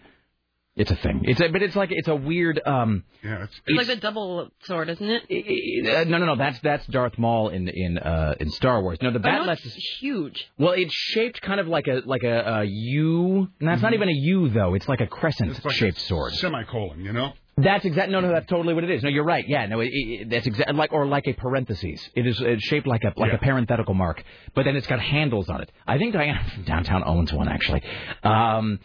it's a thing. It's a, but it's like it's a weird. Um, yeah, it's, It's like the double sword, isn't it? uh, no, no, no. That's that's Darth Maul in in uh, in Star Wars. No, the I know bat'leth is huge. well, it's shaped kind of like a like a, a U. No, it's not even a U though. It's like a crescent It's like shaped a sword. Semicolon, you know? That's exact. No, no, that's totally what it is. No, you're right. Yeah, no, it, it, that's exact. Like or like a parentheses. It is it's shaped like a like a parenthetical mark, but then it's got handles on it. I think Diana from [LAUGHS] downtown owns one actually. Um,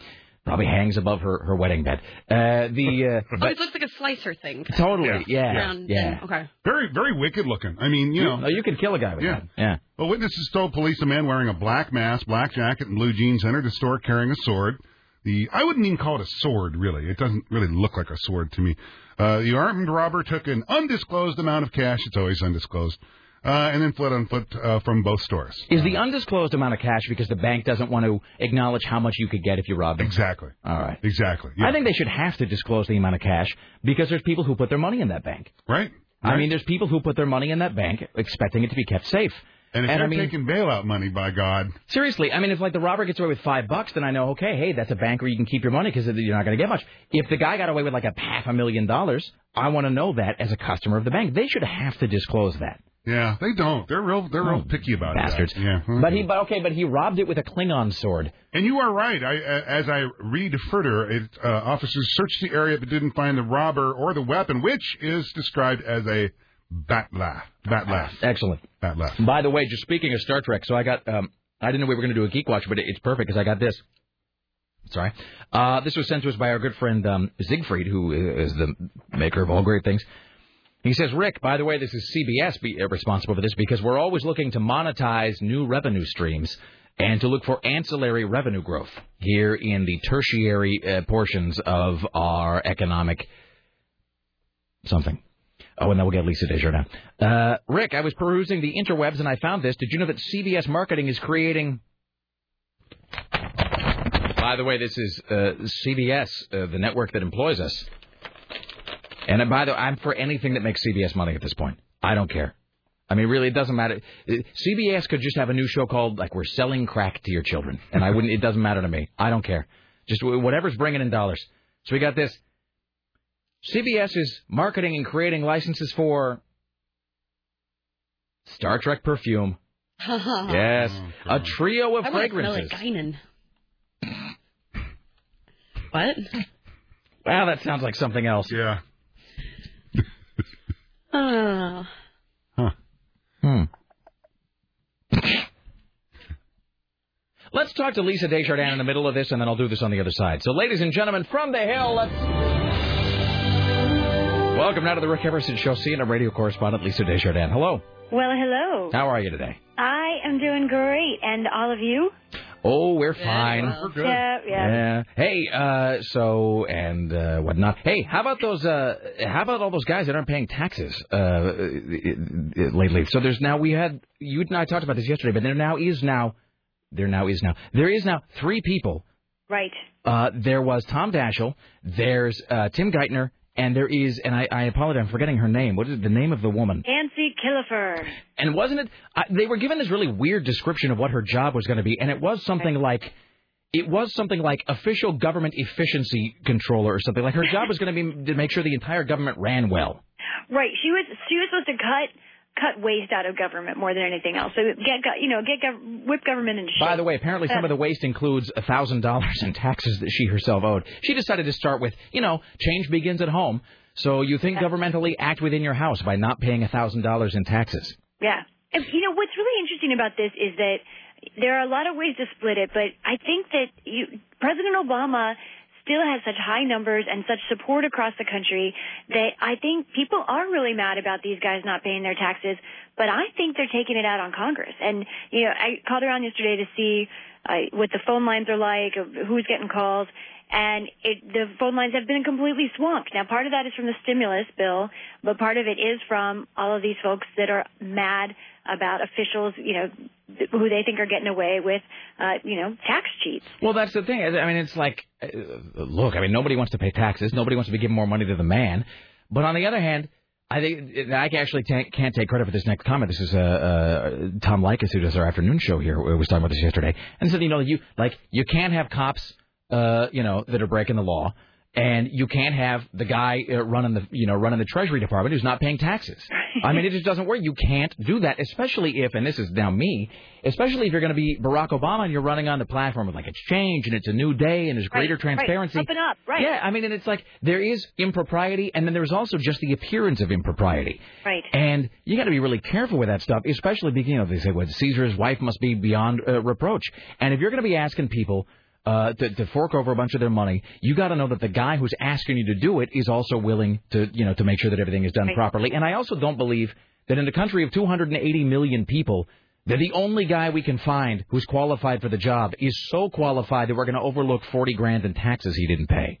probably hangs above her her wedding bed. Uh, the uh, [LAUGHS] Oh, it looks like a slicer thing. totally, yeah, Round yeah. and- okay. Very, very wicked looking. I mean, you know. No, you can kill a guy with Yeah. that. Yeah. Well, witnesses told police a man wearing a black mask, black jacket, and blue jeans entered the store carrying a sword. The I wouldn't even call it a sword, really. It doesn't really look like a sword to me. Uh, the armed robber took an undisclosed amount of cash. It's always undisclosed. uh, and then fled on foot uh, from both stores. Is the undisclosed amount of cash because the bank doesn't want to acknowledge how much you could get if you robbed them? Exactly. All right. Exactly. I think they should have to disclose the amount of cash because there's people who put their money in that bank. Right. I mean, there's people who put their money in that bank expecting it to be kept safe. And if I they're mean, taking bailout money, by God, Seriously, I mean, if like the robber gets away with five bucks, then I know, okay, hey, that's a bank where you can keep your money because you're not going to get much. If the guy got away with like a half a million dollars, I want to know that as a customer of the bank. They should have to disclose that. yeah, they don't. They're real. They're real picky about Bastards. it. Yeah. But he, but okay, but he robbed it with a Klingon sword. And you are right. I, as I read further, it, uh, officers searched the area but didn't find the robber or the weapon, which is described as a batlaff. Batlaff. Excellent. Batlaff. By the way, just speaking of Star Trek, so I got, um, I didn't know we were going to do a Geek Watch, but it's perfect because I got this. Sorry. Uh, this was sent to us by our good friend um, Siegfried, who is the maker of all great things. He says, Rick, by the way, this is CBS be, uh, responsible for this because we're always looking to monetize new revenue streams and to look for ancillary revenue growth here in the tertiary uh, portions of our economic something. Oh, and then we'll get Lisa Desjardins. Uh, Rick, I was perusing the interwebs and I found this. Did you know that CBS Marketing is creating. By the way, this is uh, CBS, uh, the network that employs us. And uh, by the way, I'm for anything that makes CBS money at this point. I don't care. I mean, really, it doesn't matter. CBS could just have a new show called like "We're Selling Crack to Your Children," and I wouldn't. It doesn't matter to me. I don't care. Just whatever's bringing in dollars. So we got this. CBS is marketing and creating licenses for Star Trek perfume. [LAUGHS] Yes, a trio of I want to smell fragrances. like Guinan. What? Wow, that sounds like something else. Yeah. [LAUGHS] Oh. Hmm. Let's talk to Lisa Desjardins in the middle of this, and then I'll do this on the other side. So, ladies and gentlemen, from the hill, let's. Welcome now to the Rick Emerson Show. CNN radio correspondent Lisa Desjardins. Hello. Well, hello. How are you today? I am doing great, and all of you? Oh, we're fine. Yeah, yeah. Hey, uh, so and uh, whatnot. Hey, how about those? Uh, how about all those guys that aren't paying taxes uh, uh, lately? So there's now we had you and I talked about this yesterday, but there now is now there now is now there is now three people. Right. Uh, there was Tom Daschle, there's uh, Tim Geithner, and there is, and I, I apologize, I'm forgetting her name. What is the name of the woman? Nancy Killefer. And wasn't it? I, they were given this really weird description of what her job was going to be, and it was something like. It was something like official government efficiency controller or something. Like her job was going to be to make sure the entire government ran well. Right. She was she was supposed to cut cut waste out of government more than anything else. So get you know get gov- whip government into shape. By the way, apparently some of the waste includes a thousand dollars in taxes that she herself owed. She decided to start with, you know, change begins at home. So you think governmentally act within your house by not paying a thousand dollars in taxes. Yeah. And, you know, what's really interesting about this is that there are a lot of ways to split it, but I think that you, President Obama still has such high numbers and such support across the country that I think people are really mad about these guys not paying their taxes, but I think they're taking it out on Congress. And, you know, I called around yesterday to see uh, what the phone lines are like, who's getting calls, and it, the phone lines have been completely swamped. Now, part of that is from the stimulus bill, but part of it is from all of these folks that are mad about officials, you know, who they think are getting away with, uh, you know, tax cheats. Well, that's the thing. I mean, it's like, uh, look, I mean, nobody wants to pay taxes. Nobody wants to be giving more money to the man. But on the other hand, I think I actually can't take credit for this next comment. This is uh, uh, Tom Leykis, who does our afternoon show here, who was talking about this yesterday, and said, you know, you like you can't have cops, uh, you know, that are breaking the law, and you can't have the guy uh, running the, you know, running the Treasury Department who's not paying taxes. [LAUGHS] I mean, it just doesn't work. You can't do that, especially if, and this is now me, especially if you're going to be Barack Obama and you're running on the platform of like it's change and it's a new day and there's greater Right, transparency. Right, up and up, right. Yeah, I mean, and it's like there is impropriety, and then there's also just the appearance of impropriety. Right. And you got to be really careful with that stuff, especially because you know they say "Well, Caesar's wife must be beyond uh, reproach. And if you're going to be asking people uh, to, to fork over a bunch of their money, you got to know that the guy who's asking you to do it is also willing to you know to make sure that everything is done Right. properly. And I also don't believe that in a country of 280 million people. That the only guy we can find who's qualified for the job is so qualified that we're going to overlook 40 grand in taxes he didn't pay.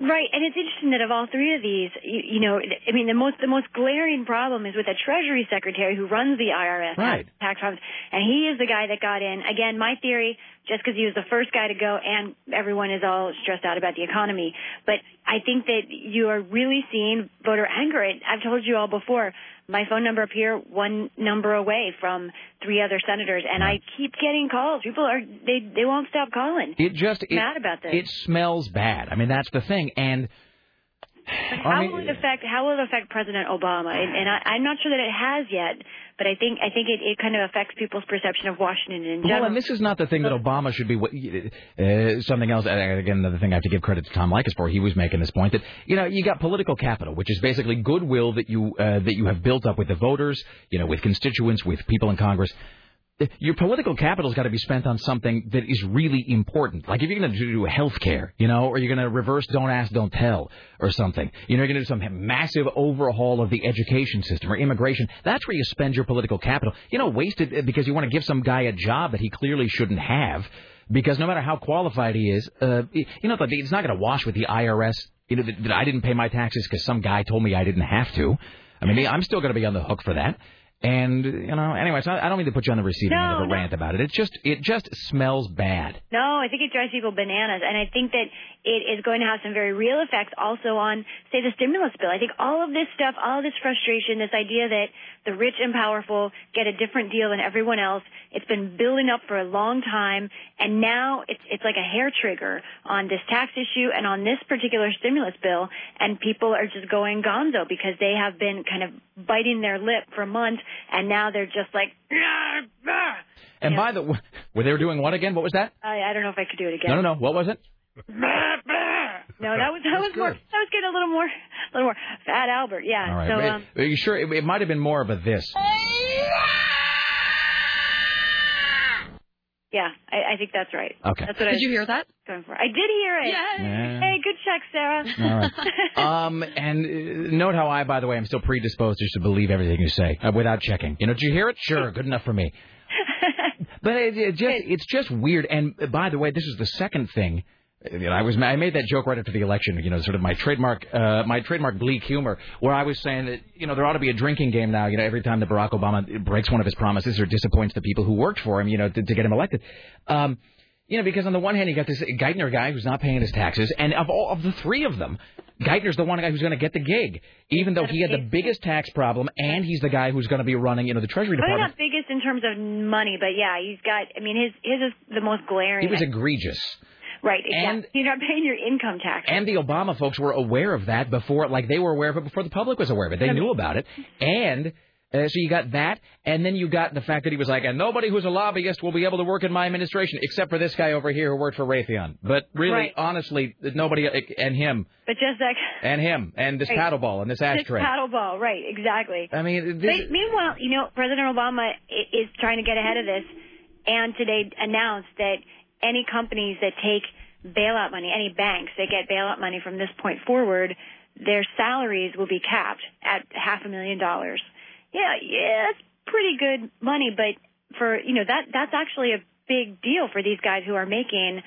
Right, and it's interesting that of all three of these, you, you know, I mean, the most the most glaring problem is with a Treasury Secretary who runs the IRS Right. tax funds, and he is the guy that got in. Again, my theory, just because he was the first guy to go, and everyone is all stressed out about the economy, but I think that you are really seeing voter anger. And I've told you all before. My phone number up here, one number away from three other senators, and I keep getting calls. People are they they won't stop calling. It just it, about this. It smells bad. I mean, that's the thing. And How will it affect how will it affect President Obama? And, and I, I'm not sure that it has yet, but I think I think it, it kind of affects people's perception of Washington in general. Well, and this is not the thing that Obama should be. Uh, something else. Again, another thing I have to give credit to Tom Leykis for. He was making this point that you know you got political capital, which is basically goodwill that you uh, that you have built up with the voters, you know, with constituents, with people in Congress. Your political capital's got to be spent on something that is really important. Like if you're going to do health care, you know, or you're going to reverse don't ask, don't tell, or something. You know, you're going to do some massive overhaul of the education system or immigration. That's where you spend your political capital. You know, wasted uh, because you want to give some guy a job that he clearly shouldn't have. Because no matter how qualified he is, uh, you know, it's not going to wash with the IRS. You know, that, that I didn't pay my taxes because some guy told me I didn't have to. I mean, I'm still going to be on the hook for that. And you know, anyway, so I don't mean to put you on the receiving end of a No, no. rant about it. It just it just smells bad. No, I think it drives people bananas, and I think that it is going to have some very real effects also on, say, the stimulus bill. I think all of this stuff, all of this frustration, this idea that the rich and powerful get a different deal than everyone else, it's been building up for a long time, and now it's it's like a hair trigger on this tax issue and on this particular stimulus bill, and people are just going gonzo because they have been kind of biting their lip for months, and now they're just like. "Ah, ah." And by the way, were they doing what again? What was that? I, I don't know if I could do it again. No, no, no. What was it? No, that was that was more. That was getting a little more, a little more fat Albert. Yeah. All right. So um, are you sure it, it might have been more of a this? Yeah, I, I think that's right. Okay. That's what I Did you hear that? Going for. I did hear it. Yeah. Hey, good check, Sarah. All right. [LAUGHS] Um, and uh, note how I, by the way, I'm still predisposed just to believe everything you say uh, without checking. You know, did you hear it? Sure, good enough for me. [LAUGHS] But it, it just it's just weird. And uh, by the way, this is the second thing. You know, I was I made that joke right after the election. You know, sort of my trademark uh, my trademark bleak humor, where I was saying that you know there ought to be a drinking game now. You know, every time that Barack Obama breaks one of his promises or disappoints the people who worked for him, you know, to, to get him elected. Um, you know, because on the one hand, you got this Geithner guy who's not paying his taxes, and of all of the three of them, Geithner's the one guy who's going to get the gig, even though he had the biggest tax problem, and he's the guy who's going to be running, you know, the Treasury Probably Department. not biggest in terms of money, but yeah, he's got. I mean, his his is the most glaring. He was egregious. Right. Exactly. You're not paying your income tax. And the Obama folks were aware of that before, like they were aware of it before the public was aware of it. They knew about it. And uh, so you got that, and then you got the fact that he was like, and nobody who's a lobbyist will be able to work in my administration except for this guy over here who worked for Raytheon. But really, Right. honestly, nobody, uh, and him, But just like [LAUGHS] and him, and this Right. paddleball, and this this ashtray. paddleball, right? Exactly. I mean, this, But meanwhile, you know, President Obama is trying to get ahead of this, and today announced that any companies that take bailout money, any banks that get bailout money from this point forward, their salaries will be capped at half a million dollars. Yeah, yeah, that's pretty good money, but for you know that that's actually a big deal for these guys who are making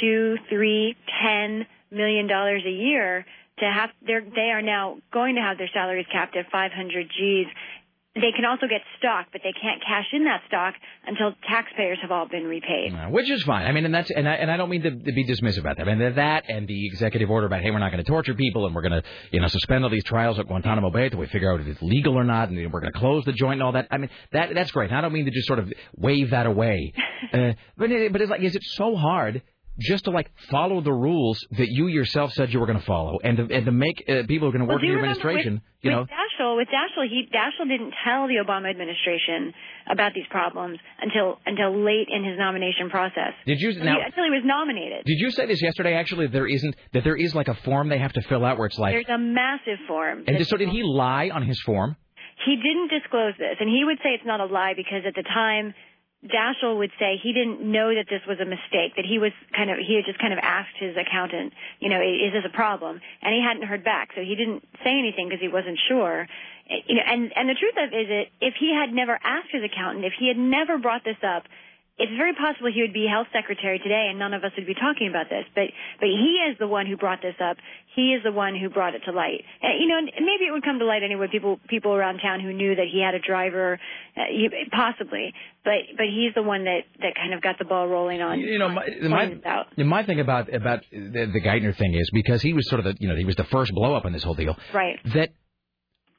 two, three, ten million dollars a year to have they're they are now going to have their salaries capped at 500 G's. They can also get stock, but they can't cash in that stock until taxpayers have all been repaid. Uh, Which is fine. I mean, and that's and I and I don't mean to, to be dismissive about that. I mean that and the executive order about hey, we're not going to torture people and we're going to you know suspend all these trials at Guantanamo Bay until we figure out if it's legal or not, and we're going to close the joint and all that. I mean that that's great. And I don't mean to just sort of wave that away, [LAUGHS] uh, but it, but it's like, is it so hard? Just to like follow the rules that you yourself said you were going to follow, and to, and to make uh, people who are going to Well, work in you your administration, with, you know, with Daschle, with Daschle, he Daschle didn't tell the Obama administration about these problems until until late in his nomination process. did you now? he- until he was nominated. Did you say this yesterday? Actually, there isn't that there is like a form they have to fill out where it's like, There's a massive form. and so did he lie on his form? He didn't disclose this, and he would say it's not a lie because at the time, Daschle would say he didn't know that this was a mistake. That he was kind of he had just kind of asked his accountant, you know, is this a problem? And he hadn't heard back, so he didn't say anything because he wasn't sure. You know, and and the truth of it is that if he had never asked his accountant, if he had never brought this up, it's very possible he would be health secretary today and none of us would be talking about this. But but he is the one who brought this up. He is the one who brought it to light. And, you know, maybe it would come to light anyway. People people around town who knew that he had a driver, uh, possibly. But but he's the one that that kind of got the ball rolling on. You know, on my my, my thing about about the, the Geithner thing is because he was sort of the you know he was the first blow up in this whole deal. Right. That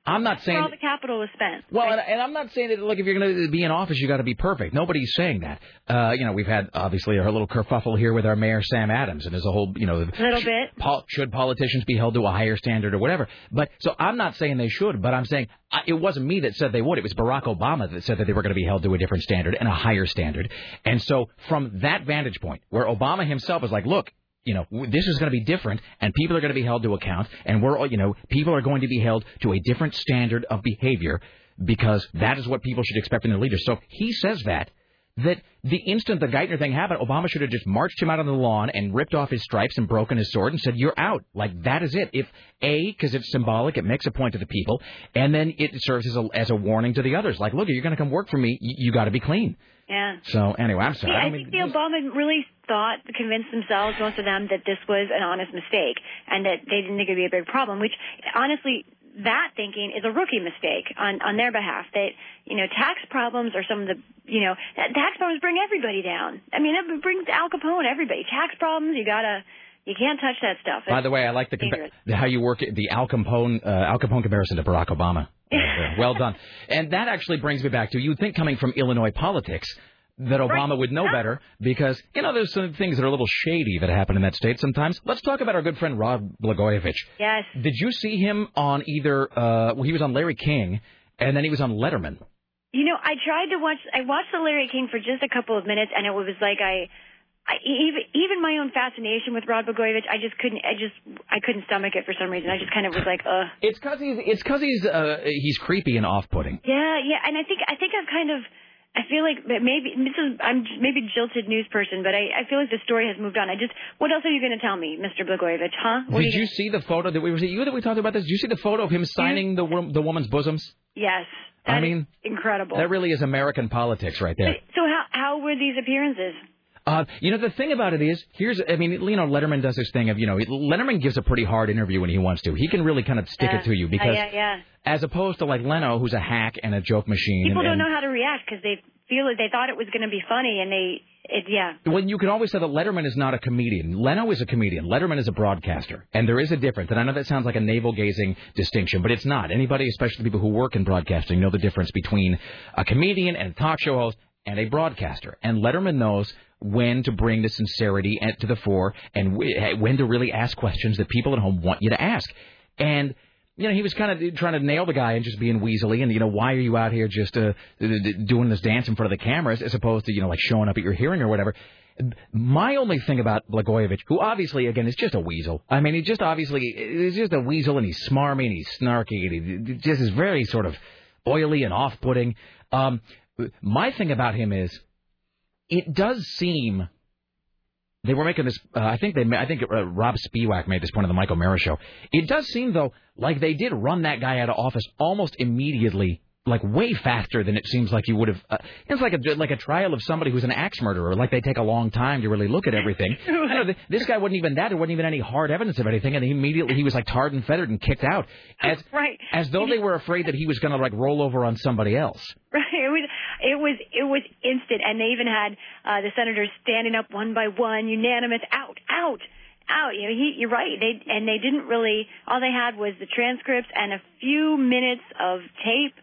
I'm not saying all the capital was spent. Well, and, and I'm not saying that. Look, if you're going to be in office, you got to be perfect. Nobody's saying that. Uh, you know, we've had obviously a little kerfuffle here with our mayor Sam Adams, and there's a whole, you know, little bit. Pol- should politicians be held to a higher standard or whatever? But so I'm not saying they should, but I'm saying I, it wasn't me that said they would. It was Barack Obama that said that they were going to be held to a different standard and a higher standard. And so from that vantage point, where Obama himself is like, look. You know, this is going to be different, and people are going to be held to account, and we're, all you know, people are going to be held to a different standard of behavior because that is what people should expect from their leaders. So he says that that the instant the Geithner thing happened, Obama should have just marched him out on the lawn and ripped off his stripes and broken his sword and said, "You're out." Like that is it. If a because it's symbolic, it makes a point to the people, and then it serves as a as a warning to the others. Like, look, if you're going to come work for me. You, you got to be clean. Yeah. So anyway, I'm sorry. Yeah, I I don't mean, think the Obama really thought, convinced themselves, most of them, that this was an honest mistake and that they didn't think it'd be a big problem. Which, honestly, that thinking is a rookie mistake on on their behalf. That you know, tax problems are some of the you know, tax problems bring everybody down. I mean, it brings Al Capone, everybody. Tax problems, you gotta. You can't touch that stuff. By the way, I like the compa- how you work it- the Al Capone uh, Al Capone comparison to Barack Obama. [LAUGHS] Well done. And that actually brings me back to you would think coming from Illinois politics that Obama would know better because you know there's some things that are a little shady that happen in that state sometimes. Let's talk about our good friend Rod Blagojevich. Yes. Did you see him on either? Uh, well, he was on Larry King, and then he was on Letterman. You know, I tried to watch. I watched the Larry King for just a couple of minutes, and it was like I, I even even my own fascination with Rod Blagojevich, I just couldn't. I just I couldn't stomach it for some reason. I just kind of was like, ugh. It's because he's it's because he's uh, he's creepy and off-putting. Yeah, yeah, and I think I think I've kind of. I feel like maybe this is I'm maybe jilted news person, but I, I feel like the story has moved on. I just what else are you going to tell me, Mr. Blagojevich? Huh? What Did you see the photo that we it you that we talked about this? Did you see the photo of him mm-hmm. signing the the woman's bosoms? Yes, I mean, incredible. that really is American politics right there. So how how were these appearances? Uh, you know, the thing about it is, here's, I mean, you know, Letterman does this thing of, you know, Letterman gives a pretty hard interview when he wants to. He can really kind of stick Yeah. it to you because, yeah, yeah. as opposed to like Leno, who's a hack and a joke machine. People and, don't know how to react because they feel like they thought it was going to be funny, and they it yeah. When you can always say that Letterman is not a comedian. Leno is a comedian. Letterman is a broadcaster. And there is a difference. And I know that sounds like a navel gazing distinction, but it's not. Anybody, especially people who work in broadcasting, know the difference between a comedian and a talk show host and a broadcaster. And Letterman knows when to bring the sincerity and- to the fore and wh- when to really ask questions that people at home want you to ask. And you know, he was kind of trying to nail the guy and just being weaselly, and you know, why are you out here just uh, doing this dance in front of the cameras as opposed to you know like showing up at your hearing or whatever. My only thing about Blagojevich, who obviously again is just a weasel. I mean, he just obviously is just a weasel, and he's smarmy and he's snarky, and he just is very sort of oily and off-putting. Um, my thing about him is, it does seem they were making this. Uh, I think they. I think uh, Rob Spiewak made this point on the Michael Mara show. It does seem though like they did run that guy out of office almost immediately, like way faster than it seems like you would have. Uh, it's like a like a trial of somebody who's an axe murderer. Like they take a long time to really look at everything. [LAUGHS] Know, th- this guy wasn't even that. There wasn't even any hard evidence of anything, and he immediately he was like tarred and feathered and kicked out, as [LAUGHS] right. as though they were afraid that he was going to like roll over on somebody else. [LAUGHS] Right. It was it was it was instant, and they even had uh, the senators standing up one by one, unanimous, out, out, out. You know, he, you're right. They and they didn't really. All they had was the transcripts and a few minutes of tape,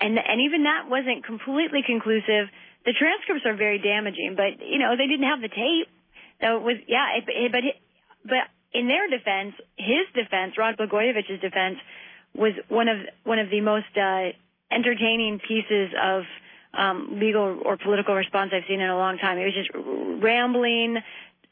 and and even that wasn't completely conclusive. The transcripts are very damaging, but you know they didn't have the tape, so it was yeah. It, it, but it, but in their defense, his defense, Rod Blagojevich's defense, was one of one of the most uh, entertaining pieces of um, legal or political response I've seen in a long time. It was just rambling.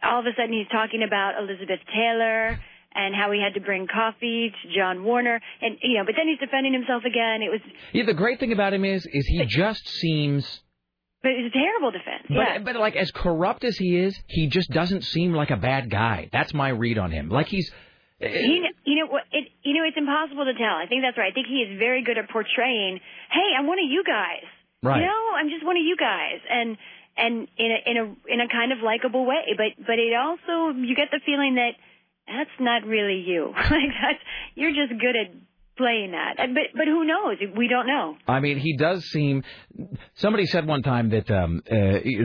All of a sudden, he's talking about Elizabeth Taylor and how he had to bring coffee to John Warner, and you know, but then he's defending himself again. It was, Yeah, the great thing about him is is he just seems but it's a terrible defense. But, yeah. but like as corrupt as he is, he just doesn't seem like a bad guy. That's my read on him. Like he's eh, He, you know what? It, you know, it's impossible to tell. I think that's right. I think he is very good at portraying. Hey, I'm one of you guys. Right. You know, I'm just one of you guys, and and in a in a in a kind of likable way. But but it also you get the feeling that that's not really you. [LAUGHS] like that's you're just good at playing that. And- But but who knows? We don't know. I mean, he does seem. Somebody said one time that um, uh,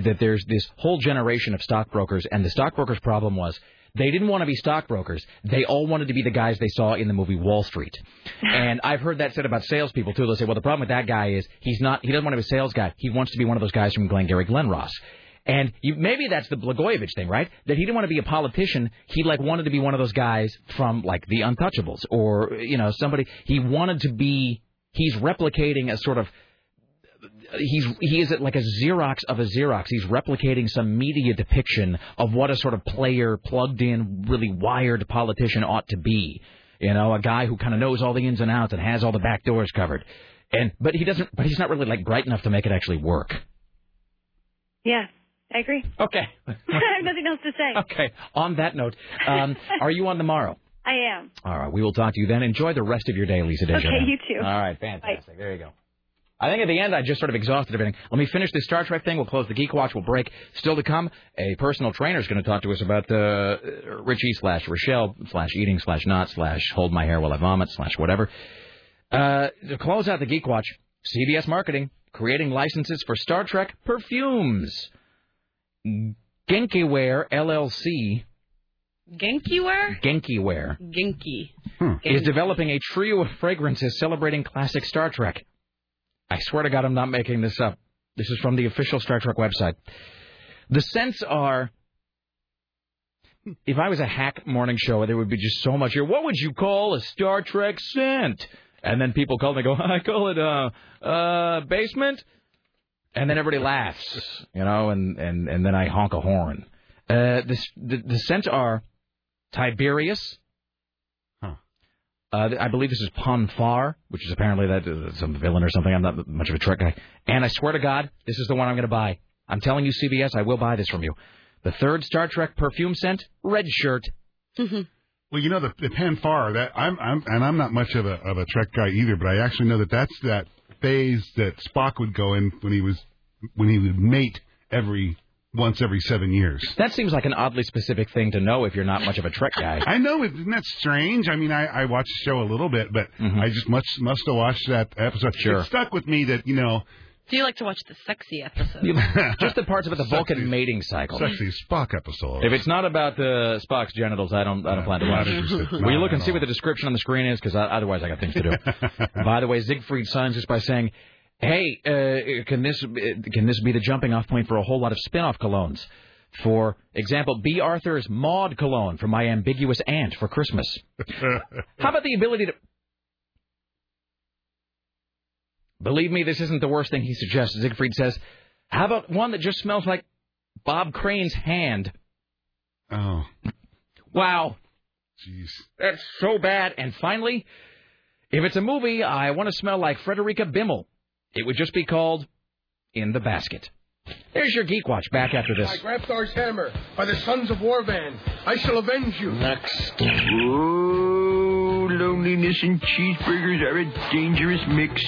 that there's this whole generation of stockbrokers, and the stockbrokers' problem was they didn't want to be stockbrokers. They all wanted to be the guys they saw in the movie Wall Street. [LAUGHS] And I've heard that said about salespeople too. They'll say, "Well, the problem with that guy is he's not. He doesn't want to be a sales guy. He wants to be one of those guys from Glengarry Glen Ross." And you, maybe that's the Blagojevich thing, right? That he didn't want to be a politician. He like wanted to be one of those guys from like the Untouchables, or you know somebody. He wanted to be. He's replicating a sort of. He's he is like a Xerox of a Xerox. He's replicating some media depiction of what a sort of player, plugged in, really wired politician ought to be. You know, a guy who kind of knows all the ins and outs and has all the back doors covered. And but he doesn't. But he's not really like bright enough to make it actually work. Yeah, I agree. Okay. [LAUGHS] I have nothing else to say. Okay. On that note, um, [LAUGHS] are you on tomorrow? I am. All right. We will talk to you then. Enjoy the rest of your day, Lisa Desjardins. Okay, you too. All right. Fantastic. There you go. I think at the end I just sort of exhausted everything. Let me finish this Star Trek thing. We'll close the Geek Watch. We'll break. Still to come, a personal trainer is going to talk to us about uh, Richie slash Rochelle slash eating slash not slash hold my hair while I vomit slash whatever. Uh, to close out the Geek Watch, CBS Marketing creating licenses for Star Trek perfumes. Genkiware LLC, Genkiware? Genkiware, Genki. is developing a trio of fragrances celebrating classic Star Trek. I swear to God, I'm not making this up. This is from the official Star Trek website. The scents are. If I was a hack morning show, there would be just so much here. What would you call a Star Trek scent? And then people call me, go, [LAUGHS] I call it uh, uh, basement. And then everybody laughs, you know, and, and, and then I honk a horn. Uh, this, the, the scents are Tiberius. Uh, I believe this is Pon farr, which is apparently that uh, some villain or something. I'm not much of a Trek guy. And I swear to God, this is the one I'm going to buy. I'm telling you, CBS, I will buy this from you. The third Star Trek perfume scent, red shirt. Well, you know the, the Pon farr that I'm, I'm and I'm not much of a of a Trek guy either, but I actually know that that's that phase that Spock would go in when he was when he would mate every once every seven years. That seems like an oddly specific thing to know if you're not much of a Trek guy. I know, isn't that strange? I mean, I, I watched the show a little bit, but I just must must have watched that episode. Mm-hmm. Sure. It stuck with me that you know, Do you like to watch the sexy episode? [LAUGHS] Just the parts about the Vulcan mating cycle. sexy Spock episode. If it's not about uh, Spock's genitals, I don't I don't plan to watch not it. interested. Will you look and [LAUGHS] see what the description on the screen is? Because otherwise, I got things to do. [LAUGHS] by the way, Siegfried signs this by saying, "Hey, uh, can this can this be the jumping off point for a whole lot of spin-off colognes?" For example, Bea Arthur's Maude cologne for my ambiguous aunt for Christmas. How about the ability to Believe me, this isn't the worst thing he suggests. Siegfried says, How about one that just smells like Bob Crane's hand? Oh. Wow. Jeez. That's so bad. And finally, if it's a movie, I want to smell like Frederica Bimmel. It would just be called In the Basket. There's your Geek Watch. Back after this. By this. Grabthar's hammer, by the sons of Warvan, I shall avenge you. Next. Oh, loneliness and cheeseburgers are a dangerous mix.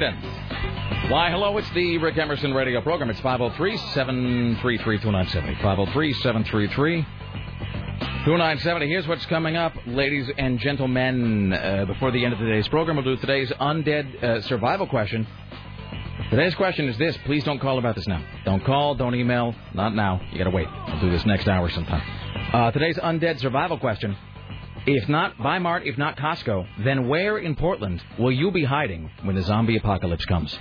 Why, hello, it's the Rick Emerson radio program. It's 503 733 2970. 503 733 2970. Here's what's coming up, ladies and gentlemen. Uh, before the end of today's program, we'll do today's undead uh, survival question. Today's question is this. Please don't call about this now. Don't call, don't email, not now. You gotta wait. I'll do this next hour sometime. Uh, today's undead survival question. If not Mart, if not Costco, then where in Portland will you be hiding when the zombie apocalypse comes?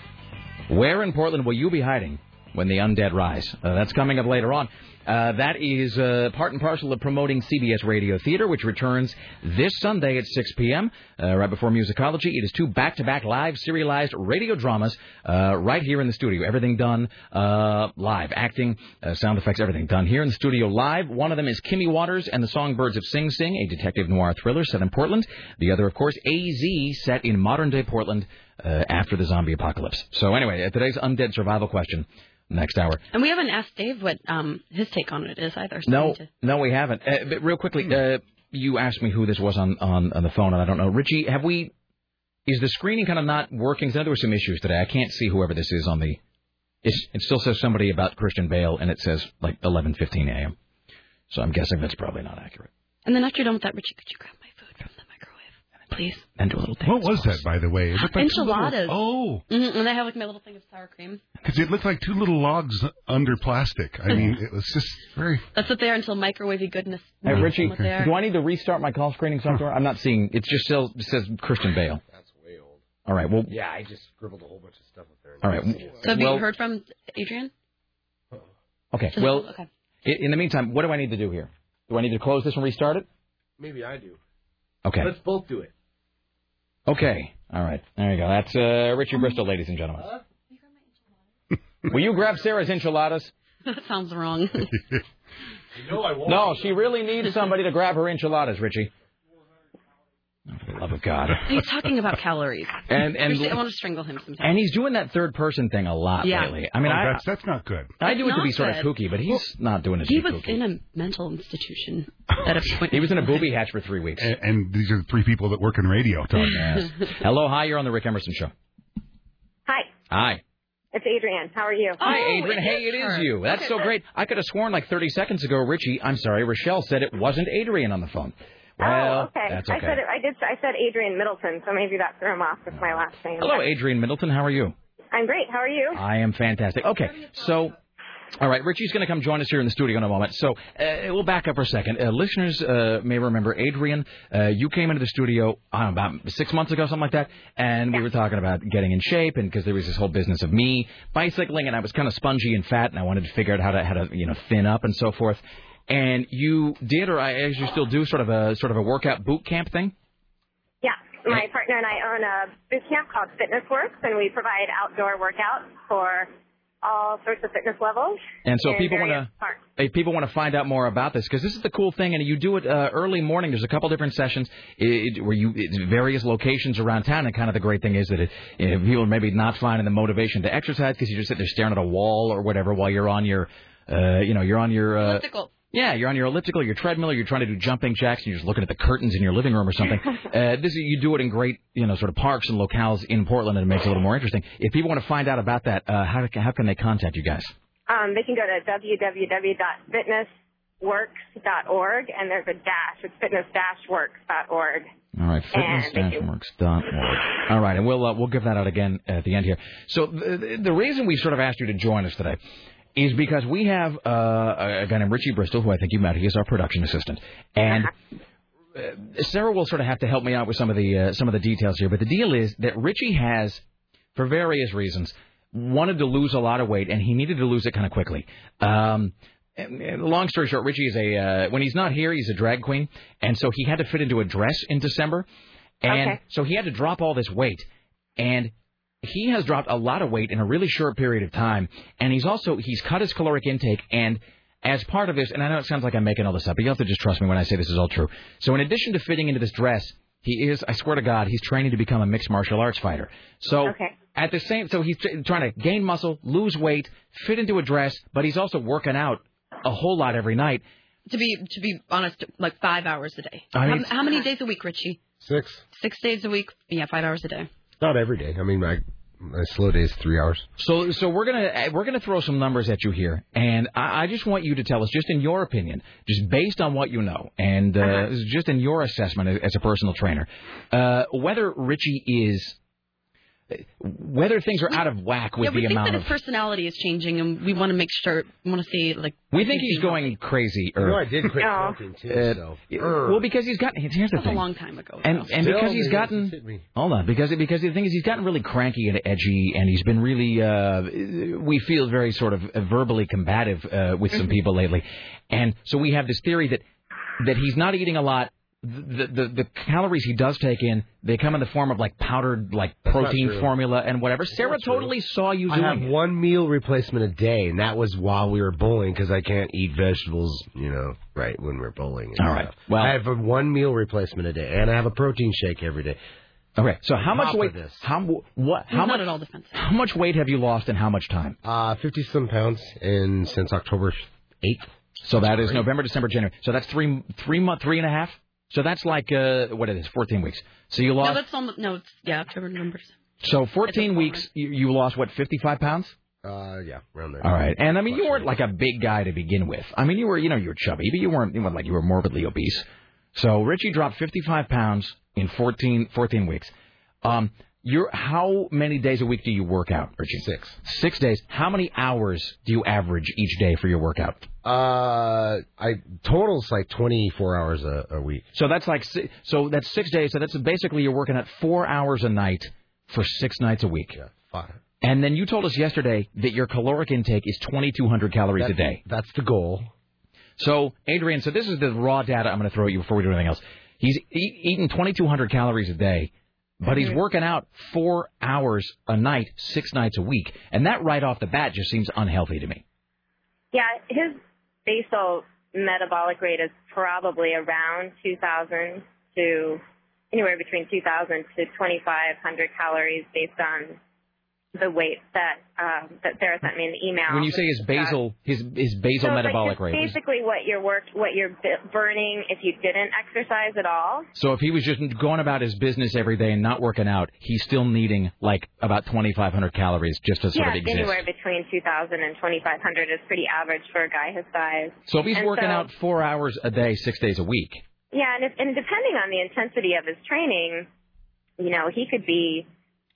Where in Portland will you be hiding when the undead rise? Uh, that's coming up later on. Uh, that is uh, part and parcel of promoting CBS Radio Theater, which returns this Sunday at 6 p.m. Uh, right before Musicology. It is two back-to-back live serialized radio dramas uh, right here in the studio. Everything done uh, live, acting, uh, sound effects, everything done here in the studio live. One of them is Kimmy Waters and the Songbirds of Sing Sing, a detective noir thriller set in Portland. The other, of course, AZ, set in modern-day Portland. uh, after the zombie apocalypse. So anyway, today's undead survival question. Next hour. And we haven't asked Dave what um, his take on it is either. so No, to- no, we haven't. Uh, but real quickly, uh, you asked me who this was on, on, on the phone, and I don't know. Richie, have we? Is the screening kind of not working? 'Cause I know there were some issues today. I can't see whoever this is on the. It's, it still says somebody about Christian Bale, and it says like 11:15 a.m. So I'm guessing that's probably not accurate. And then after you're done with that, Richie, could you grab my food from the microwave, please? And do a little dance. What was that, by the way? It looked like two little- Enchiladas. oh, hmm And I have like my little thing of sour cream. because it looked like two little logs under plastic. I mean, [LAUGHS] it was just very. That's what they are until microwavey goodness. Hey, Richie, what do I need to restart my call screening software? I'm not seeing. It just says, says Christian Bale. That's way old. All right. Well. Yeah, I just scribbled a whole bunch of stuff up there. All right. So have well, you heard from Adrian? Okay. Does Well, okay. in the meantime, what do I need to do here? Do I need to close this and restart it? Maybe I do. Okay. Let's both do it. Okay. All right. There you go. That's uh, Richie Bristol, ladies and gentlemen. [LAUGHS] Will you grab Sarah's enchiladas? that sounds wrong. [LAUGHS] You know I won't. No, she really needs somebody to grab her enchiladas, Richie. Oh, for the love of God. He's talking about calories. [LAUGHS] And- and- Seriously, I want to strangle him sometimes. And he's doing that third person thing a lot Yeah. lately. I mean, Oh, I, that's that's not good. I do it to be not sort of kooky, but he's not doing it to He was kooky. in a mental institution at a point. [LAUGHS] He was in a booby hatch for three weeks. And, and these are the three people that work in radio. Tom. [LAUGHS] Yes. Hello, hi. You're on the Rick Emerson show. Hi, Hi. it's Adrian. How are you? Hi, oh, Adrian. Hey, it is you. That's so great. I could have sworn like 30 seconds ago, Richie. I'm sorry, Rochelle said it wasn't Adrian on the phone. Well, oh, okay. that's I said I did. I said Adrian Middleton, so maybe that threw him off with my last name. Hello, Adrian Middleton. How are you? I'm great. How are you? I am fantastic. Okay, so. All right, Richie's going to come join us here in the studio in a moment. So uh, we'll back up for a second. Uh, listeners uh, may remember Adrian. Uh, you came into the studio uh, about six months ago, something like that, and we were talking about getting in shape, and because there was this whole business of me bicycling, and I was kind of spongy and fat, and I wanted to figure out how to how to you know thin up and so forth. And you did, or I, as you still do, sort of a sort of a workout boot camp thing. Yeah, my partner and I own a boot camp called Fitness Works, and we provide outdoor workouts for all sorts of fitness levels. And so people want to, parts. if people want to find out more about this, because this is the cool thing, and you do it uh, early morning. There's a couple different sessions it, where you it's various locations around town, and kind of the great thing is that it, you know, people are maybe not finding the motivation to exercise because you just sit there staring at a wall or whatever while you're on your, uh, you know, you're on your. Uh, Elliptical. Yeah, you're on your elliptical, your treadmill, or you're trying to do jumping jacks, and you're just looking at the curtains in your living room or something. [LAUGHS] uh, this is, you do it in great, you know, sort of parks and locales in Portland, and it makes it a little more interesting. If people want to find out about that, uh, how how can they contact you guys? Um, they can go to www.fitnessworks.org, and there's a dash. It's fitness-works.org. All right, And they can- fitness-works.org. All right, and we'll uh, we'll give that out again at the end here. So the, the reason we sort of asked you to join us today is because we have uh, a guy named Richie Bristol, who I think you met. He is our production assistant, and. Uh, Sarah will sort of have to help me out with some of the uh, some of the details here, but the deal is that Richie has, for various reasons, wanted to lose a lot of weight, and he needed to lose it kind of quickly. Um, long story short, Richie is a uh, when he's not here, he's a drag queen, and so he had to fit into a dress in December, and Okay. so he had to drop all this weight, and he has dropped a lot of weight in a really short period of time, and he's also he's cut his caloric intake and. As part of this, and I know it sounds like I'm making all this up, but you have to just trust me when I say this is all true. So, in addition to fitting into this dress, he is, I swear to God, he's training to become a mixed martial arts fighter. So, Okay. at the same, so he's trying to gain muscle, lose weight, fit into a dress, but he's also working out a whole lot every night. To be to be honest, like five hours a day. I mean- how, how many days a week, Richie? Six. Six days a week. Yeah, five hours a day. Not every day. I mean, my my slow day is three hours. So, so we're gonna uh, we're gonna throw some numbers at you here, and I, I just want you to tell us, just in your opinion, just based on what you know, and uh, this is just in your assessment as- as a personal trainer, uh, whether Richie is whether things are out of whack with yeah, we the think amount that of. his personality is changing, and we want to make sure. We want to see like. We think he's going crazy. Or, You know, I did quit No. smoking too. Uh, so. yeah, well, because he's gotten. got. Here's the That was a long time ago. and and because he's gotten hasn't hold on because because the thing is he's gotten really cranky and edgy and he's been really uh we feel very sort of verbally combative uh, with some people lately and so we have this theory that that he's not eating a lot the, the the calories he does take in they come in the form of like powdered like not protein formula and whatever Sarah not true. totally saw you I have it. one meal replacement a day, and that was while we were bowling because I can't eat vegetables, you know, right when we're bowling. All right. stuff. Well- I have a one meal replacement a day, and I have a protein shake every day. Okay, so how much weight? this. How what? How He's much? at all defensive. How much weight have you lost in how much time? Uh, 50 some pounds in since October 8th. So that is November, December, January. So that's three, three month, three and a half. So that's like uh, what it is, fourteen weeks. So you lost. No, lost. that's almost no. It's yeah, October, November. so fourteen weeks, you, you lost what, fifty-five pounds? Uh, yeah, around there. All right, and I mean you weren't like a big guy to begin with. I mean you were, you know, you were chubby, but you weren't, you weren't like you were morbidly obese. So Richie dropped fifty-five pounds in 14, 14 weeks. Um, you're how many days a week do you work out, Richie? Six. Six days. How many hours do you average each day for your workout? Uh, I totals like 24 hours a, a week. So that's like si- so that's six days. So that's basically you're working at four hours a night for six nights a week. Yeah, five. And then you told us yesterday that your caloric intake is 2,200 calories a day. That's the goal. So Adrian, so this is the raw data I'm going to throw at you before we do anything else. He's e- eating 2,200 calories a day, but he's Mhm. working out four hours a night, six nights a week, and that right off the bat just seems unhealthy to me. Yeah, his basal metabolic rate is probably around 2,000 to anywhere between 2,000 to 2,500 calories based on the weight that um, that Sarah sent me in the email. When you say his basal, his his basal so like metabolic just rate. basically what you're work, what you're bu- burning if you didn't exercise at all. So if he was just going about his business every day and not working out, he's still needing like about 2,500 calories just to sort yeah, of exist. anywhere between 2,000 and 2,500 is pretty average for a guy his size. So if he's And working so- out four hours a day, six days a week, Yeah, and, if, and depending on the intensity of his training, you know, he could be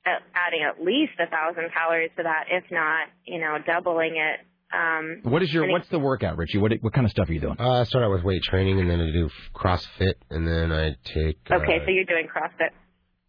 adding at least a thousand calories to that, if not, you know, doubling it. Um, what is your what's the workout, Richie? What what kind of stuff are you doing? Uh, I start out with weight training, and then I do CrossFit, and then I take Okay, uh, so you're doing CrossFit.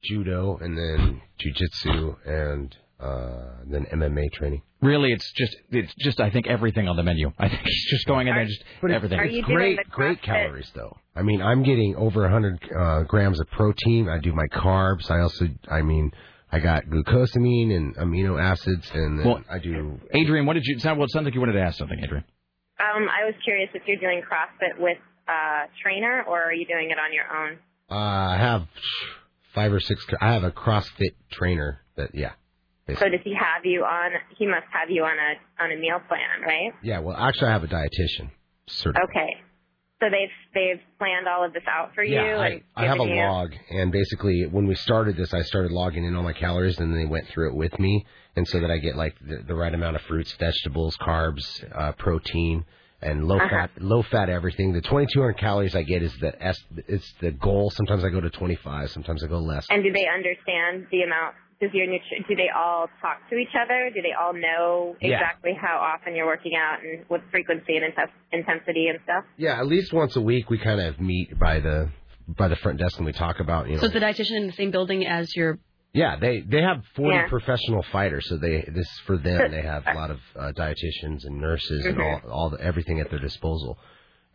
judo, and then jujitsu, and uh, then MMA training. Really, it's just it's just I think everything on the menu. I think he's just going in there and just everything. It's great, great calories though. I mean, I'm getting over 100 uh, grams of protein. I do my carbs. I also, I mean, I got glucosamine and amino acids, and then Well, I do. Adrian, what did you? sound- Well, it sounds like you wanted to ask something, Adrian. Um, I was curious if you're doing CrossFit with a trainer or are you doing it on your own? Uh, I have five or six. I have a CrossFit trainer that, yeah, So does he have you on? He must have you on a on a meal plan, right? yeah. Well, actually, I have a dietitian. Certified. Okay. So they've they've planned all of this out for you. Yeah, I, and I have a you- log, and basically, when we started this, I started logging in all my calories, and then they went through it with me, and so that I get like the, the right amount of fruits, vegetables, carbs, uh, protein, and low Uh-huh. fat, low fat everything. The 2,200 calories I get is the S, it's the goal. Sometimes I go to 25, sometimes I go less. And do they understand the amount? Does your nutri- do they all talk to each other? Do they all know Yeah. exactly how often you're working out and what frequency and intes- intensity and stuff? Yeah, at least once a week we kind of meet by the by the front desk and we talk about you know. So is the dietitian in the same building as your? Yeah, they they have 40 Yeah. professional fighters, so they this for them they have a lot of uh, dietitians and nurses and all all the, everything at their disposal,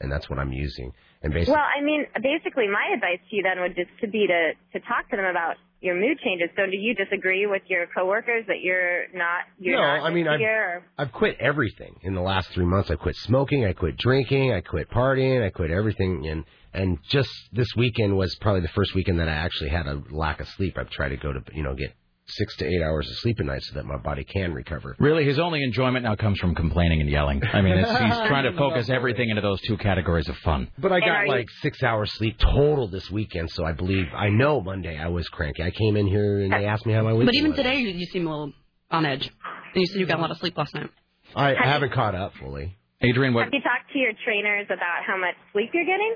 and that's what I'm using. And basically, Well, I mean, basically, my advice to you then would just to be to to talk to them about your mood changes. So, do you disagree with your coworkers that you're not you're No, not I mean, I've-? I've quit everything in the last three months. I quit smoking, I quit drinking, I quit partying, I quit everything, and and just this weekend was probably the first weekend that I actually had a lack of sleep. I've tried to go to you know get six to eight hours of sleep a night so that my body can recover. Really, his only enjoyment now comes from complaining and yelling. I mean, it's, he's [LAUGHS] trying to focus everything into those two categories of fun. But I got like six hours sleep total this weekend, so I believe I know Monday I was cranky. I came in here and they asked me how my week But even was. today, you, you seem a little on edge. And you said you got a lot of sleep last night. I, I haven't caught up fully. Adrian, what? Have you talked to your trainers about how much sleep you're getting?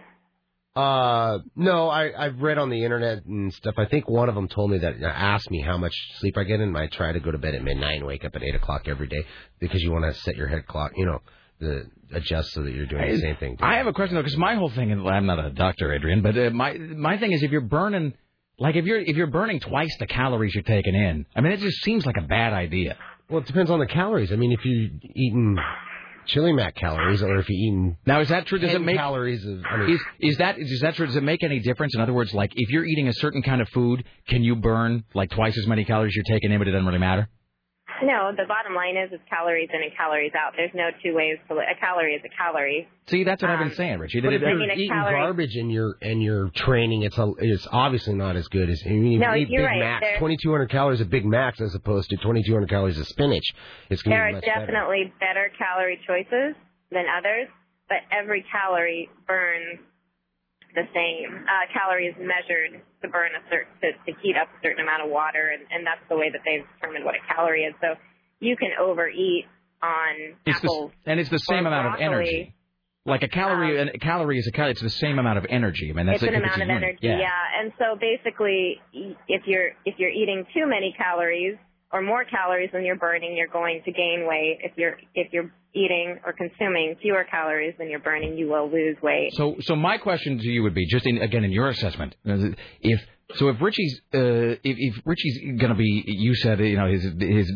Uh, no, I I've read on the internet and stuff. I think one of them told me that asked me how much sleep I get, and I try to go to bed at midnight and wake up at eight o'clock every day because you want to set your head clock, you know, the adjust so that you're doing the same thing. I have a question though, because my whole thing, and I'm not a doctor, Adrian, but uh, my my thing is if you're burning, like if you're if you're burning twice the calories you're taking in, I mean, it just seems like a bad idea. Well, it depends on the calories. I mean, if you're eating chili mac calories, or if you're eating now, is that true? Does it make calories of? I mean, is is that is that true? Does it make any difference? In other words, like if you're eating a certain kind of food, can you burn like twice as many calories you're taking in, but it doesn't really matter? No, the bottom line is it's calories in and calories out. There's no two ways to li- a calorie is a calorie. See, that's what I've Um, been saying, Richie. But if That- you're I mean, a eating calorie- garbage in your in your training, it's a, it's obviously not as good as I mean, No, you eat you're Big right. Macs, There- 2,200 calories of Big Macs as opposed to 2,200 calories of spinach. It's going There to are much better. definitely better calorie choices than others, but every calorie burns the same. Uh, calories measured to burn a certain to, to heat up a certain amount of water, and, and that's the way that they've determined what a calorie is. So you can overeat on It's the, apples. and it's the same amount of energy. Like a calorie, a calorie is a calorie. It's the same amount of energy. I mean, that's it's an amount of energy, Yeah. yeah. And so basically, if you're if you're eating too many calories or more calories than you're burning, you're going to gain weight. If you're if you're eating or consuming fewer calories than you're burning, you will lose weight. So, so my question to you would be, just in, again in your assessment, if so, if Richie's uh, if, if Richie's going to be, you said you know his his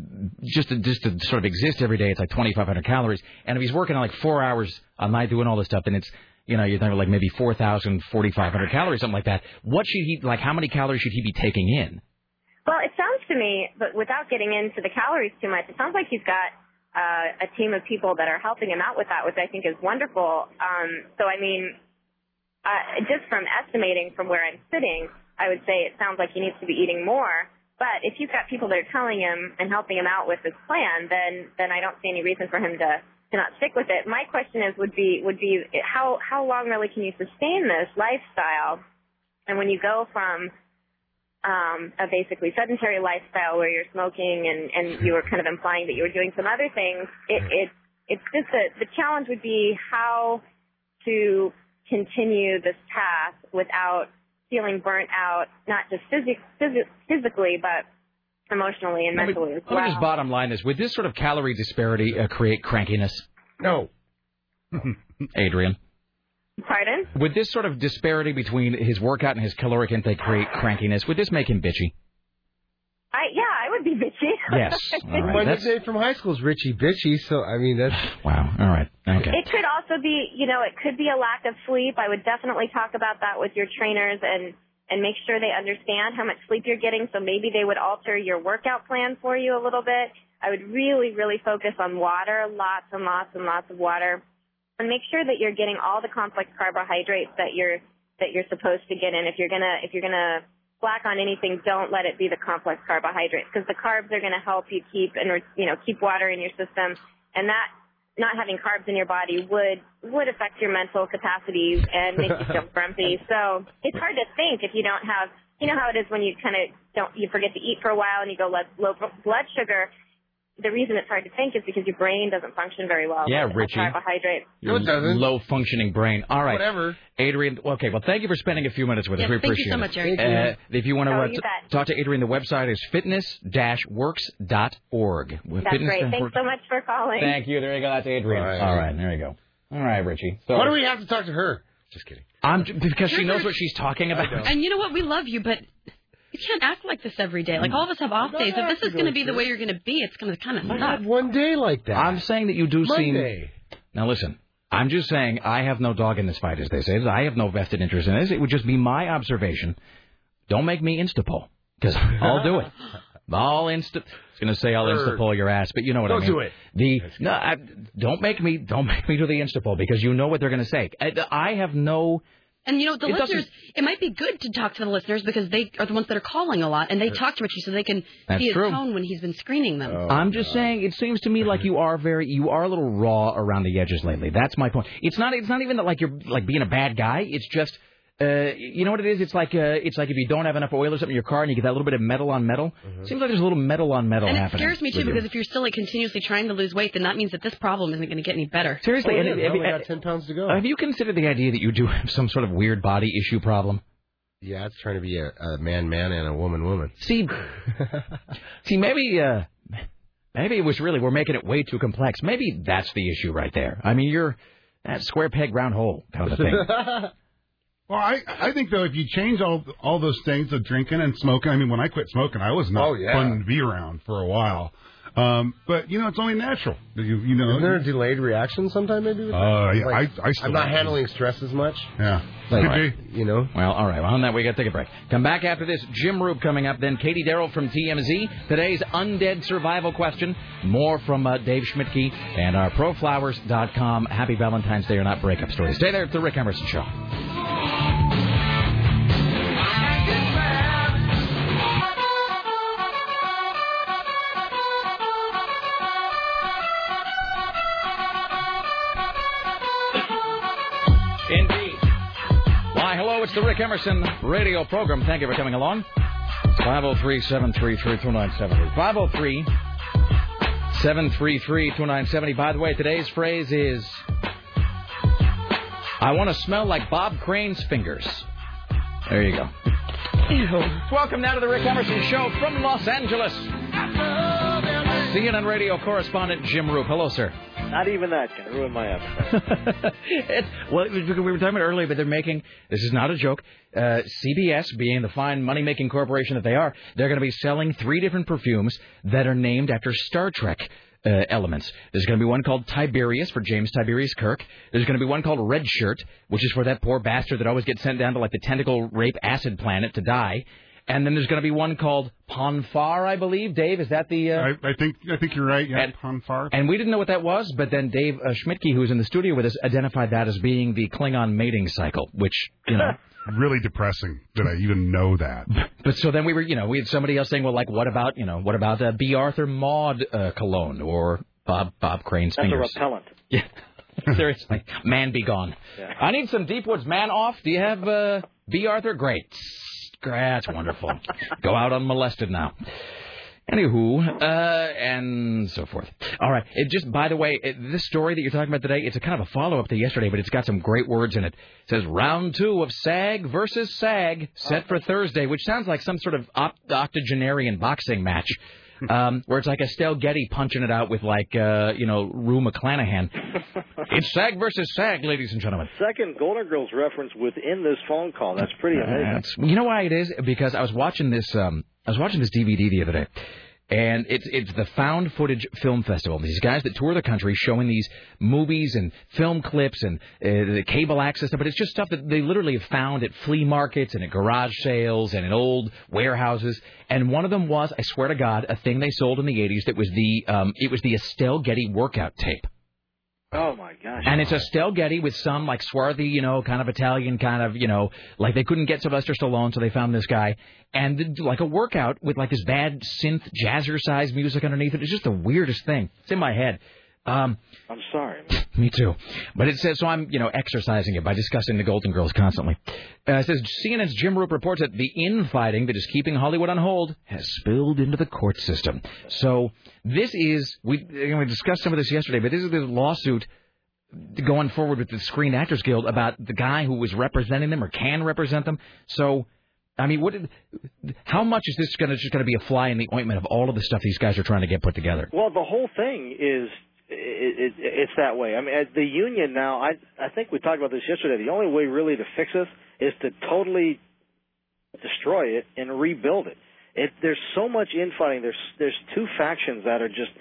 just to, just to sort of exist every day, it's like 2,500 calories, and if he's working like four hours a night doing all this stuff, then it's you know you're thinking like maybe 4,000, 4,500 calories, something like that. What should he like? How many calories should he be taking in? Well, it sounds to me, but without getting into the calories too much, it sounds like he's got uh, a team of people that are helping him out with that, which I think is wonderful. Um, so, I mean, uh, just from estimating from where I'm sitting, I would say it sounds like he needs to be eating more. But if you've got people that are telling him and helping him out with his plan, then then I don't see any reason for him to to not stick with it. My question is would be would be how how long really can you sustain this lifestyle? And when you go from um, a basically sedentary lifestyle where you're smoking and, and you were kind of implying that you were doing some other things, it, it it's just that the challenge would be how to continue this path without feeling burnt out, not just physic, physi- physically, but emotionally and Let me- mentally as Let well. me just bottom line this: Would this sort of calorie disparity uh, create crankiness? No. [LAUGHS] Adrian. Pardon? Would this sort of disparity between his workout and his caloric intake create crankiness? Would this make him bitchy? I yeah, I would be bitchy. Yes. [LAUGHS] All right. My That's- nickname from high school is Richie Bitchy, so I mean that's [SIGHS] wow. All right. Okay. It could also be, you know, it could be a lack of sleep. I would definitely talk about that with your trainers and and make sure they understand how much sleep you're getting. So maybe they would alter your workout plan for you a little bit. I would really, really focus on water, lots and lots and lots of water, and make sure that you're getting all the complex carbohydrates that you're that you're supposed to get in. If you're gonna if you're gonna slack on anything, don't let it be the complex carbohydrates because the carbs are to help you keep and you know keep water in your system, and that not having carbs in your body would would affect your mental capacities and make you feel [LAUGHS] grumpy. So it's hard to think if you don't have you know how it is when you kind of don't you forget to eat for a while and you go low, low blood sugar. The reason it's hard to think is because your brain doesn't function very well. Yeah, Richie. Carbohydrates. Your low functioning brain. All right. Whatever. Adrian, okay, well, thank you for spending a few minutes with us. Yeah, we thank you so it. much, Eric. Thank Uh, if you want to Oh, uh, you t- talk to Adrian, the website is fitness-works.org. With That's fitness great. and Thanks works- so much for calling. Thank you. There you go. That's Adrian. All right. All right, there you go. All right, Richie. So Why do we have to talk to her? Just kidding. I'm because she knows what she's talking about. And you know what? We love you, but you can't act like this every day. Like hmm. all of us have off days. If this is going to be the way you're going to be, it's going to kind of suck. one day like that. I'm saying that you do Monday. seem. Now listen, I'm just saying I have no dog in this fight, as they say. I have no vested interest in this. It would just be my observation. Don't make me instapol because [LAUGHS] I'll do it. I'll insta. I was going to say I'll Err. instapol your ass, but you know what Don't I mean. do it. The no, I, don't make me don't make me do the instapol because you know what they're going to say. I, I have no. And you know, the It doesn't- listeners, it might be good to talk to the listeners because they are the ones that are calling a lot, and they talk to Richie so they can That's see his true. tone when he's been screening them. Oh, I'm just saying it seems to me like you are very you are a little raw around the edges lately. That's my point. It's not it's not even that like you're like being a bad guy. It's just uh, you know what it is? It's like uh, it's like if you don't have enough oil or something in your car and you get that little bit of metal on metal. Seems like there's a little metal on metal and it happening. scares me too with you. because if you're still like continuously trying to lose weight, then that means that this problem isn't going to get any better. Seriously, Oh, and yeah, it- they have you- got 10 pounds to go. have you considered the idea that you do have some sort of weird body issue problem? Yeah, it's trying to be a, a man man and a woman woman. See, [LAUGHS] see, maybe, uh, maybe it was really we're making it way too complex. Maybe that's the issue right there. I mean, you're that square peg round hole kind of thing. [LAUGHS] Well, I I think though if you change all all those things, of drinking and smoking. I mean, when I quit smoking, I was not Oh, yeah. fun to be around for a while. Um, but you know, it's only natural. You, you know, Isn't there a delayed reaction sometime maybe? With that? Uh, yeah, Like, I- I still I'm not handling stress as much. Yeah. Like, All right. you know. Well, all right. Well, on that, we got to take a break. Come back after this. Jim Roope coming up. Then Katie Darrell from TMZ. Today's undead survival question. More from uh, Dave Schmidtke and our proflowers.com. Happy Valentine's Day or not breakup story. Stay there at the Rick Emerson Show. It's the Rick Emerson radio program. Thank you for coming along. 503 733 2970. 503 733 2970. By the way, today's phrase is I want to smell like Bob Crane's fingers. There you go. Welcome now to the Rick Emerson Show from Los Angeles. CNN radio correspondent Jim Roope. Hello, sir. Not even that can ruin my appetite. [LAUGHS] well, we were talking about earlier, but they're making this is not a joke. Uh, CBS, being the fine money making corporation that they are, they're going to be selling three different perfumes that are named after Star Trek. Uh, elements. There's going to be one called Tiberius for James Tiberius Kirk. There's going to be one called Red Shirt, which is for that poor bastard that always gets sent down to like the tentacle rape acid planet to die. And then there's going to be one called Pon farr, I believe. Dave, is that the? Uh... I, I think I think you're right. Yeah, Pon farr. And we didn't know what that was, but then Dave uh, Schmidtke, who was in the studio with us, identified that as being the Klingon mating cycle, which you know. [LAUGHS] really depressing that I even know that. [LAUGHS] But so then we were, you know, we had somebody else saying, well, like, what about, you know, what about uh, Bea Arthur Maude uh, cologne or Bob Bob Crane's That's a repellent. [LAUGHS] Yeah. Seriously, man be gone. Yeah. I need some Deepwoods man off. Do you have uh, Bea Arthur? Great. That's wonderful. Go out unmolested now. Anywho, uh, and so forth. All right. It just, by the way, it, this story that you're talking about today, it's a kind of a follow up to yesterday, but it's got some great words in it. It says round two of SAG versus SAG set for Thursday, which sounds like some sort of opt- octogenarian boxing match. Um, where it's like Estelle Getty punching it out with like uh, you know Rue McClanahan. [LAUGHS] it's SAG versus SAG, ladies and gentlemen. Second Golden Girls reference within this phone call. That's pretty amazing. That's, you know why it is? Because I was watching this. Um, I was watching this DVD the other day, and it's it's the Found Footage Film Festival. These guys that tour the country showing these movies and film clips and uh, the cable access stuff, but it's just stuff that they literally have found at flea markets and at garage sales and in old warehouses. And one of them was, I swear to God, a thing they sold in the '80s that was the um, it was the Estelle Getty workout tape. Oh my gosh. And it's Estelle Getty with some like swarthy, you know, kind of Italian, kind of, you know, like they couldn't get Sylvester Stallone, so they found this guy, and like a workout with like this bad synth jazzercise music underneath it. It's just the weirdest thing. It's in my head. Um, I'm sorry. [LAUGHS] me too. But it says so. I'm you know exercising it by discussing the Golden Girls constantly. Uh, it says CNN's Jim Roope reports that the infighting that is keeping Hollywood on hold has spilled into the court system. So this is we we discussed some of this yesterday, but this is the lawsuit going forward with the Screen Actors Guild about the guy who was representing them or can represent them. So. I mean, what? Did, how much is this going to just going to be a fly in the ointment of all of the stuff these guys are trying to get put together? Well, the whole thing is it, it, it's that way. I mean, the union now, I I think we talked about this yesterday. The only way really to fix this is to totally destroy it and rebuild it. It there's so much infighting. There's there's two factions that are just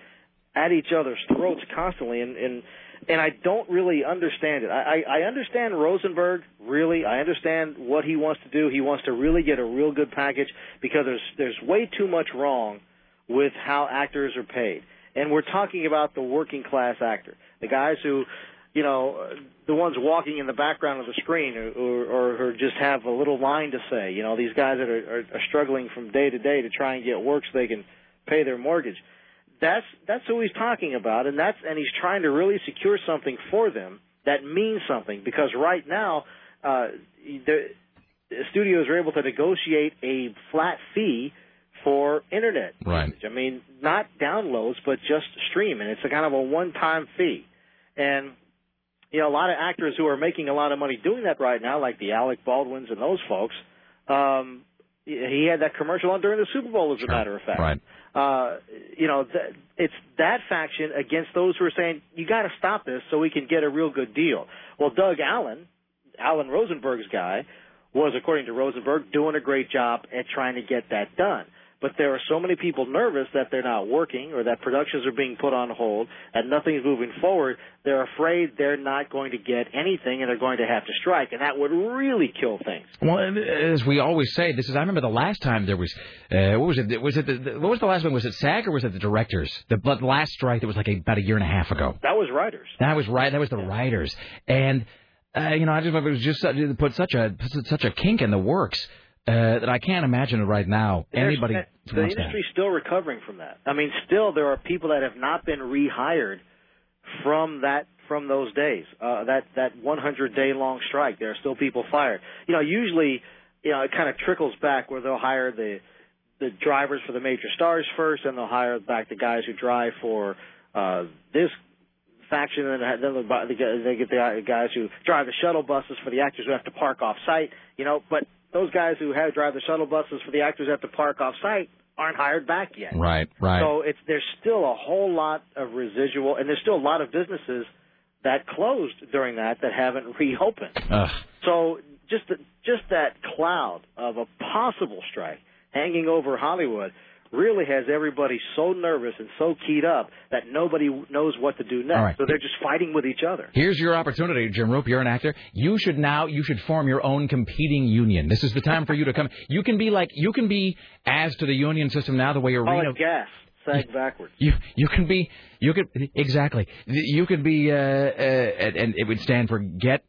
at each other's throats constantly, and and and I don't really understand it. I I, I understand Rosenberg really. I understand what he wants to do. He wants to really get a real good package because there's there's way too much wrong with how actors are paid. And we're talking about the working class actor, the guys who, you know, the ones walking in the background of the screen, or, or, or just have a little line to say. You know, these guys that are, are, struggling from day to day to try and get work so they can pay their mortgage. That's that's who he's talking about, and that's and he's trying to really secure something for them that means something because right now, uh, the studios are able to negotiate a flat fee for internet Right. usage. I mean, not downloads, but just stream, and it's a kind of a one-time fee. And you know, a lot of actors who are making a lot of money doing that right now, like the Alec Baldwins and those folks. Um, he had that commercial on during the Super Bowl, as a matter of fact. Right. Uh, you know, th- it's that faction against those who are saying you got to stop this so we can get a real good deal. Well, Doug Allen, Alan Rosenberg's guy, was, according to Rosenberg, doing a great job at trying to get that done. But there are so many people nervous that they're not working or that productions are being put on hold and nothing's moving forward. They're afraid they're not going to get anything and they're going to have to strike, and that would really kill things. Well, and as we always say, this is. I remember the last time there was. Uh, what was it? Was it the, what was the last one? Was it SAG or was it the directors? The, the last strike that was like a, about a year and a half ago. That was writers. That was right. That was the writers, and uh, you know, I just remember it was just such, it put such a such a kink in the works uh, that I can't imagine it right now. There's- Anybody the that. industry's still recovering from that. I mean, still there are people that have not been rehired from that from those days. Uh, that that 100 day long strike. There are still people fired. You know, usually, you know, it kind of trickles back where they'll hire the the drivers for the major stars first, and they'll hire back the guys who drive for uh, this faction, and then they get the guys who drive the shuttle buses for the actors who have to park off site. You know, but those guys who have drive the shuttle buses for the actors at the park off site aren't hired back yet. Right, right. So it's there's still a whole lot of residual, and there's still a lot of businesses that closed during that that haven't [LAUGHS] reopened. Ugh. So just the, just that cloud of a possible strike hanging over Hollywood really has everybody so nervous and so keyed up that nobody knows what to do next. Right. So they're just fighting with each other. Here's your opportunity, Jim Roope. You're an actor. You should now you should form your own competing union. This is the time for you to come. You can be like you can be as to the union system now the way Arena it gas, sag backwards. you you can be you could exactly you could be uh, uh and and it would stand for get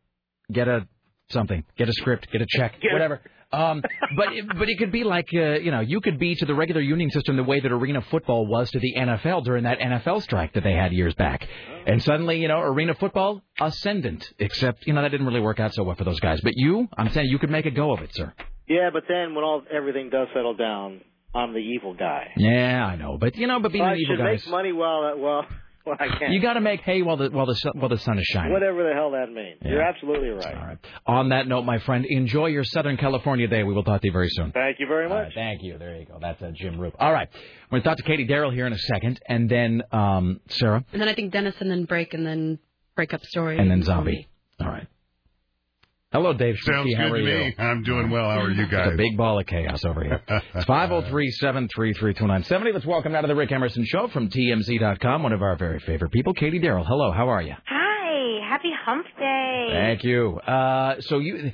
get a something get a script get a check Get whatever um but it, but it could be like uh, you know you could be to the regular union system the way that arena football was to the NFL during that NFL strike that they had years back. And suddenly you know arena football ascendant. Except you know that didn't really work out so well for those guys. But you I'm saying you could make a go of it sir. Yeah, but then when all everything does settle down, I'm the evil guy. yeah I know. But you know but being I an evil should guy make money while well while I can. you got to make hay while the while the sun, while the sun is shining Whatever the hell that means. Yeah. You're absolutely right. All right. On that note, my friend, enjoy your Southern California day. We will talk to you very soon. Thank you very much. thank you. There you go. That's uh, Jim Roope. All right. We're going to talk to Katie Darrell here in a second, and then um, Sarah, And then I think Dennis and then break and then break up story. and then Zombie. All right. Hello, Dave. Sounds Schmidt. How good are to you? me. I'm doing well. How are you guys? It's a big ball of chaos over here. It's [LAUGHS] 503-733-2970. Let's welcome now to the Rick Emerson Show from TMZ.com, one of our very favorite people, Katie Darrell. Hello, how are you? Hi, happy hump day. Thank you. Uh, so you,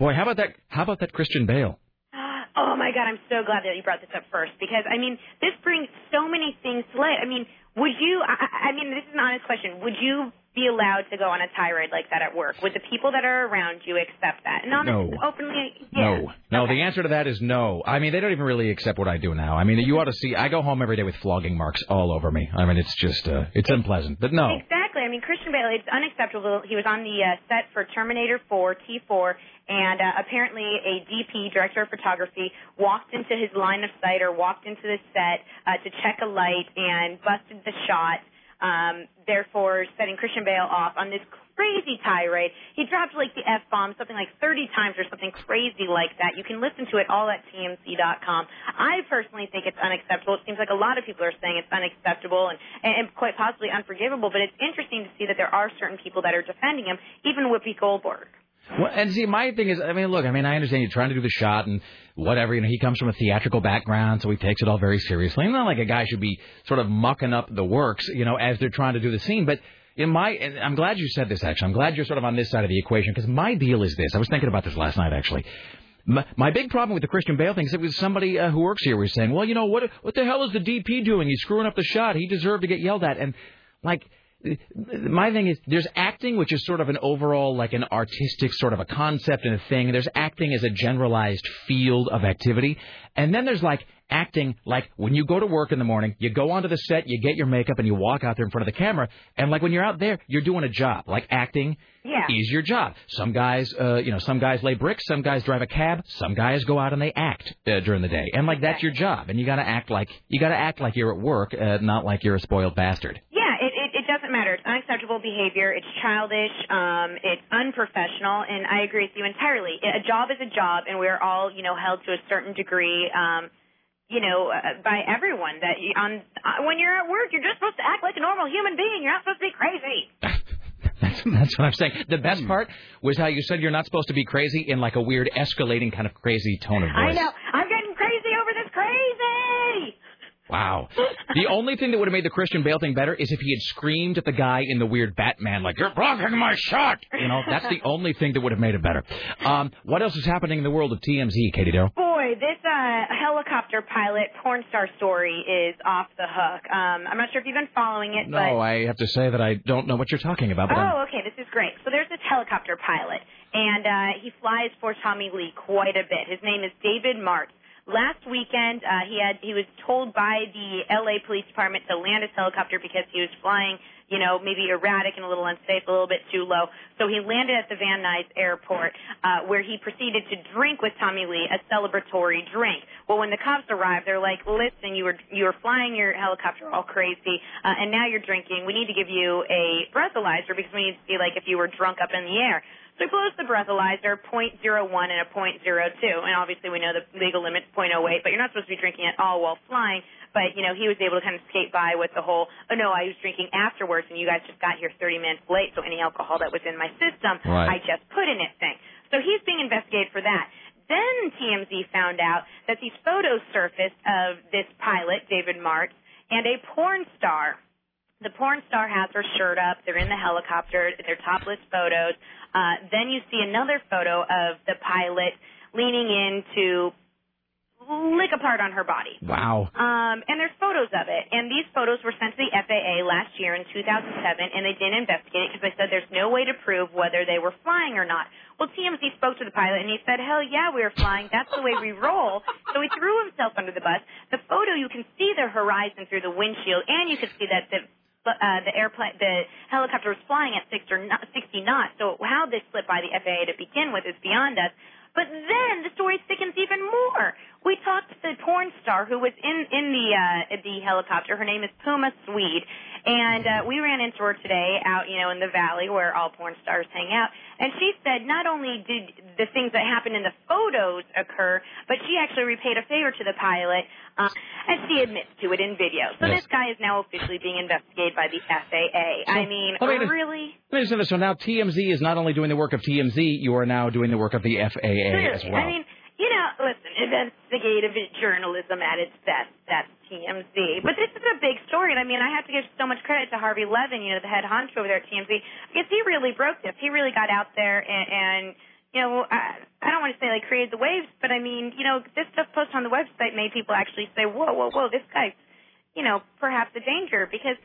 boy, how about that? How about that Christian Bale? [GASPS] Oh my God, I'm so glad that you brought this up first because I mean this brings so many things to light. I mean, would you? I, I mean, this is an honest question. Would you be allowed to go on a tirade like that at work? Would the people that are around you accept that? And honestly, No. openly, yeah. No, no. The answer to that is no. I mean, they don't even really accept what I do now. I mean, you ought to see. I go home every day with flogging marks all over me. I mean, it's just, uh, it's unpleasant. But no, Exactly. I mean, Christian Bale, it's unacceptable. He was on the uh, set for Terminator 4, T4, and uh, apparently a DP, director of photography, walked into his line of sight or walked into the set uh, to check a light and busted the shot, um, therefore setting Christian Bale off on this crazy tirade. He dropped like the F bomb something like 30 times or something crazy like that. You can listen to it all at TMZ.com. I personally think it's unacceptable. It seems like a lot of people are saying it's unacceptable and, and quite possibly unforgivable, but it's interesting to see that there are certain people that are defending him, even Whoopi Goldberg. Well, and see, my thing is, I mean, look, I mean, I understand you're trying to do the shot and whatever. You know, he comes from a theatrical background, so he takes it all very seriously. Not like a guy should be sort of mucking up the works, you know, as they're trying to do the scene. But in my, and I'm glad you said this. Actually, I'm glad you're sort of on this side of the equation because my deal is this. I was thinking about this last night, actually. My, my big problem with the Christian Bale thing is it was somebody uh, who works here was saying, well, you know, what what the hell is the DP doing? He's screwing up the shot. He deserved to get yelled at. And like, my thing is there's acting which is sort of an overall like an artistic sort of a concept and a thing. There's acting as a generalized field of activity. And then there's like acting like when you go to work in the morning you go onto the set you get your makeup and you walk out there in front of the camera. And like when you're out there you're doing a job. Like acting Yeah. is your job. Some guys uh you know some guys lay bricks some guys drive a cab some guys go out and they act uh, during the day. And like that's your job. And you got to act like you got to act like you're at work uh, not like you're a spoiled bastard Yeah, it, it, it doesn't matter. It's unacceptable behavior. It's childish. Um, it's unprofessional, and I agree with you entirely. A job is a job, and we're all, you know, held to a certain degree, um, you know, uh, by everyone. That you, on uh, when you're at work, you're just supposed to act like a normal human being. You're not supposed to be crazy. [LAUGHS] That's, that's what I'm saying. The best part was how you said you're not supposed to be crazy in like a weird escalating kind of crazy tone of voice. I know. I'm getting crazy over this crazy. Wow. The only thing that would have made the Christian Bale thing better is if he had screamed at the guy in the weird Batman, like, you're blocking my shot. You know, that's the only thing that would have made it better. Um, what else is happening in the world of TMZ, Katie Doe? Boy, this uh, helicopter pilot porn star story is off the hook. Um, I'm not sure if you've been following it, No, I have to say that I don't know what you're talking about. but But I'm- oh, okay, this is great. So there's this helicopter pilot, and uh, he flies for Tommy Lee quite a bit. His name is David Martz. Last weekend, uh, he had he was told by the LA Police Department to land his helicopter because he was flying, you know, maybe erratic and a little unsafe, a little bit too low. So he landed at the Van Nuys Airport, uh, where he proceeded to drink with Tommy Lee a celebratory drink. Well, when the cops arrived, they're like, "Listen, you were you were flying your helicopter all crazy, uh, and now you're drinking. We need to give you a breathalyzer because we need to see like if you were drunk up in the air." So he blows the breathalyzer, 0.01 and a 0.02. And obviously we know the legal limit's 0.08, but you're not supposed to be drinking at all while flying. But, you know, he was able to kind of skate by with the whole, oh no, I was drinking afterwards and you guys just got here 30 minutes late, so any alcohol that was in my system, Right. I just put in it thing. So he's being investigated for that. Then TMZ found out that these photos surfaced of this pilot, David Martz, and a porn star the porn star has her shirt up. They're in the helicopter. They're topless photos. Uh, then you see another photo of the pilot leaning in to lick a part on her body. wow. Um, and there's photos of it. And these photos were sent to the FAA last year in 2007, and they didn't investigate it because they said there's no way to prove whether they were flying or not. Well, TMZ spoke to the pilot, and he said, hell yeah, we were flying. That's the way we roll. So he threw himself under the bus. The photo, you can see the horizon through the windshield, and you can see that the uh, the airplane, the helicopter was flying at six or not, 60 knots. So how this slipped by the FAA to begin with is beyond us. But then the story thickens even more. We talked to the porn star who was in in the uh, the helicopter. Her name is Puma Swede, and uh, we ran into her today out, you know, in the valley where all porn stars hang out. And she said not only did the things that happened in the photos occur, but she actually repaid a favor to the pilot, uh, and she admits to it in video. So Yes. this guy is now officially being investigated by the FAA. I mean, Let me- really? Let me just say this. So now TMZ is not only doing the work of TMZ, you are now doing the work of the FAA as well. I mean, you know, listen, investigative journalism at its best. That's TMZ. But this is a big story, and I mean, I have to give so much credit to Harvey Levin, you know, the head honcho over there at TMZ, because he really broke this. He really got out there and, and you know, I, I don't want to say like created the waves, but I mean, you know, this stuff posted on the website made people actually say, whoa, whoa, whoa, this guy's, you know, perhaps a danger because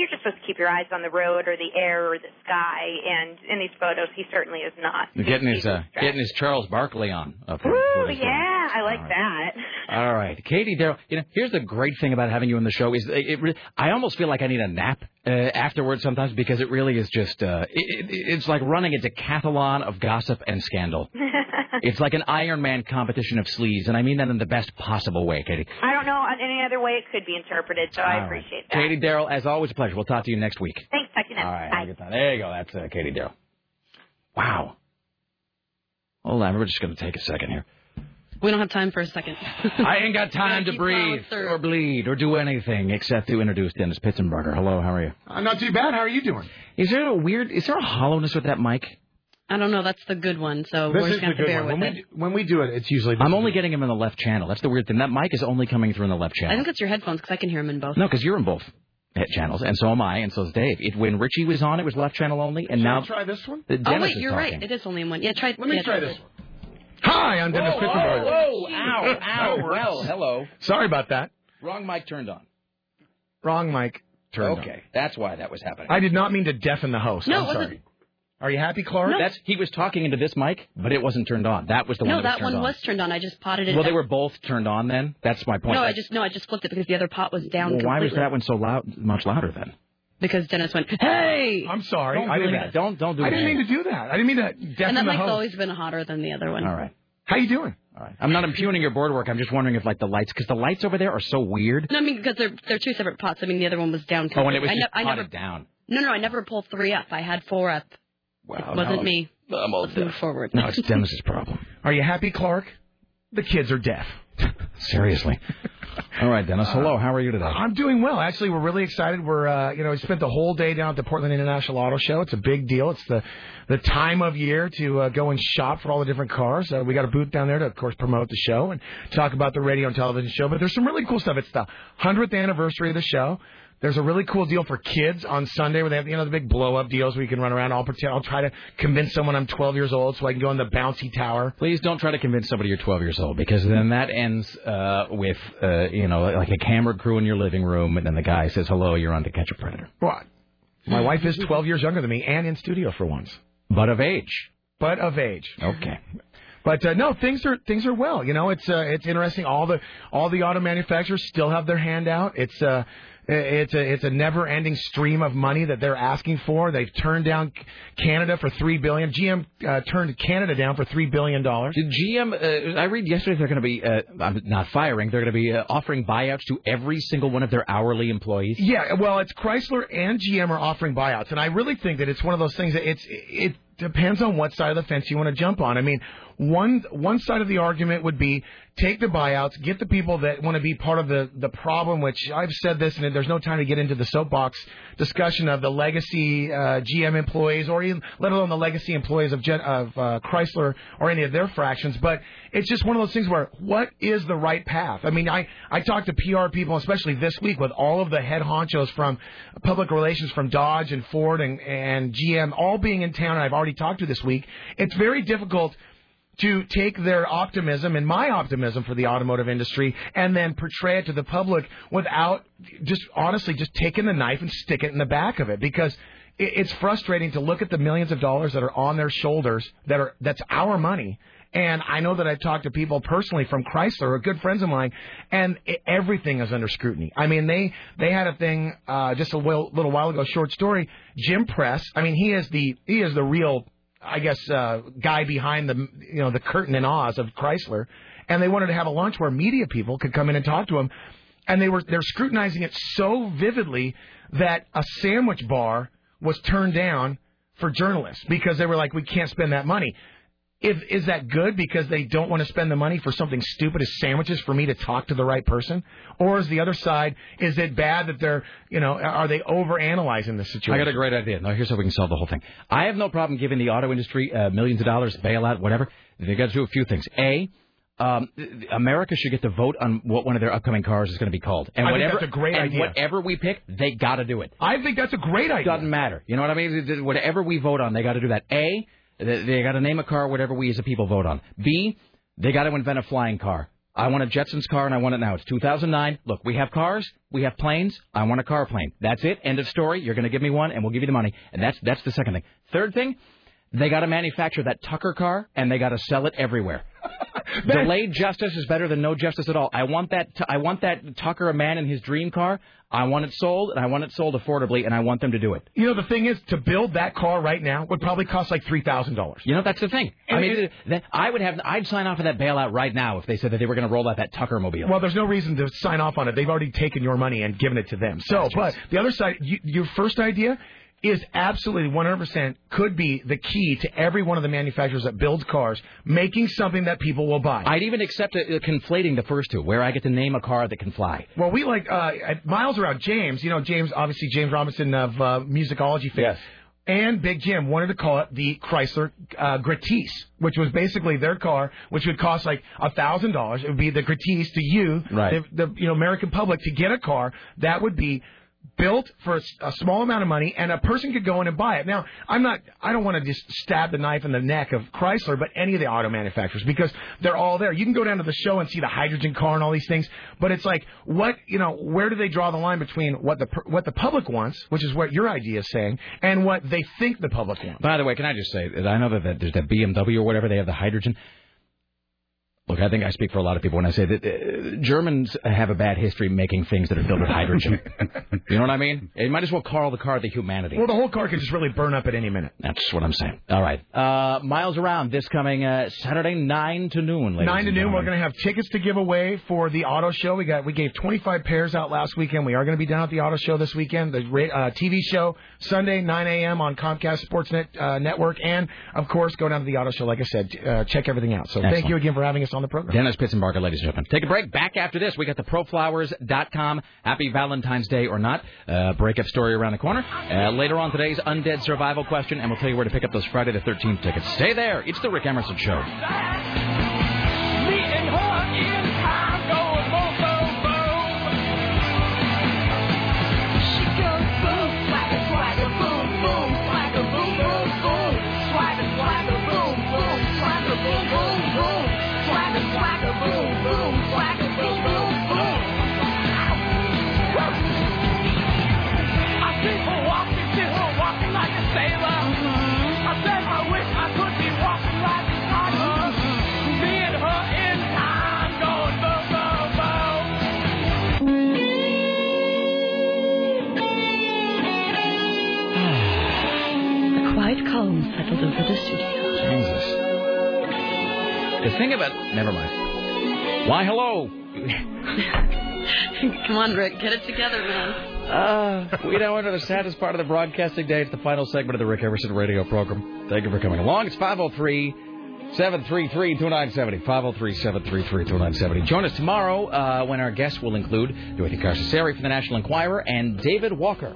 you're just supposed to keep your eyes on the road or the air or the sky, and in these photos, he certainly is not. getting his uh, getting his Charles Barkley on up. Ooh, yeah, I like that. All right, Katie Darrell. You know, here's the great thing about having you on the show is it. it I almost feel like I need a nap uh, afterwards sometimes because it really is just. Uh, it, it, it's like running a decathlon of gossip and scandal. [LAUGHS] [LAUGHS] it's like an Ironman competition of sleaze, and I mean that in the best possible way, Katie. I don't know any other way it could be interpreted, so I All right. appreciate that. Katie Darrell, as always, a pleasure. We'll talk to you next week. Thanks, talk to. All right, Bye. have a. There you go. That's uh, Katie Darrell. Wow. Hold on, we're just going to take a second here. We don't have time for a second. [LAUGHS] I ain't got time to breathe or bleed or do anything except to introduce Dennis Pitzenberger. Hello, how are you? Uh, not too bad. How are you doing? Is there a weird? Is there a hollowness with that mic? I don't know. That's the good one, so This we're just going to bear one. with When it. we, when we do it, it's usually. I'm only getting him in the left channel. That's the weird thing. That mic is only coming through in the left channel. I think it's your headphones because I can hear them in both. No, because you're in both channels, and so am I, and so is Dave. It, when Richie was on, it was left channel only, and Should I try this one? the oh wait, you're talking. right. It is only in one. Yeah, try. Let me yeah, try this one. Hi, I'm Dennis oh, oh, Whoa, Pitzenberger. whoa, oh, whoa, ow, ow, [LAUGHS] well, hello. Sorry about that. Wrong mic turned on. Wrong mic turned on. okay, that's why that was happening. I did not mean to deafen the host. No, I'm it wasn't- sorry. Are you happy, Clark? That's he was talking into this mic, but it wasn't turned on. That was the No, one that, that was turned one on. was turned on. I just potted it. Well, they were both turned on then. That's my point. No, I just no, I just flipped it because the other pot was down. Well, why was that one so loud, much louder then? Because Dennis went, "Hey!" I'm sorry. Don't I do didn't. that. Don't don't do I that. didn't mean to do that. I didn't mean to deafen and that the mic's host. always been hotter than the other one. All right. How you doing? All right. I'm not impugning your board work. I'm just wondering if like the lights, because the lights over there are so weird. No, I mean because they're they're two separate pots. I mean the other one was down. Oh, and it was I, just ne- I potted never. down. No, no, I never pulled three up. I had four up. Wow, it wasn't me. I'm all Let's move forward. No, it's Dennis's problem. Are you happy, Clark? The kids are deaf. [LAUGHS] Seriously. All right, Dennis. Hello. How are you today? I'm doing well. Actually, we're really excited. We're, uh, you know, we spent the whole day down at the Portland International Auto Show. It's a big deal. It's the the time of year to uh, go and shop for all the different cars. Uh, we got a booth down there to, of course, promote the show and talk about the radio and television show. But there's some really cool stuff. It's the 100th anniversary of the show. There's a really cool deal for kids on Sunday where they have you know the big blow up deals where you can run around. I'll pretend I'll try to convince someone I'm 12 years old so I can go in the bouncy tower. Please don't try to convince somebody you're 12 years old because then that ends uh, with uh, you know like a camera crew in your living room and then the guy says hello you're on to catch a predator. What? My wife is 12 years younger than me and in studio for once. But of age. But of age. Okay. But uh, no, things are things are well. You know, it's uh, it's interesting. All the all the auto manufacturers still have their hand out. It's uh, it's a it's a never ending stream of money that they're asking for. They've turned down Canada for three billion. GM uh, turned Canada down for three billion dollars. Did GM? Uh, I read yesterday they're going to be uh, I'm not firing. They're going to be uh, offering buyouts to every single one of their hourly employees. Yeah, well, it's Chrysler and GM are offering buyouts, and I really think that it's one of those things that it's it depends on what side of the fence you want to jump on. I mean, one one side of the argument would be take the buyouts, get the people that want to be part of the the problem. Which I've said this, and there's no time to get into the soapbox discussion of the legacy uh, GM employees, or even let alone the legacy employees of Gen, of uh, Chrysler or any of their fractions. But it's just one of those things where what is the right path? I mean, I I talked to PR people, especially this week, with all of the head honchos from public relations from Dodge and Ford and and GM all being in town. And I've already talked to this week. It's very difficult to take their optimism and my optimism for the automotive industry and then portray it to the public without just honestly just taking the knife and stick it in the back of it because it's frustrating to look at the millions of dollars that are on their shoulders that are that's our money and I know that I've talked to people personally from Chrysler, good friends of mine, and i everything is under scrutiny. I mean, they they had a thing uh, just a little, little while ago, short story. Jim Press. I mean, he is the he is the real I guess uh, guy behind the you know the curtain in Oz of Chrysler, and they wanted to have a lunch where media people could come in and talk to him, and they were they're scrutinizing it so vividly that a sandwich bar was turned down for journalists because they were like we can't spend that money. If, is that good because they don't want to spend the money for something stupid as sandwiches for me to talk to the right person, or is the other side is it bad that they're you know are they over analyzing the situation? I got a great idea. Now, here's how we can solve the whole thing. I have no problem giving the auto industry uh, millions of dollars, bailout, whatever. They got to do a few things. A, um, America should get to vote on what one of their upcoming cars is going to be called. And I think whatever, that's a great and idea. whatever we pick, they got to do it. I think that's a great idea. Doesn't matter. You know what I mean? Whatever we vote on, they got to do that. A, they, got to name a car, whatever we as a people vote on. B, they got to invent a flying car. I want a Jetsons car, and I want it now. It's 2009. Look, we have cars, we have planes. I want a car plane. That's it. End of story. You're going to give me one, and we'll give you the money. And that's that's the second thing. Third thing, they got to manufacture that Tucker car, and they got to sell it everywhere. [LAUGHS] Delayed justice is better than no justice at all. I want that. T- I want that Tucker, a man in his dream car. I want it sold, and I want it sold affordably, and I want them to do it. You know, the thing is, to build that car right now would probably cost like three thousand dollars. You know, that's the thing. I mean, that, I would have. I'd sign off on that bailout right now if they said that they were going to roll out that Tucker mobile. Well, there's no reason to sign off on it. They've already taken your money and given it to them. So, but the other side, you, your first idea is absolutely 100% could be the key to every one of the manufacturers that builds cars making something that people will buy. I'd even accept uh, conflating the first two, where I get to name a car that can fly. Well, we like uh, miles around James. You know, James, obviously James Robinson of uh, musicology fame. Yes. And Big Jim wanted to call it the Chrysler uh, Gratis, which was basically their car, which would cost like a thousand dollars. It would be the Gratis to you, Right. the, the you know American public, to get a car that would be built for a small amount of money, and a person could go in and buy it. Now, I'm not, I don't want to just stab the knife in the neck of Chrysler, but any of the auto manufacturers because they're all there. You can go down to the show and see the hydrogen car and all these things, but it's like, what, you know, where do they draw the line between what the what the public wants, which is what your idea is saying, and what they think the public wants? By the way, can I just say that I know that there's that BMW or whatever they have the hydrogen. Look, I think I speak for a lot of people when I say that uh, Germans have a bad history making things that are filled with hydrogen. [LAUGHS] you know what I mean? It might as well call the car the humanity. Well, the whole car could just really burn up at any minute. That's what I'm saying. All right. Uh, miles around this coming uh, Saturday, 9 to noon, ladies Nine to and noon. We're going to have tickets to give away for the auto show. We got we gave 25 pairs out last weekend. We are going to be down at the auto show this weekend. The ra- uh, TV show Sunday 9 a.m. on Comcast Sportsnet uh, Network, and of course go down to the auto show. Like I said, uh, check everything out. So thank you again for having us on. On the program. Dennis Pitzenberger, ladies and gentlemen. Take a break. Back after this, we got the proflowers.com. Happy Valentine's Day or not. Uh, breakup story around the corner. Uh, later on today's undead survival question, and we'll tell you where to pick up those Friday the 13th tickets. Stay there. It's the Rick Emerson Show. The studio. Jesus. The thing about. Never mind. Why, hello. [LAUGHS] Come on, Rick, get it together, man. Uh, we now enter the saddest part of the broadcasting day. It's the final segment of the Rick Emerson radio program. Thank you for coming along. It's 503 733 2970. 503 733 2970. Join us tomorrow uh, when our guests will include Dorothy Carcassari from the National Enquirer and David Walker.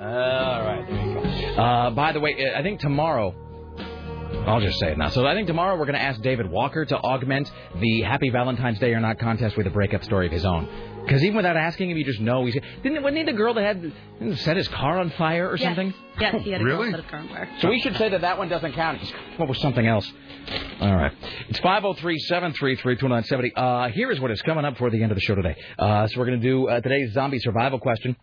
all right, there you go. Uh, by the way, I think tomorrow. I'll just say it now. So I think tomorrow we're going to ask David Walker to augment the Happy Valentine's Day or Not contest with a breakup story of his own. Because even without asking him, you just know he's. Didn't wasn't he the girl that had set his car on fire or Yes. something? Yes, he had a Really? girl set his car on fire. So we should say that that one doesn't count. He's come up something else. All right. It's 503-733-2970. Uh, here is what is coming up for the end of the show today. Uh, so we're going to do uh, today's zombie survival question.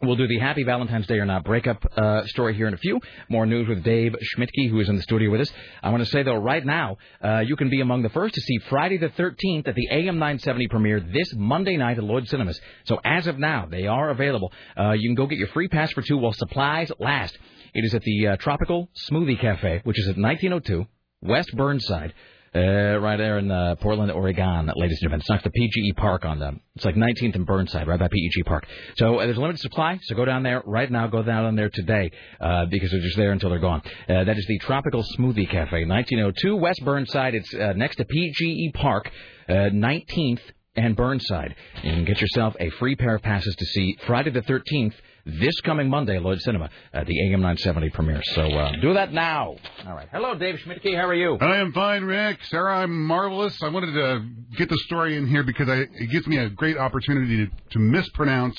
We'll do the Happy Valentine's Day or Not breakup uh, story here in a few. More news with Dave Schmidtke, who is in the studio with us. I want to say, though, right now, uh, you can be among the first to see Friday the 13th at the AM 970 premiere this Monday night at Lloyd Cinemas. So as of now, they are available. Uh, you can go get your free pass for two while supplies last. It is at the uh, Tropical Smoothie Cafe, which is at 1902 West Burnside. Uh, right there in uh, Portland, Oregon, ladies and gentlemen. It's next to PGE Park on the. It's like 19th and Burnside, right by PGE Park. So uh, there's a limited supply. So go down there right now. Go down there today uh, because they're just there until they're gone. Uh, that is the Tropical Smoothie Cafe, 1902 West Burnside. It's uh, next to PGE Park, uh, 19th and Burnside. You can get yourself a free pair of passes to see Friday the 13th. This coming Monday, Lloyd Cinema, at the AM 970 premiere. So uh, do that now. All right. Hello, Dave Schmidtke. How are you? I am fine, Rick. Sarah, I'm marvelous. I wanted to get the story in here because I, it gives me a great opportunity to, to mispronounce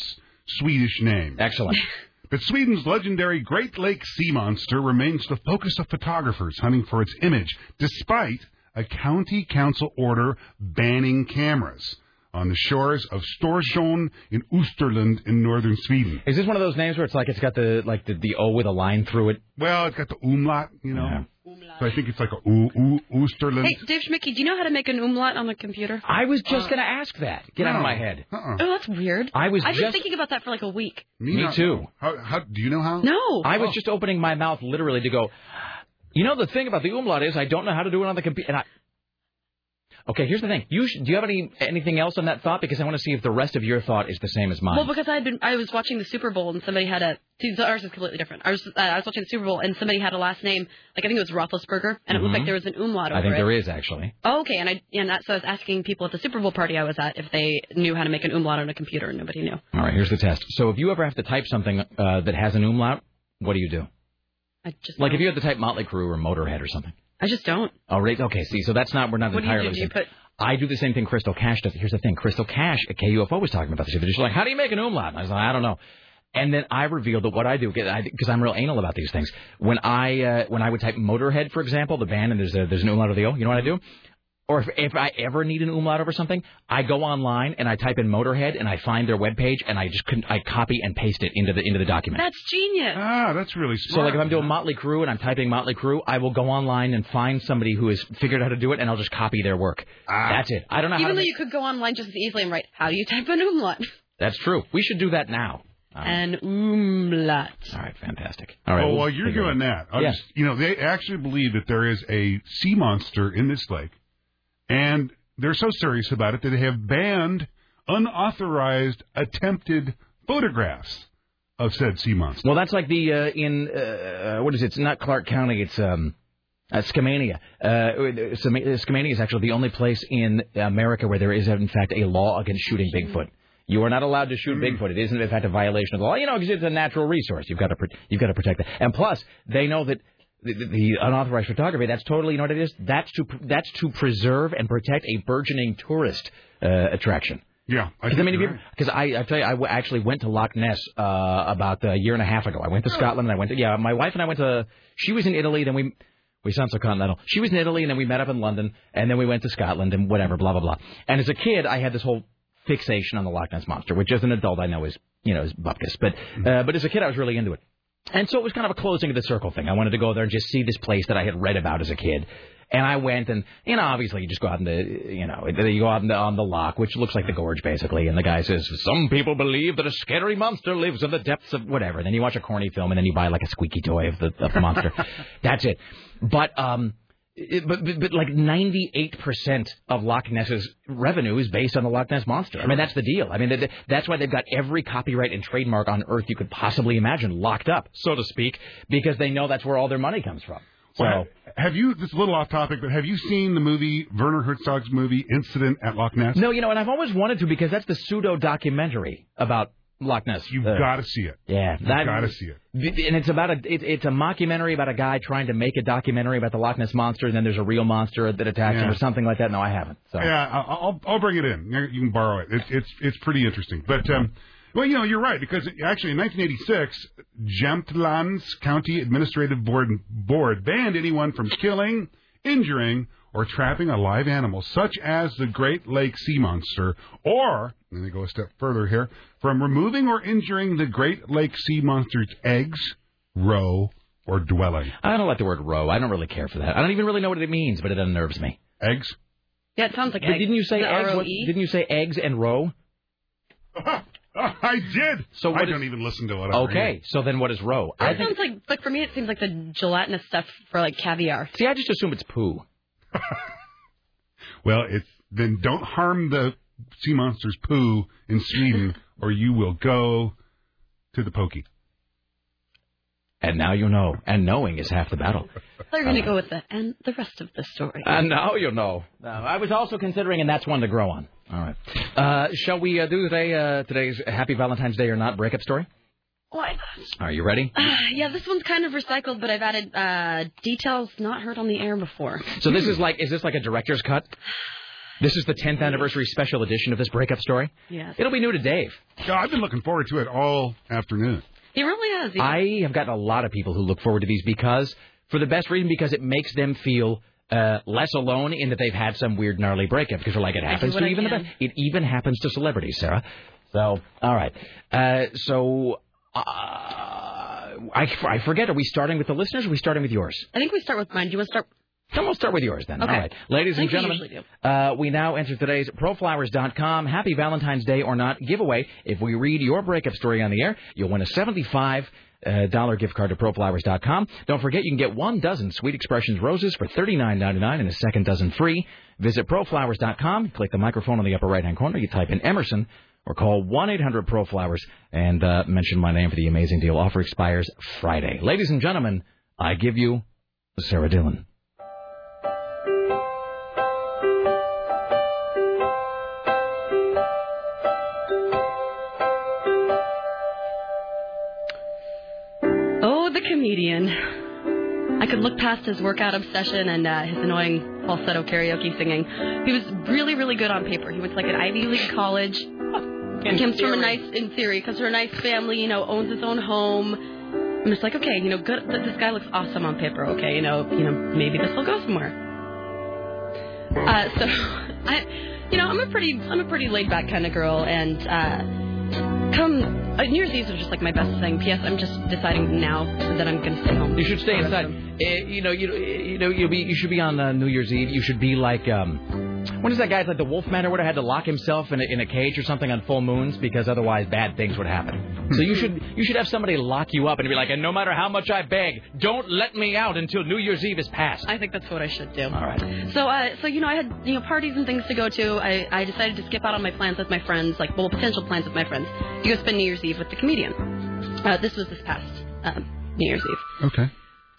Swedish names. Excellent. [LAUGHS] But Sweden's legendary Great Lake sea monster remains the focus of photographers hunting for its image, despite a county council order banning cameras on the shores of Storsjön in Österland in northern Sweden. Is this one of those names where it's like it's got the like the, the O with a line through it? Well, it's got the umlaut, you know. So I think it's like a U, U, Österland. Hey, Dave Schmidtke, do you know how to make an umlaut on the computer? I was just uh. going to ask that. Get out of my head. Uh-uh. Oh, that's weird. I was I've been thinking about that for like a week. Me not too. know. How, how do you know how? No. I was oh. just opening my mouth literally to go. You know the thing about the umlaut is I don't know how to do it on the computer. And I, okay, here's the thing. You sh- do you have any anything else on that thought? Because I want to see if the rest of your thought is the same as mine. Well, because I had been, I was watching the Super Bowl and somebody had a. See, ours is completely different. I was, uh, I was watching the Super Bowl and somebody had a last name, like I think it was Roethlisberger, and it looked Mhm. like there was an umlaut over it. I think it. there is actually. Oh, okay, and I and that, so I was asking people at the Super Bowl party I was at if they knew how to make an umlaut on a computer, and nobody knew. All right, here's the test. So if you ever have to type something uh, that has an umlaut, what do you do? I just Like if don't. you had to type Motley Crue or Motorhead or something. I just don't. Oh, right. Okay. See, so that's not we're not What do you entirely do? Do you put? I do the same thing Crystal Cash does. Here's the thing. Crystal Cash at KUFO was talking about this. She's like, how do you make an umlaut? I was like, I don't know. And then I revealed that what I do, because I'm real anal about these things. When I uh, when I would type Motorhead, for example, the band, and there's a, there's an umlaut of the O. You know what I do? Or if, if I ever need an umlaut over something, I go online and I type in Motorhead and I find their webpage and I just couldn't, I copy and paste it into the into the document. That's genius. Ah, that's really smart. So like if I'm doing Motley Crue and I'm typing Motley Crue, I will go online and find somebody who has figured out how to do it, and I'll just copy their work. Ah. That's it. I don't know. Even To though make... you could go online just as easily and write, how do you type an umlaut? [LAUGHS] That's true. We should do that now. An umlaut. All right, fantastic. All right. oh, we'll while you're doing that, I'll Yeah. just, you know, they actually believe that there is a sea monster in this lake, and they're so serious about it that they have banned unauthorized attempted photographs of said sea monster. Well, that's like the uh, in uh, what is it? It's not Clark County. It's um. Uh, Skamania. Uh, Skamania is actually the only place in America where there is, in fact, a law against shooting Bigfoot. You are not allowed to shoot Bigfoot. It isn't, in fact, a violation of the law. You know, because it's a natural resource. You've got to, pr- you've got to protect it. And plus, they know that the, the- unauthorized photography. That's totally, you know what it is? That's to, that's to preserve and protect a burgeoning tourist uh, attraction. Yeah, I, Because I mean, because I, I tell you, I w- actually went to Loch Ness uh, about a year and a half ago. I went to Scotland. and I went to yeah. My wife and I went to. She was in Italy. Then we we sound so continental. She was in Italy, and then we met up in London, and then we went to Scotland, and whatever, blah blah blah. And as a kid, I had this whole fixation on the Loch Ness monster, which as an adult I know is you know is bupkis, but uh, but as a kid I was really into it. And so it was kind of a closing of the circle thing. I wanted to go there and just see this place that I had read about as a kid. And I went, and you know, obviously, you just go out in the, you know, you go out in the, on the lock, which looks like the gorge, basically. And the guy says, "Some people believe that a scary monster lives in the depths of whatever." And then you watch a corny film, and then you buy like a squeaky toy of the, of the monster. [LAUGHS] That's it. But um, it, but, but but like 98% of Loch Ness's revenue is based on the Loch Ness monster. I mean, that's the deal. I mean, that- that's why they've got every copyright and trademark on earth you could possibly imagine locked up, so to speak, because they know that's where all their money comes from. So. Well, have you? This is a little off topic, but have you seen the movie Werner Herzog's movie Incident at Loch Ness? No, you know, and I've always wanted to because that's the pseudo documentary about Loch Ness. You've Uh, got to see it. Yeah, You've got to see it. And it's about a it, it's a mockumentary about a guy trying to make a documentary about the Loch Ness monster, and then there's a real monster that attacks him or something like that. No, I haven't. So. Yeah, I'll, I'll I'll bring it in. You can borrow it. It's it's it's pretty interesting. But um, well, you know, you're right because actually in 1986, Jämtlands County Administrative Board Board banned anyone from killing, injuring, or trapping a live animal, such as the Great Lake sea monster, or let me go a step further here, from removing or injuring the Great Lake sea monster's eggs, roe, or dwelling. I don't like the word row. I don't really care for that. I don't even really know what it means, but it unnerves me. Eggs? Yeah, it sounds like But egg. didn't you say The eggs? What- didn't you say eggs and row? [LAUGHS] I did. So I what don't even listen to it. I Okay, so then what is row? I That think. sounds like, like for me, it seems like the gelatinous stuff for like caviar. See, I just assume it's poo. [LAUGHS] Well, it's then don't harm the sea monster's poo in Sweden, [LAUGHS] or you will go to the pokey. And now you know. And knowing is half the battle. They're going to go with the and the rest of the story. And now you know. Uh, I was also considering, and that's one to grow on. All right. Uh, shall we uh, do today uh, today's Happy Valentine's Day or not breakup story? Why Are you ready? not? yeah, this one's kind of recycled, but I've added uh, details not heard on the air before. So this is like, is this like a director's cut? [SIGHS] This is the 10th anniversary special edition of this breakup story. Yes. It'll be new to Dave. Yeah, I've been looking forward to it all afternoon. He really has. He- I have gotten a lot of people who look forward to these because, for the best reason, because it makes them feel uh, less alone in that they've had some weird gnarly breakup. Because they're like, it happens to I even the best. It even happens to celebrities, Sarah. So, all right. Uh, so, uh, I, I forget. Are we starting with the listeners? or Are we starting with yours? I think we start with mine. Do you want to start? Then we'll start with yours then. Okay. All right. Ladies and think we gentlemen, uh, we now enter today's ProFlowers.com Happy Valentine's Day or Not giveaway. If we read your breakup story on the air, you'll win a 75 uh, dollar gift card to ProFlowers.com. Don't forget, you can get one dozen Sweet Expressions roses for $39.99 and a second dozen free. Visit ProFlowers.com, click the microphone on the upper right-hand corner, you type in Emerson, or call 1-800-PRO-FLOWERS and uh, mention my name for the amazing deal. Offer expires Friday. Ladies and gentlemen, I give you Sarah Dillon. Comedian. I could look past his workout obsession and uh, his annoying falsetto karaoke singing. He was really, really good on paper. He went to like an Ivy League college. In comes from a nice, in theory, comes from a nice family. You know, owns his own home. I'm just like, okay, you know, good. This guy looks awesome on paper. Okay, you know, you know, maybe this will go somewhere. Uh, so, [LAUGHS] I, you know, I'm a pretty, I'm a pretty laid back kind of girl, and uh, come uh, New Year's Eve was just like my best thing. P.S. I'm just deciding now that I'm gonna stay home. You should stay inside. Uh, you know, you you know, you'll be you should be on uh, New Year's Eve. You should be like um, when is that guy? It's like the Wolfman or whatever had to lock himself in a, in a cage or something on full moons because otherwise bad things would happen. so you should you should have somebody lock you up and be like, and no matter how much I beg, don't let me out until New Year's Eve is past. I think that's what I should do. All right. So, uh, so you know, I had you know parties and things to go to. I, I decided to skip out on my plans with my friends, like well, potential plans with my friends, to go spend New Year's Eve with the comedian. Uh, this was this past uh, New Year's Eve. Okay.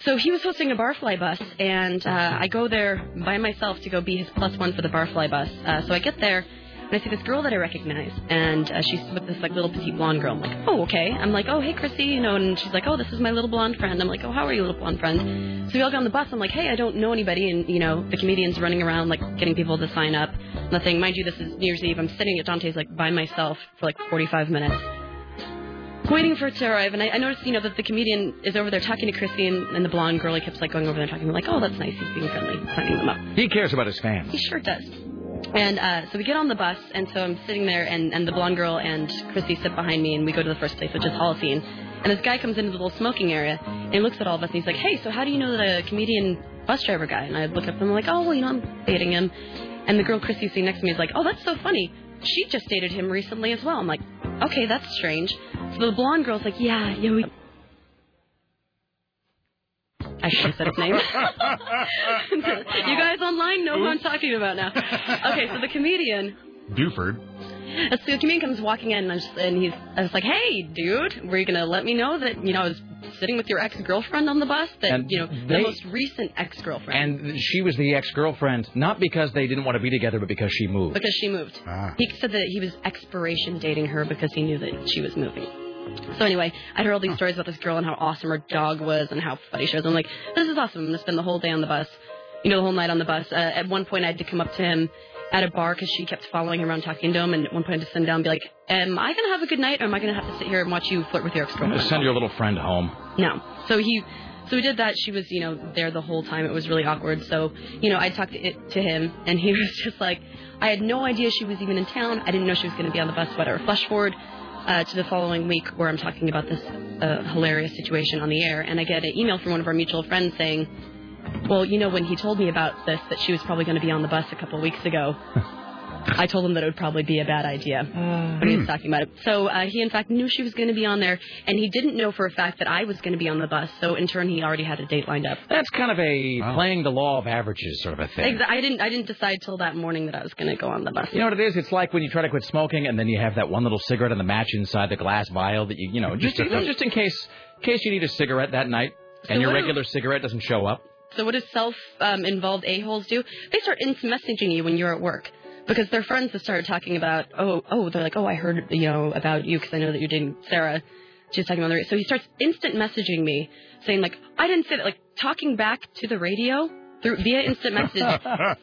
So he was hosting a barfly bus, and uh, I go there by myself to go be his plus one for the barfly bus. Uh, so I get there, and I see this girl that I recognize, and uh, she's with this like little petite blonde girl. I'm like, oh okay. I'm like, oh hey Chrissy, you know, and she's like, oh this is my little blonde friend. I'm like, oh how are you, little blonde friend? So we all get on the bus. I'm like, hey, I don't know anybody, and you know, the comedian's running around like getting people to sign up. Nothing. Mind you, this is New Year's Eve. I'm sitting at Dante's like by myself for like 45 minutes waiting for it to arrive, and I, I noticed, you know, that the comedian is over there talking to Chrissy, and, and the blonde girl he keeps like going over there talking, to me like, oh, that's nice, he's being friendly, signing them up. He cares about his fans. He sure does. And uh, so we get on the bus, and so I'm sitting there, and, and the blonde girl and Chrissy sit behind me, and we go to the first place, which is Holocene. And this guy comes into the little smoking area, and he looks at all of us, and he's like, hey, so how do you know that a comedian bus driver guy? And I look up, and I'm like, oh, well, you know, I'm dating him. And the girl Chrissy sitting next to me is like, oh, that's so funny. She just dated him recently as well. I'm like, Mm. okay, that's strange. So the blonde girl's like, yeah, yeah, we. I should have said his name. [LAUGHS] you guys online know who I'm talking about now. Okay, so the comedian. Buford. So the comedian comes walking in, and, I just, and he's, I was like, "Hey, dude, were you gonna let me know that you know I was sitting with your ex-girlfriend on the bus? That And you know the most recent ex-girlfriend And she was the ex-girlfriend, not because they didn't want to be together, but because she moved. because she moved. Ah. He said that he was expiration dating her because he knew that she was moving. So anyway, I heard all these stories about this girl and how awesome her dog was and how funny she was. I'm like, this is awesome. I'm gonna spend the whole day on the bus. You know, the whole night on the bus. Uh, at one point, I had to come up to him at a bar because she kept following him around talking to him. And at one point, I had to sit him down and be like, "Am I gonna have a good night, or am I gonna have to sit here and watch you flirt with your ex-girlfriend?" gonna send your little friend home. No. So he, so we did that. She was, you know, there the whole time. It was really awkward. So, you know, I talked to, it, to him, and he [LAUGHS] was just like, I had no idea she was even in town. I didn't know she was going to be on the bus. Whatever. Flash forward uh, to the following week, where I'm talking about this uh, hilarious situation on the air, and I get an email from one of our mutual friends saying, "Well, you know, when he told me about this, that she was probably going to be on the bus a couple weeks ago." [LAUGHS] I told him that it would probably be a bad idea when he was talking about it. So uh, he, in fact, knew she was going to be on there, and he didn't know for a fact that I was going to be on the bus. So in turn, he already had a date lined up. That's kind of a playing the law of averages sort of a thing. I didn't. I didn't decide till that morning that I was going to go on the bus. You know what it is? It's like when you try to quit smoking and then you have that one little cigarette and the match inside the glass vial that you, you know, just just in case, in case you need a cigarette that night So and your what do- regular cigarette doesn't show up. So what does self-involved a-holes do? They start instant messaging you when you're at work because their friends have started talking about, oh, oh, they're like, oh, I heard, you know, about you because I know that you're dating Sarah. She's talking about the radio. So he starts instant messaging me saying like, I didn't say that, like talking back to the radio through via instant message. [LAUGHS]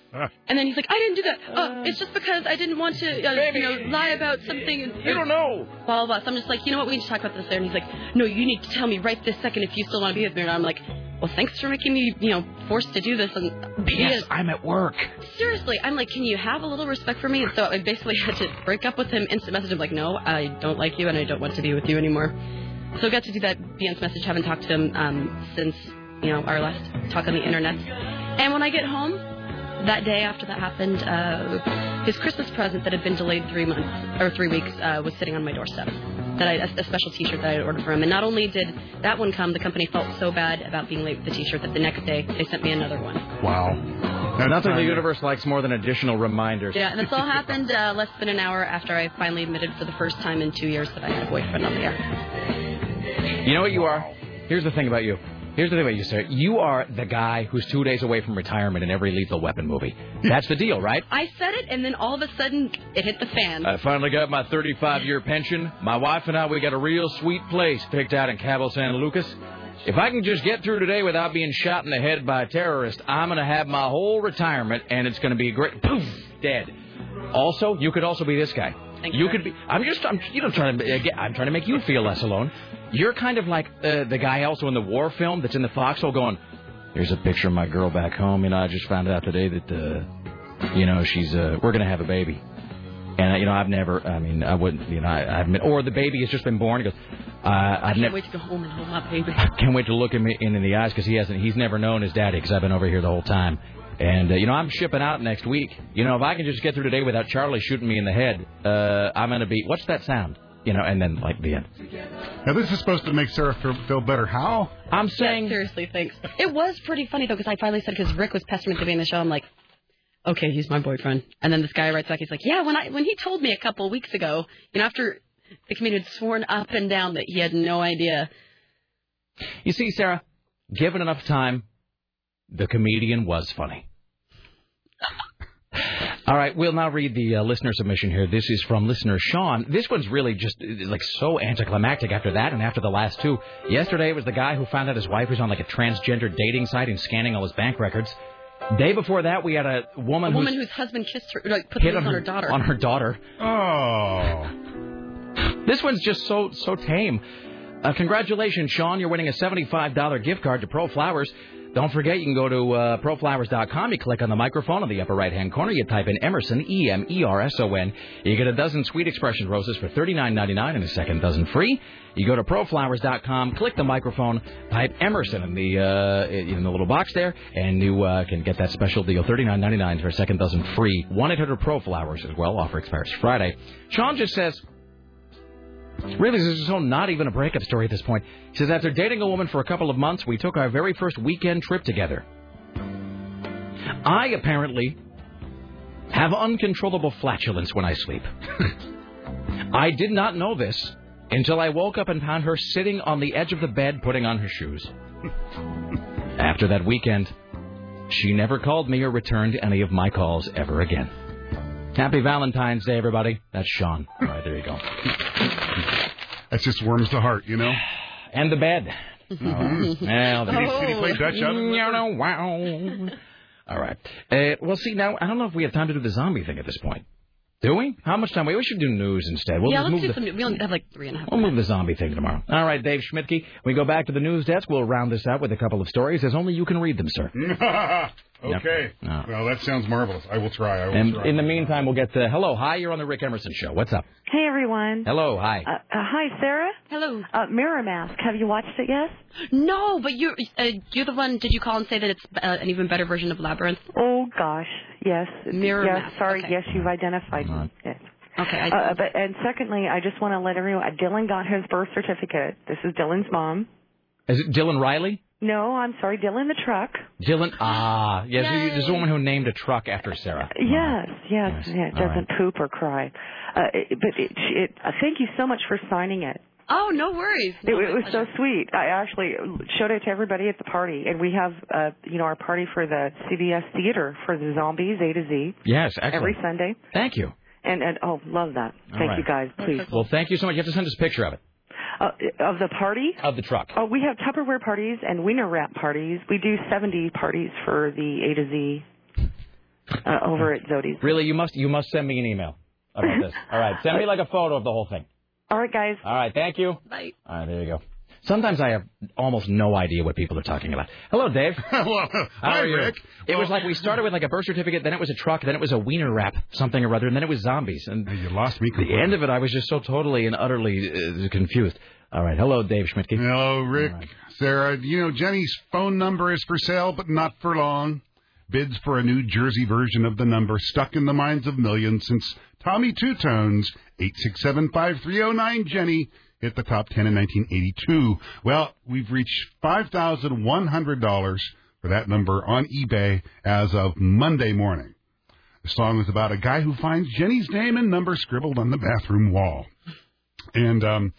And then he's like, I didn't do that. Oh, it's just because I didn't want to, uh, you know, lie about something. And, you don't know. Blah, blah, blah. So I'm just like, you know what? We need to talk about this there. And he's like, no, you need to tell me right this second if you still want to be with me. And I'm like, well, thanks for making me, you know, forced to do this. And Yes, I'm at work. seriously, I'm like, can you have a little respect for me? And so I basically had to break up with him, instant message. I'm like, no, I don't like you and I don't want to be with you anymore. So I got to do that via instant message. Haven't talked to him um, since, you know, our last talk on the internet. And when I get home, that day after that happened, uh, his Christmas present that had been delayed three months or three weeks uh, was sitting on my doorstep. That I, a, a special T-shirt that I had ordered for him, and not only did that one come, the company felt so bad about being late with the T-shirt that the next day they sent me another one. Wow. Nothing the universe likes more than additional reminders. Yeah, and this all happened uh, less than an hour after I finally admitted for the first time in two years that I had a boyfriend on the air. You know what you are? Here's the thing about you. Here's the thing about you, sir. You are the guy who's two days away from retirement in every Lethal Weapon movie. That's the deal, right? [LAUGHS] I said it, and then all of a sudden it hit the fan. I finally got my 35 year pension. My wife and I, we got a real sweet place picked out in Cabo San Lucas. If I can just get through today without being shot in the head by a terrorist, I'm going to have my whole retirement, and it's going to be a great. Poof, dead. Also, you could also be this guy. you could be. I'm just. I'm. You know, trying to. I'm trying to make you feel less alone. You're kind of like uh, the guy also in the war film that's in the foxhole going. Here's a picture of my girl back home. You know, I just found out today that, uh, you know, she's. Uh, we're gonna have a baby. And you know, I've never. I mean, I wouldn't. You know, I, I've. Been, or the baby has just been born. He goes. Uh, I I've can't never. wait to go home and hold my baby. [LAUGHS] Can't wait to look him in, in the eyes because he hasn't. He's never known his daddy because I've been over here the whole time. And uh, you know, I'm shipping out next week. You know, if I can just get through today without Charlie shooting me in the head, uh, I'm gonna be. What's that sound? You know, and then like the end. Now this is supposed to make Sarah feel, feel better. How? I'm saying. Yeah, seriously, thanks. It was pretty funny though because I finally said because Rick was pestering me to be in the show. I'm like, okay, he's my boyfriend. And then this guy writes back. He's like, yeah, when I when he told me a couple weeks ago, you know, after the comedian had sworn up and down that he had no idea. You see, Sarah, given enough time, the comedian was funny. [LAUGHS] All right, we'll now read the uh, listener submission here. This is from listener Sean. This one's really just uh, like so anticlimactic after that and after the last two. Yesterday it was the guy who found out his wife was on like a transgender dating site and scanning all his bank records. Day before that, we had a woman, A woman whose husband kissed her, like put hit on on her, her daughter. On her daughter. Oh. This one's just so so tame. Uh, congratulations, Sean. You're winning a $75 gift card to Pro Flowers. Don't forget, you can go to uh, proflowers.com. You click on the microphone in the upper right hand corner. You type in Emerson, E M E R S O N. You get a dozen sweet expression roses for $39.99 and a second dozen free. You go to proflowers.com, click the microphone, type Emerson in the uh, in the little box there, and you uh, can get that special deal $39.99 for a second dozen free. 1 800 ProFlowers as well. Offer expires Friday. Sean just says, Really, this is so not even a breakup story at this point. He says, after dating a woman for a couple of months, we took our very first weekend trip together. I apparently have uncontrollable flatulence when I sleep. [LAUGHS] I did not know this until I woke up and found her sitting on the edge of the bed putting on her shoes. After that weekend, she never called me or returned any of my calls ever again. Happy Valentine's Day, everybody. That's Sean. All right, there you go. That just warms the heart, you know. And the bed. Mhm. Well, Did he- did he play Dutch out of? You know, wow. All right. Uh, well, see, now, I don't know if we have time to do the zombie thing at this point. Do we? How much time? We we should do news instead. We'll yeah, let's move do the, some. We only have like three and a half. We'll move the zombie thing tomorrow. All right, Dave Schmidtke. We go back to the news desk. We'll round this out with a couple of stories as only you can read them, sir. [LAUGHS] okay. No. Well, that sounds marvelous. I will try. I will And try. in the meantime, we'll get to hello, hi. You're on the Rick Emerson show. What's up? Hey everyone. Hello, hi. Uh, uh, hi Sarah. Hello. Uh, Mirror Mask. Have you watched it yet? No, but you're uh, you're the one. Did you call and say that it's uh, an even better version of Labyrinth? Oh gosh, yes. Mirror yes, Mask, Sorry, okay. yes, you've identified it. Okay. I, Uh, but and secondly, I just want to let everyone. Uh, Dylan got his birth certificate. This is Dylan's mom. Is it Dylan Riley? No, I'm sorry, Dylan the truck. Dylan. Ah, yes. There's a woman who named a truck after Sarah. Yes, yes, yeah. It doesn't poop or cry. Uh, it, but it, it, uh, thank you so much for signing it. Oh, no worries. It, it was so sweet. I actually showed it to everybody at the party, and we have, uh, you know, our party for the CBS Theater for the Zombies A to Z Yes, excellent. every Sunday. Thank you. And and oh, love that. All Thank right. you guys, please. Well, thank you so much. You have to send us a picture of it, Uh, of the party? of the truck. Oh, we have Tupperware parties and Wiener Wrap parties. We do 70 parties for the A to Z uh, over at Zodi's. Really, you must you must send me an email about [LAUGHS] this. All right, send me like a photo of the whole thing. All right, guys. All right, thank you. Bye. All right, there you go. Sometimes I have almost no idea what people are talking about. Hello, Dave. [LAUGHS] well, How hi, are you? Rick. It was like we started with like a birth certificate, then it was a truck, then it was a wiener wrap, something or other, and then it was zombies. And you lost me. The end of it, I was just so totally and utterly uh, confused. All right, hello, Dave Schmidtke. Hello, Rick. Sarah, you know, Jenny's phone number is for sale, but not for long. Bids for a New Jersey version of the number stuck in the minds of millions since Tommy Tutone, 8675309 Jenny, hit the top 10 in 1982. Well, we've reached $5,100 for that number on eBay as of Monday morning. The song is about a guy who finds Jenny's name and number scribbled on the bathroom wall. And um,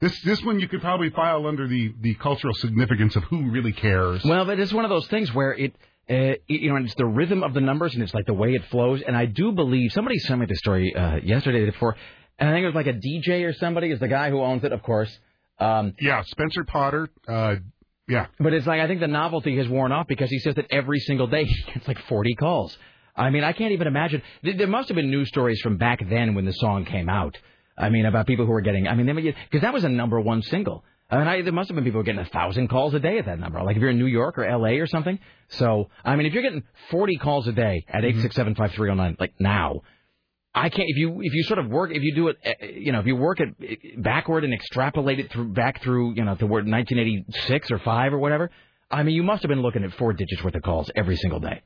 this this one you could probably file under the, the cultural significance of who really cares. Well, but it's one of those things where it, it- you know, and it's the rhythm of the numbers and it's like the way it flows. And I do believe somebody sent me the story uh, yesterday, before, and I think it was like a DJ or somebody is the guy who owns it, of course. Um, yeah, Spencer Potter. Uh, yeah. But it's like I think the novelty has worn off because he says that every single day [LAUGHS] he gets like 40 calls. I mean, I can't even imagine. There must have been news stories from back then when the song came out. I mean, about people who were getting. I mean, because that was a number one single. I mean, I, there must have been people getting a thousand calls a day at that number. Like if you're in New York or L.A. or something. So, I mean, if you're getting 40 calls a day at eight six seven five three zero nine, like now, I can't. If you if you sort of work, if you do it, uh, you know, if you work it uh, backward and extrapolate it through back through, you know, the word 1986 or five or whatever. I mean, you must have been looking at four digits worth of calls every single day.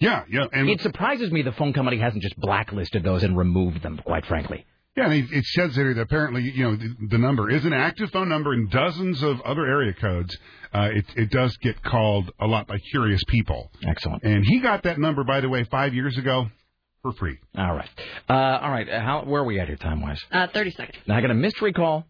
Yeah, yeah, and it surprises me the phone company hasn't just blacklisted those and removed them. Quite frankly. Yeah, and it, it says here that apparently, you know, the, the number is an active phone number in dozens of other area codes. Uh, it, it does get called a lot by curious people. Excellent. And he got that number, by the way, five years ago for free. All right. Uh, all right. uh, How where are we at here time wise? Uh, 30 seconds. Now I got a mystery call,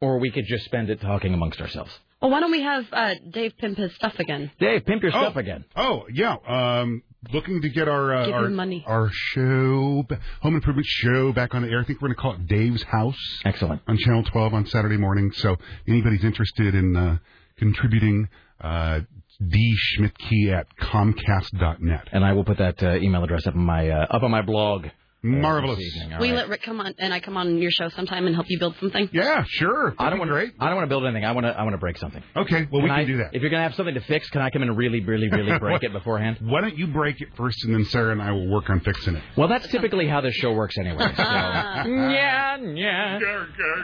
or we could just spend it talking amongst ourselves. Well, why don't we have uh, Dave pimp his stuff again? Dave, pimp your Oh. stuff again. Oh yeah, um, looking to get our uh, our money. our show, home improvement show, back on the air. I think we're going to call it Dave's House. Excellent. On Channel 12 on Saturday morning. So anybody's interested in uh, contributing, uh, D Schmidtke at Comcast.net. And I will put that uh, email address up on my uh, up on my blog. Marvelous. this evening. All Will you right. let Rick come on and I come on your show sometime and help you build something? Yeah, sure. I don't want to. I don't want to build anything. I want to. I want to break something. Okay, well we Can can I- do that. If you're gonna have something to fix, can I come in and really, really, really [LAUGHS] break it beforehand? Why don't you break it first, and then Sarah and I will work on fixing it. Well, that's typically how this show works anyway. So. [LAUGHS] yeah, yeah.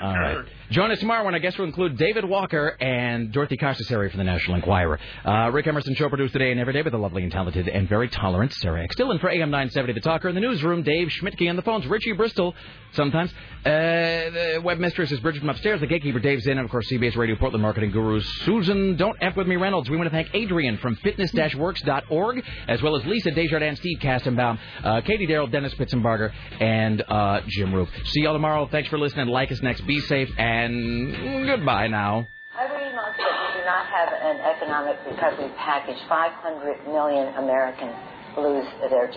All right. Join us tomorrow when our guests will include David Walker and Dorothy Costasari from the National Enquirer. Uh, Rick Emerson show produced today and every day by the lovely and talented and very tolerant Sarah X. Still in for AM 970 The Talker in the newsroom, Dave Schmidtke on the phones, Richie Bristol sometimes. Uh, the webmistress is Bridget from upstairs, the gatekeeper Dave Zinn, and of course CBS Radio Portland marketing guru Susan Don't F With Me Reynolds. We want to thank Adrian from fitness-works.org, as well as Lisa Desjardins, Steve Kastenbaum, uh, Katie Darrell, Dennis Pitzenberger, and uh, Jim Roope. See y'all tomorrow. Thanks for listening. Leykis next. Be safe, and goodbye now. That we do not have an economic recovery package, 500 million Americans lose their jobs.